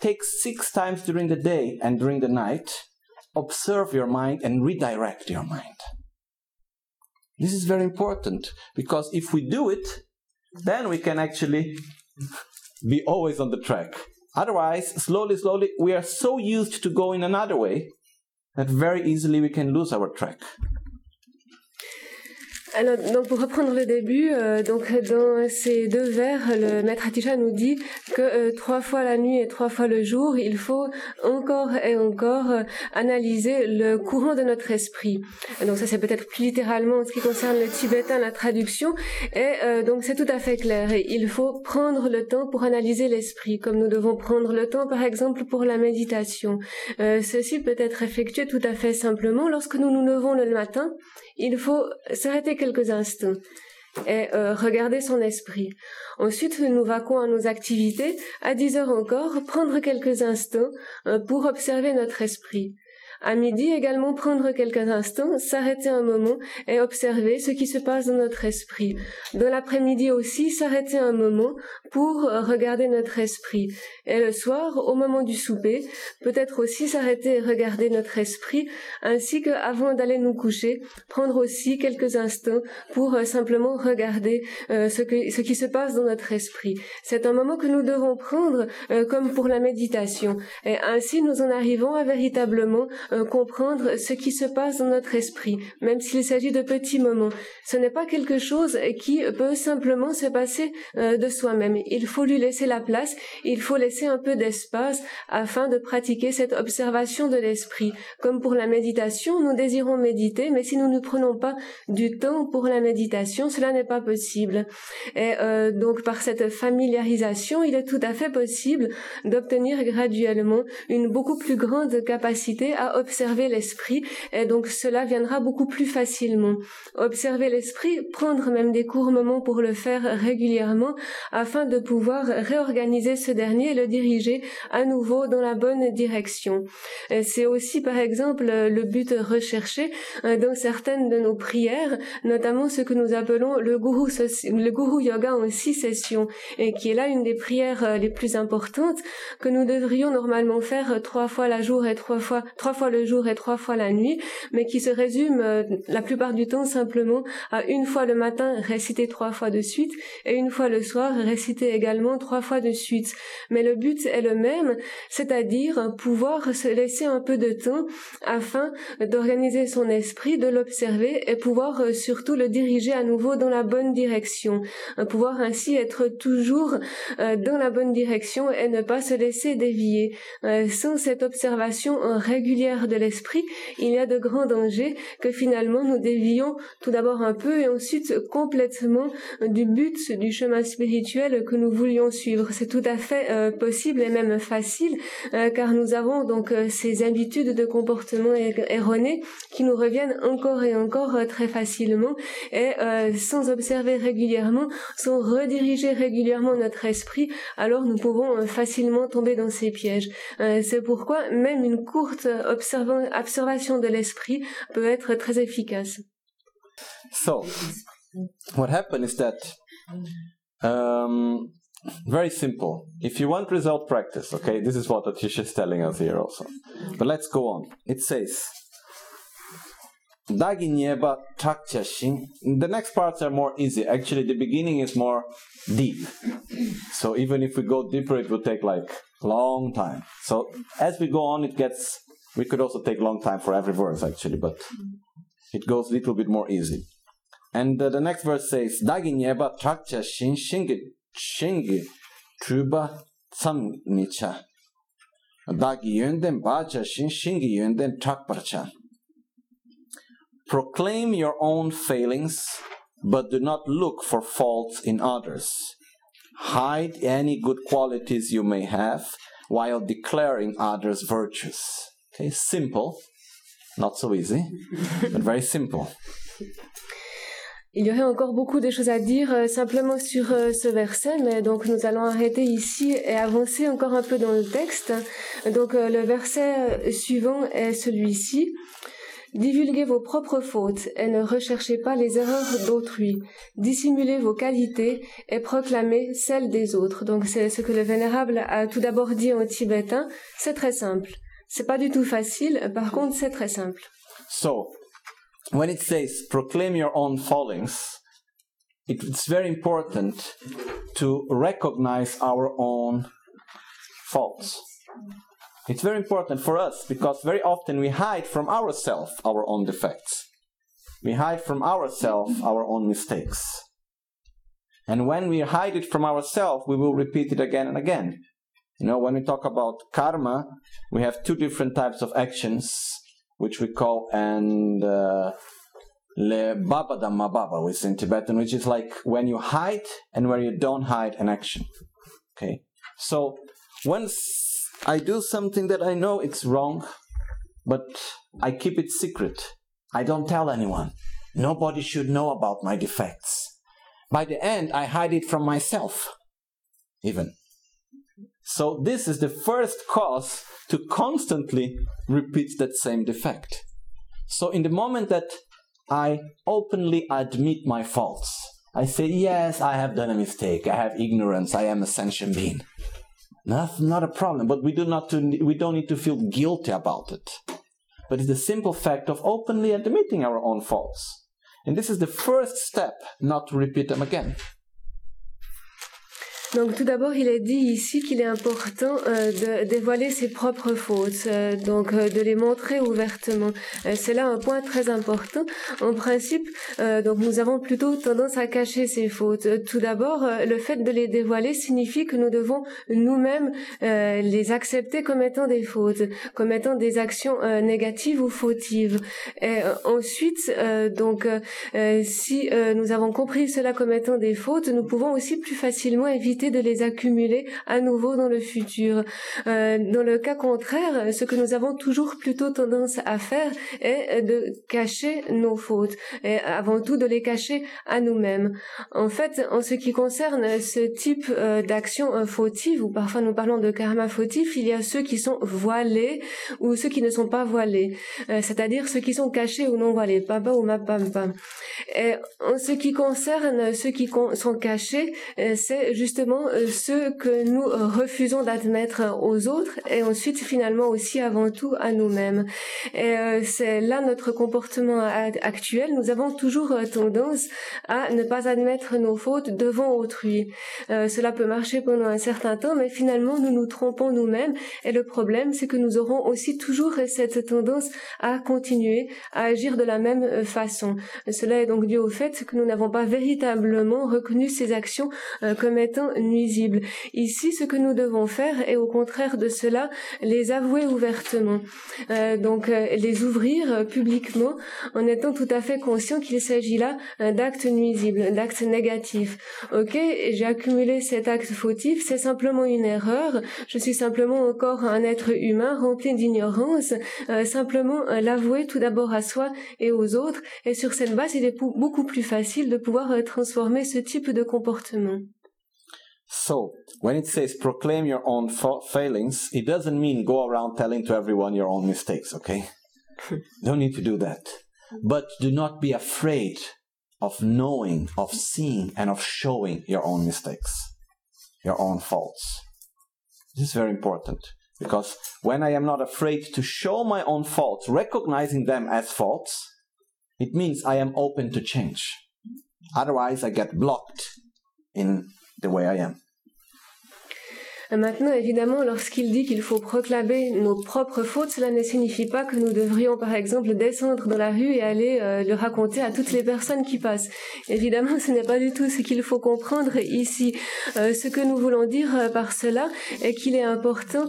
take six times during the day and during the night, observe your mind and redirect your mind. This is very important because if we do it, then we can actually be always on the track. Otherwise, slowly, slowly, we are so used to go in another way that very easily we can lose our track. Alors, donc pour reprendre le début, euh, donc dans ces deux vers, le maître Atisha nous dit que euh, trois fois la nuit et trois fois le jour, il faut encore et encore euh, analyser le courant de notre esprit. Donc ça c'est peut-être plus littéralement en ce qui concerne le tibétain la traduction, et donc c'est tout à fait clair. il faut prendre le temps pour analyser l'esprit, comme nous devons prendre le temps par exemple pour la méditation. ceci peut être effectué tout à fait simplement lorsque nous nous levons le matin il faut s'arrêter quelques instants est euh, regarder son esprit. Ensuite, nous vaquons à nos activités. À 10 heures encore, prendre quelques instants euh, pour observer notre esprit. À midi également prendre quelques instants, s'arrêter un moment et observer ce qui se passe dans notre esprit. Dans l'après-midi aussi, s'arrêter un moment pour regarder notre esprit. Et le soir, au moment du souper, peut-être aussi s'arrêter et regarder notre esprit, ainsi qu'avant d'aller nous coucher, prendre aussi quelques instants pour euh, simplement regarder euh, ce, que, ce qui se passe dans notre esprit. C'est un moment que nous devons prendre euh, comme pour la méditation. Et ainsi, nous en arrivons à véritablement euh, comprendre ce qui se passe dans notre esprit, même s'il s'agit de petits moments. Ce n'est pas quelque chose qui peut simplement se passer euh, de soi-même. Il faut lui laisser la place, il faut laisser un peu d'espace afin de pratiquer cette observation de l'esprit. Comme pour la méditation, nous désirons méditer, mais si nous ne prenons pas du temps pour la méditation, cela n'est pas possible. Et euh, donc par cette familiarisation, il est tout à fait possible d'obtenir graduellement une beaucoup plus grande capacité à observer l'esprit et donc cela viendra beaucoup plus facilement. Observer l'esprit, prendre même des courts moments pour le faire régulièrement afin de pouvoir réorganiser ce dernier et le diriger à nouveau dans la bonne direction. C'est aussi par exemple le but recherché euh, dans certaines de nos prières, notamment ce que nous appelons le guru, le guru yoga en six sessions et qui est là une des prières euh, les plus importantes que nous devrions normalement faire trois fois la jour et trois fois trois fois le jour et trois fois la nuit, mais qui se résume euh, la plupart du temps simplement à une fois le matin réciter trois fois de suite et une fois le soir réciter également trois fois de suite. Mais le but est le même, c'est-à-dire pouvoir se laisser un peu de temps afin d'organiser son esprit, de l'observer et pouvoir euh, surtout le diriger à nouveau dans la bonne direction. Euh, pouvoir ainsi être toujours dans la bonne direction et ne pas se laisser dévier. Sans cette observation régulière de l'esprit, il y a de grands dangers que finalement nous dévions tout d'abord un peu et ensuite complètement du but du chemin spirituel que nous voulions suivre. C'est tout à fait euh, possible et même facile euh, car nous avons donc euh, ces habitudes de comportement er-, erronées qui nous reviennent encore et encore très facilement et sans observer régulièrement, sans rediriger régulièrement notre esprit, alors nous pouvons facilement tomber dans ces pièges. C'est pourquoi même une courte observation observation de l'esprit peut être très efficace. So, what happened is that um, very simple. If you want result practice, okay, this is what Atisha is telling us here also. But let's go on. It says. The next parts are more easy. Actually, the beginning is more deep. So even if we go deeper, it will take like long time. So as we go on, it gets we could also take long time for every verse, actually, but it goes a little bit more easy. And uh, the next verse says, Dagi nyeba trakcha shin shingi shingi truba micha. Dagi yönden bacha shin shingi yönden trakparcha. Proclaim your own failings, but do not look for faults in others. Hide any good qualities you may have while declaring others' virtues. Simple, not so easy, but very simple. Il y aurait encore beaucoup de choses à dire euh, simplement sur euh, ce verset, mais donc nous allons arrêter ici et avancer encore un peu dans le texte. Donc euh, le verset suivant est celui-ci. Divulguez vos propres fautes et ne recherchez pas les erreurs d'autrui. Dissimulez vos qualités et proclamez celles des autres. Donc c'est ce que le Vénérable a tout d'abord dit en tibétain. C'est très simple. C'est pas du tout facile, par contre c'est très simple. So, when it says proclaim your own fallings, it's very important to recognize our own faults. It's very important for us because very often we hide from ourselves our own defects. We hide from ourselves our own mistakes. And when we hide it from ourselves, we will repeat it again and again. You know, when we talk about karma, we have two different types of actions, which we call and uh, le baba dhamma baba, which is in Tibetan, which is like when you hide and where you don't hide an action. Okay, so once I do something that I know it's wrong, but I keep it secret. I don't tell anyone. Nobody should know about my defects. by the end, I hide it from myself, even. So, this is the first cause to constantly repeat that same defect. So, in the moment that I openly admit my faults, I say, Yes, I have done a mistake, I have ignorance, I am a sentient being. That's not a problem, but we, do not to, we don't need to feel guilty about it. But it's the simple fact of openly admitting our own faults. And this is the first step, not to repeat them again. Donc tout d'abord, il est dit ici qu'il est important euh, de dévoiler ses propres fautes, euh, donc euh, de les montrer ouvertement. Euh, c'est là un point très important. En principe, euh, donc nous avons plutôt tendance à cacher ces fautes. Euh, Tout d'abord, le fait de les dévoiler signifie que nous devons nous-mêmes les accepter comme étant des fautes, comme étant des actions négatives ou fautives. Et ensuite, donc si nous avons compris cela comme étant des fautes, nous pouvons aussi plus facilement éviter de les accumuler à nouveau dans le futur. Euh, dans le cas contraire, ce que nous avons toujours plutôt tendance à faire est de cacher nos fautes et avant tout de les cacher à nous-mêmes. En fait, en ce qui concerne ce type euh, d'action fautive, ou parfois nous parlons de karma fautif, il y a ceux qui sont voilés ou ceux qui ne sont pas voilés, Euh, c'est-à-dire ceux qui sont cachés ou non voilés, papa ou ma pam pam. Et en ce qui concerne ceux qui sont cachés, c'est justement euh, ceux que nous euh, refusons d'admettre aux autres et ensuite finalement aussi avant tout à nous-mêmes. Et euh, c'est là notre comportement actuel. Nous avons toujours euh, tendance à ne pas admettre nos fautes devant autrui. Euh, cela peut marcher pendant un certain temps, mais finalement nous nous trompons nous-mêmes. Et le problème, c'est que nous aurons aussi toujours cette tendance à continuer à agir de la même euh, façon. Cela est donc dû au fait que nous n'avons pas véritablement reconnu ces actions euh, comme étant Ici, ce que nous devons faire est au contraire de cela les avouer ouvertement. Euh, donc euh, les ouvrir euh, publiquement en étant tout à fait conscient qu'il s'agit là d'actes nuisibles, d'actes négatifs. Ok, j'ai accumulé cet acte fautif, c'est simplement une erreur, je suis simplement encore un être humain rempli d'ignorance, simplement l'avouer tout d'abord à soi et aux autres, et sur cette base, il est beaucoup plus facile de pouvoir transformer ce type de comportement. So, when it says proclaim your own fa- failings, it doesn't mean go around telling to everyone your own mistakes, okay? Don't need to do that. But do not be afraid of knowing, of seeing, and of showing your own mistakes, your own faults. This is very important because when I am not afraid to show my own faults, recognizing them as faults, it means I am open to change. Otherwise, I get blocked in the way I am. Maintenant, évidemment, lorsqu'il dit qu'il faut proclamer nos propres fautes, cela ne signifie pas que nous devrions, par exemple, descendre dans la rue et aller euh, le raconter à toutes les personnes qui passent. Évidemment, ce n'est pas du tout ce qu'il faut comprendre ici. Euh, ce que nous voulons dire euh, par cela est qu'il est important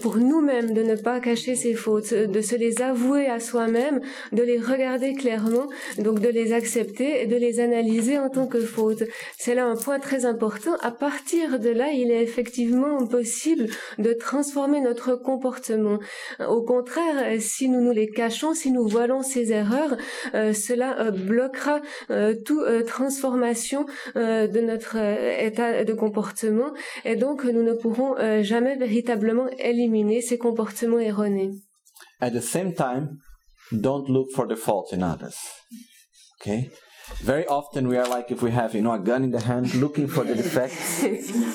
pour nous-mêmes de ne pas cacher ses fautes, de se les avouer à soi-même, de les regarder clairement, donc de les accepter et de les analyser en tant que fautes. C'est là un point très important. À partir de là, il est effectivement possible de transformer notre comportement. Au contraire, si nous nous les cachons, si nous voilons ces erreurs, euh, cela euh, bloquera euh, toute transformation de notre état de comportement et donc nous ne pourrons jamais véritablement éliminer ces comportements erronés. At the same time, don't look for the faults in others. Okay? Very often we are like if we have, you know, a gun in the hand looking for the defect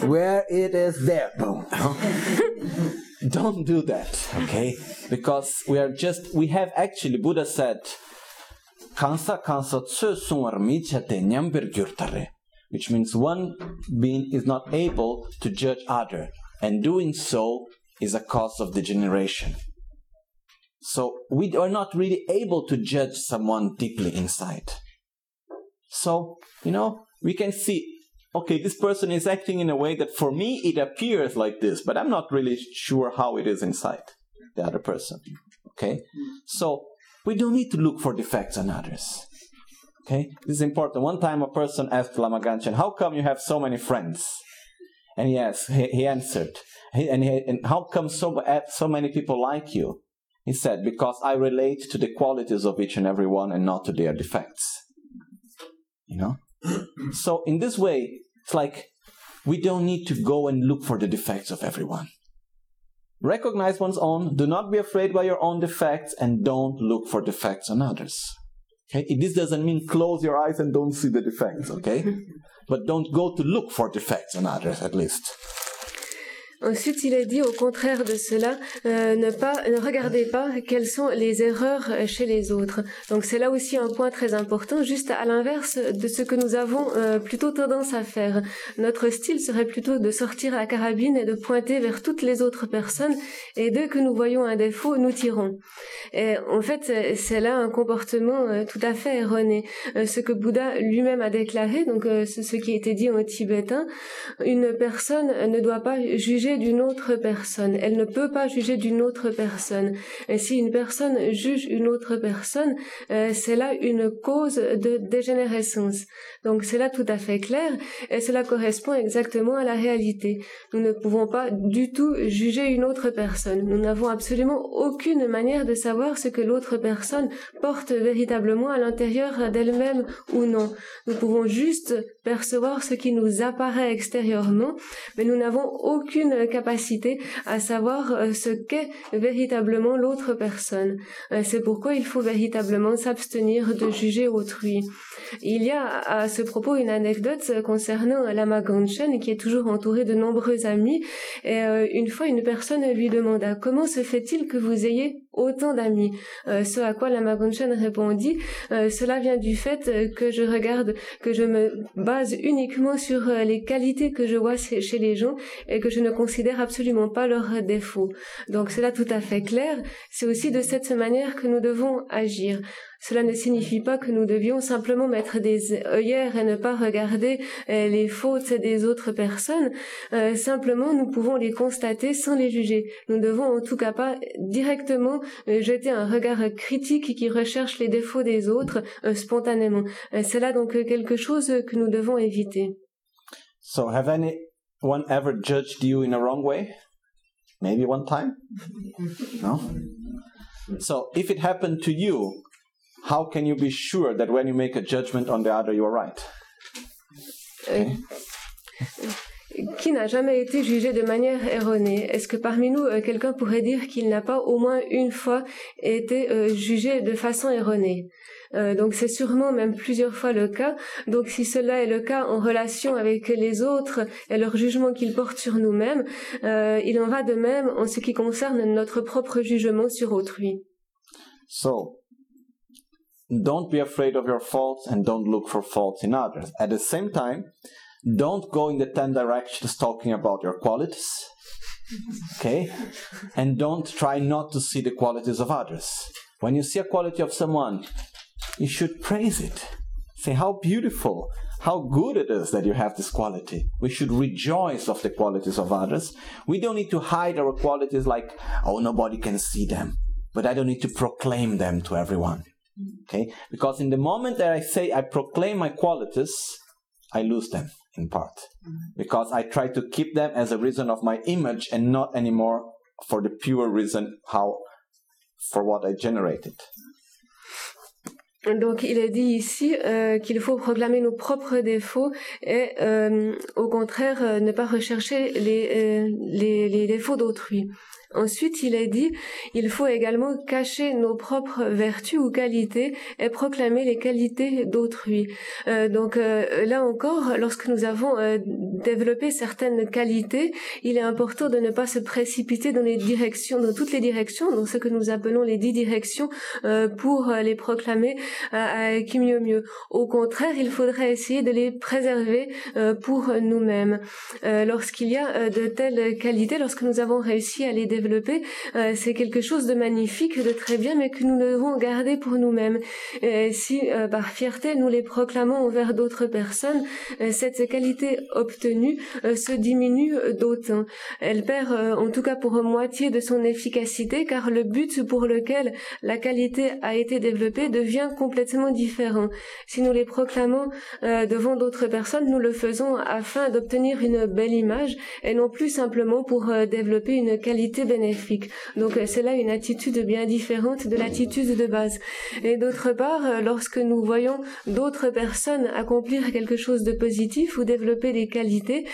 Where it is there. Boom. don't do that, okay? Because we are just we have actually Buddha said Kansa kansa tsu sungar michate nyambir gyurtare. Which means one being is not able to judge other, and doing so is a cause of degeneration. So we are not really able to judge someone deeply inside. So, you know, we can see, okay, this person is acting in a way that for me it appears like this, but I'm not really sure how it is inside the other person. Okay? So, we don't need to look for defects on others. Okay? This is important. One time a person asked Lama Ganchen, how come you have so many friends? And yes, he, he answered, he, and, he, and how come so, uh, so many people like you? He said, because I relate to the qualities of each and every one and not to their defects. You know? so in this way, it's like we don't need to go and look for the defects of everyone. Recognize one's own, do not be afraid by your own defects, and don't look for defects on others. Okay? This doesn't mean close your eyes and don't see the defects, okay? but don't go to look for defects on others at least. Ensuite, il est dit au contraire de cela, euh, ne pas, ne regardez pas quelles sont les erreurs chez les autres. Donc c'est là aussi un point très important, juste à l'inverse de ce que nous avons euh, plutôt tendance à faire. Notre style serait plutôt de sortir la carabine et de pointer vers toutes les autres personnes, et dès que nous voyons un défaut, nous tirons. Et en fait, c'est là un comportement euh, tout à fait erroné. Euh, ce que Bouddha lui-même a déclaré, donc euh, ce qui été dit en tibétain, une personne ne doit pas juger d'une autre personne. Elle ne peut pas juger d'une autre personne. Et si une personne juge une autre personne, euh, c'est là une cause de dégénérescence. Donc c'est là tout à fait clair et cela correspond exactement à la réalité. Nous ne pouvons pas du tout juger une autre personne. Nous n'avons absolument aucune manière de savoir ce que l'autre personne porte véritablement à l'intérieur d'elle-même ou non. Nous pouvons juste percevoir ce qui nous apparaît extérieurement, mais nous n'avons aucune capacité à savoir euh, ce qu'est véritablement l'autre personne. Euh, c'est pourquoi il faut véritablement s'abstenir de juger autrui. Il y a à ce propos une anecdote concernant Lama Gonshen qui est toujours entouré de nombreux amis et euh, une fois une personne lui demanda comment se fait-il que vous ayez autant d'amis Ce à quoi Lama Gonshen répondit cela vient du fait que je regarde que je me base uniquement sur les qualités que je vois chez les gens et que je ne considère absolument pas leurs défauts. Donc c'est là tout à fait clair. C'est aussi de cette manière que nous devons agir. Cela ne signifie pas que nous devions simplement mettre des œillères et ne pas regarder euh, les fautes des autres personnes. Euh, simplement, nous pouvons les constater sans les juger. Nous devons en tout cas pas directement euh, jeter un regard critique qui recherche les défauts des autres spontanément. C'est là donc quelque chose que nous devons éviter. So have one ever judged you in a wrong way? Maybe one time? No? So if it happened to you, how can you be sure that when you make a judgment on the other, you are right? Okay. Qui n'a jamais été jugé de manière erronée? Est-ce que parmi nous, euh, quelqu'un pourrait dire qu'il n'a pas au moins une fois été euh, jugé de façon erronée? Euh, donc c'est sûrement même plusieurs fois le cas. Donc si cela est le cas en relation avec les autres et leur jugement qu'ils portent sur nous-mêmes, euh, il en va de même en ce qui concerne notre propre jugement sur autrui. So, don't be afraid of your faults and don't look for faults in others. At the same time, don't go in the ten directions talking about your qualities. Okay? And don't try not to see the qualities of others. When you see a quality of someone, you should praise it. Say how beautiful, how good it is that you have this quality. We should rejoice of the qualities of others. We don't need to hide our qualities like, oh, nobody can see them. But I don't need to proclaim them to everyone. Okay? Because in the moment that I say I proclaim my qualities, I lose them in part. Mm-hmm. Because I try to keep them as a reason of my image and not anymore for the pure reason how for what I generated. Donc il est dit ici euh, qu'il faut proclamer nos propres défauts et euh, au contraire euh, ne pas rechercher les, euh, les, les défauts d'autrui. Ensuite, il est dit, il faut également cacher nos propres vertus ou qualités et proclamer les qualités d'autrui. Euh, donc euh, là encore, lorsque nous avons euh, développé certaines qualités, il est important de ne pas se précipiter dans les directions, dans toutes les directions, dans ce que nous appelons les dix directions, pour les proclamer qui mieux mieux. Au contraire, il faudrait essayer de les préserver pour nous-mêmes. Lorsqu'il y a de telles qualités, lorsque nous avons réussi à les développer, euh, c'est quelque chose de magnifique, de très bien, mais que nous devons garder pour nous-mêmes. si euh, par fierté nous les proclamons envers d'autres personnes, euh, cette qualité obtenue se diminue d'autant. Elle perd en tout cas pour moitié de son efficacité, car le but pour lequel la qualité a été développée devient complètement différent. Si nous les proclamons devant d'autres personnes, nous le faisons afin d'obtenir une belle image et non plus simplement pour développer une qualité Donc c'est là une attitude bien différente de l'attitude de base. Et d'autre part, lorsque nous voyons d'autres personnes accomplir quelque chose de positif ou développer des qualités,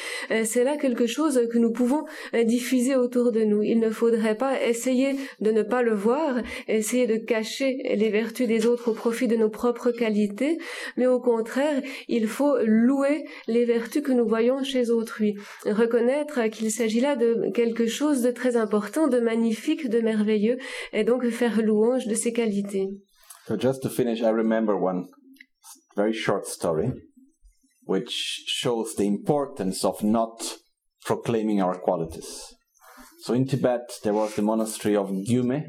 c'est là quelque chose que nous pouvons diffuser autour de nous. Il ne faudrait pas essayer de ne pas le voir, essayer de cacher les vertus des autres au profit de nos propres qualités, mais au contraire, il faut louer les vertus que nous voyons chez autrui, reconnaître qu'il s'agit là de quelque chose de très important, de magnifique, de merveilleux, et donc faire louange de ses qualités. So just to finish, I remember one very short story which shows the importance of not proclaiming our qualities. So in Tibet, there was the monastery of Gyume,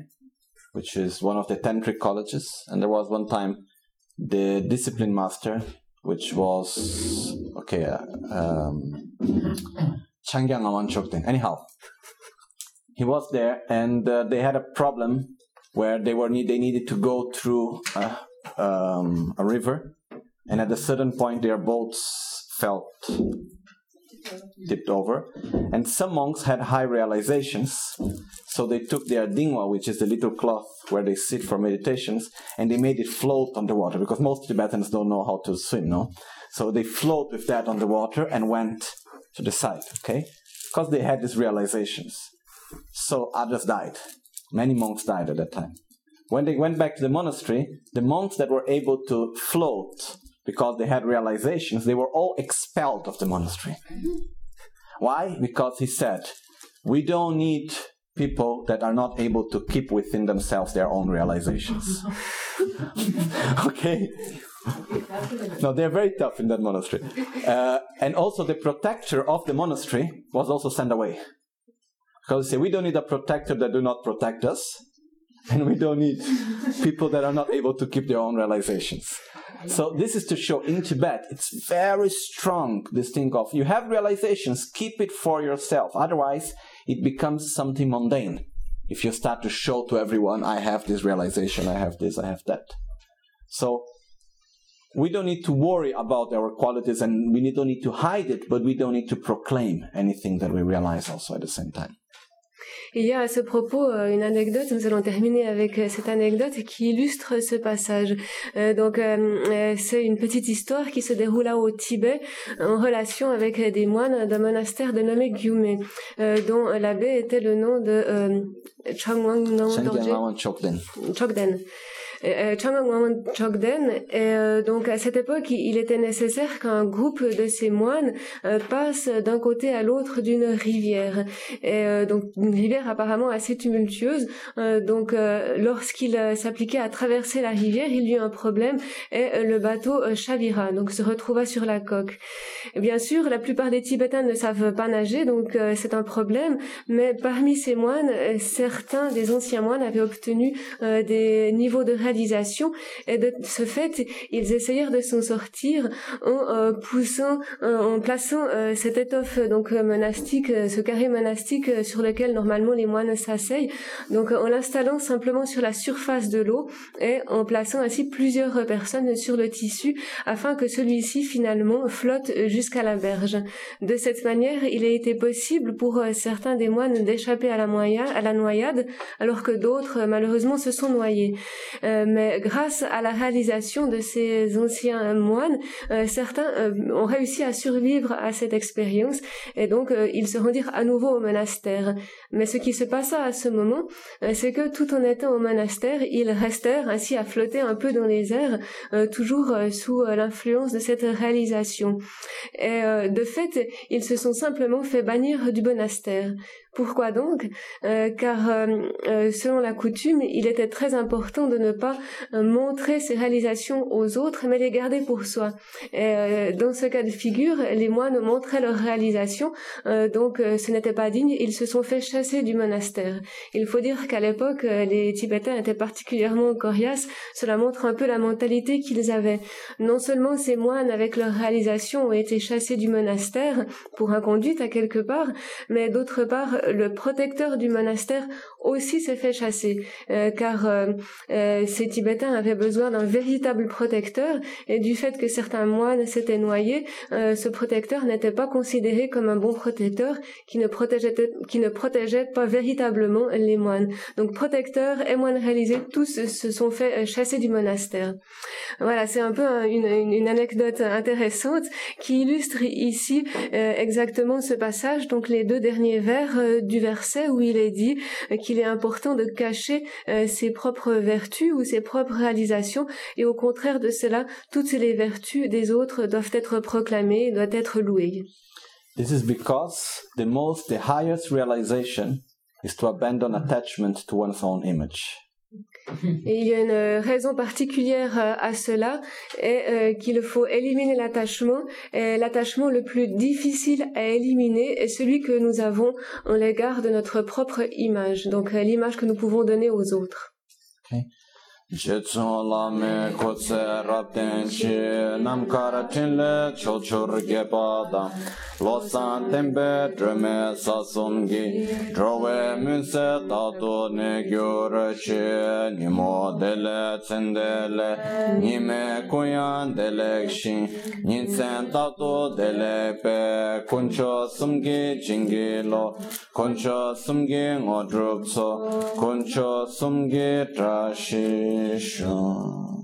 which is one of the tantric colleges, and there was one time the discipline master, which was okay, uh, um, Changyang Aman Chokden. Anyhow, he was there, and uh, they had a problem where they were need they needed to go through a, um, a river, and at a certain point their boats felt tipped over. And some monks had high realizations, so they took their dingwa, which is the little cloth where they sit for meditations, and they made it float on the water because most Tibetans don't know how to swim, no? So they float with that on the water and went to the side, okay? Because they had these realizations. So others died. Many monks died at that time. When they went back to the monastery, the monks that were able to float because they had realizations, they were all expelled of the monastery. Why? Because he said, we don't need people that are not able to keep within themselves their own realizations. okay? no, they're very tough in that monastery. Uh, and also, the protector of the monastery was also sent away. Because say, we don't need a protector that do not protect us, and we don't need people that are not able to keep their own realizations. So this is to show in Tibet, it's very strong, this thing of you have realizations, keep it for yourself. Otherwise, it becomes something mundane. If you start to show to everyone, I have this realization, I have this, I have that. So we don't need to worry about our qualities and we don't need to hide it, but we don't need to proclaim anything that we realize also at the same time. Il y a à ce propos euh, une anecdote, nous allons terminer avec euh, cette anecdote qui illustre ce passage. Euh, donc c'est une petite histoire qui se déroule là au Tibet en relation avec des moines d'un monastère dénommé Gyume, dont l'abbé était le nom de Changwang Chokden. Euh, Chogden. Et euh, donc à cette époque, il était nécessaire qu'un groupe de ces moines euh, passe d'un côté à l'autre d'une rivière. Et donc une rivière apparemment assez tumultueuse. donc lorsqu'il s'appliquait à traverser la rivière, il y eut un problème et le bateau chavira, donc se retrouva sur la coque. bien sûr, la plupart des Tibétains ne savent pas nager, donc c'est un problème. Mais parmi ces moines, certains des anciens moines avaient obtenu des niveaux de et de ce fait ils essayèrent de s'en sortir en euh, poussant euh, en plaçant euh, cette étoffe donc monastique ce carré monastique sur lequel normalement les moines s'asseyent. Donc en l'installant simplement sur la surface de l'eau et en plaçant ainsi plusieurs personnes sur le tissu afin que celui-ci finalement flotte jusqu'à la berge. De cette manière il a été possible pour certains des moines d'échapper à la à la noyade alors que d'autres malheureusement se sont noyés mais grâce à la réalisation de ces anciens moines, euh, certains euh, ont réussi à survivre à cette expérience et donc euh, ils se rendirent à nouveau au monastère. Mais ce qui se passa à ce moment, c'est que tout en étant au monastère, ils restèrent ainsi à flotter un peu dans les airs, toujours sous l'influence de cette réalisation. Et de fait, ils se sont simplement fait bannir du monastère. Pourquoi donc? Euh, Car euh, euh, selon la coutume, il était très important de ne pas montrer ses réalisations aux autres, mais les garder pour soi. Et, dans ce cas de figure, les moines montraient leurs réalisations, donc ce n'était pas digne. Ils se sont fait chasser du monastère. Il faut dire qu'à l'époque, les Tibétains étaient particulièrement coriaces. Cela montre un peu la mentalité qu'ils avaient. Non seulement ces moines, avec leurs réalisations, ont été chassés du monastère pour inconduite à quelque part, mais d'autre part, le protecteur du monastère aussi s'est fait chasser, euh, car euh, euh, ces Tibétains avaient besoin d'un véritable protecteur et du fait que certains moines s'étaient noyés, ce protecteur n'était pas considéré comme un bon protecteur qui ne protégeait pas véritablement les moines. Donc protecteurs et moines réalisés, tous se sont fait chasser du monastère. Voilà, c'est un peu une, anecdote intéressante qui illustre ici exactement ce passage. Donc les deux derniers vers du verset où il est dit qu'il est important de cacher ses propres vertus ou ses propres réalisations et au contraire de cela, toutes les vertus des autres doivent être proclamées, doivent être louées. This is because the most, the highest realization is to abandon attachment to one's own image. Il y a une raison particulière euh, à cela, et euh, qu'il faut éliminer l'attachement. Et l'attachement le plus difficile à éliminer est celui que nous avons en l'égard de notre propre image, donc euh, l'image que nous pouvons donner aux autres. Chetsun lame kotse rabden chi nam karatin le chochur gepadam Losan tembe dreme sasungi drove munse tatu ne gyur chi Nimo dele tsendele nime kuyan delek shin Ninsen tatu dele pe kuncho sumgi jingi lo. Kuncho sumgi ngodrupso kuncho sumgi trashi Krishna.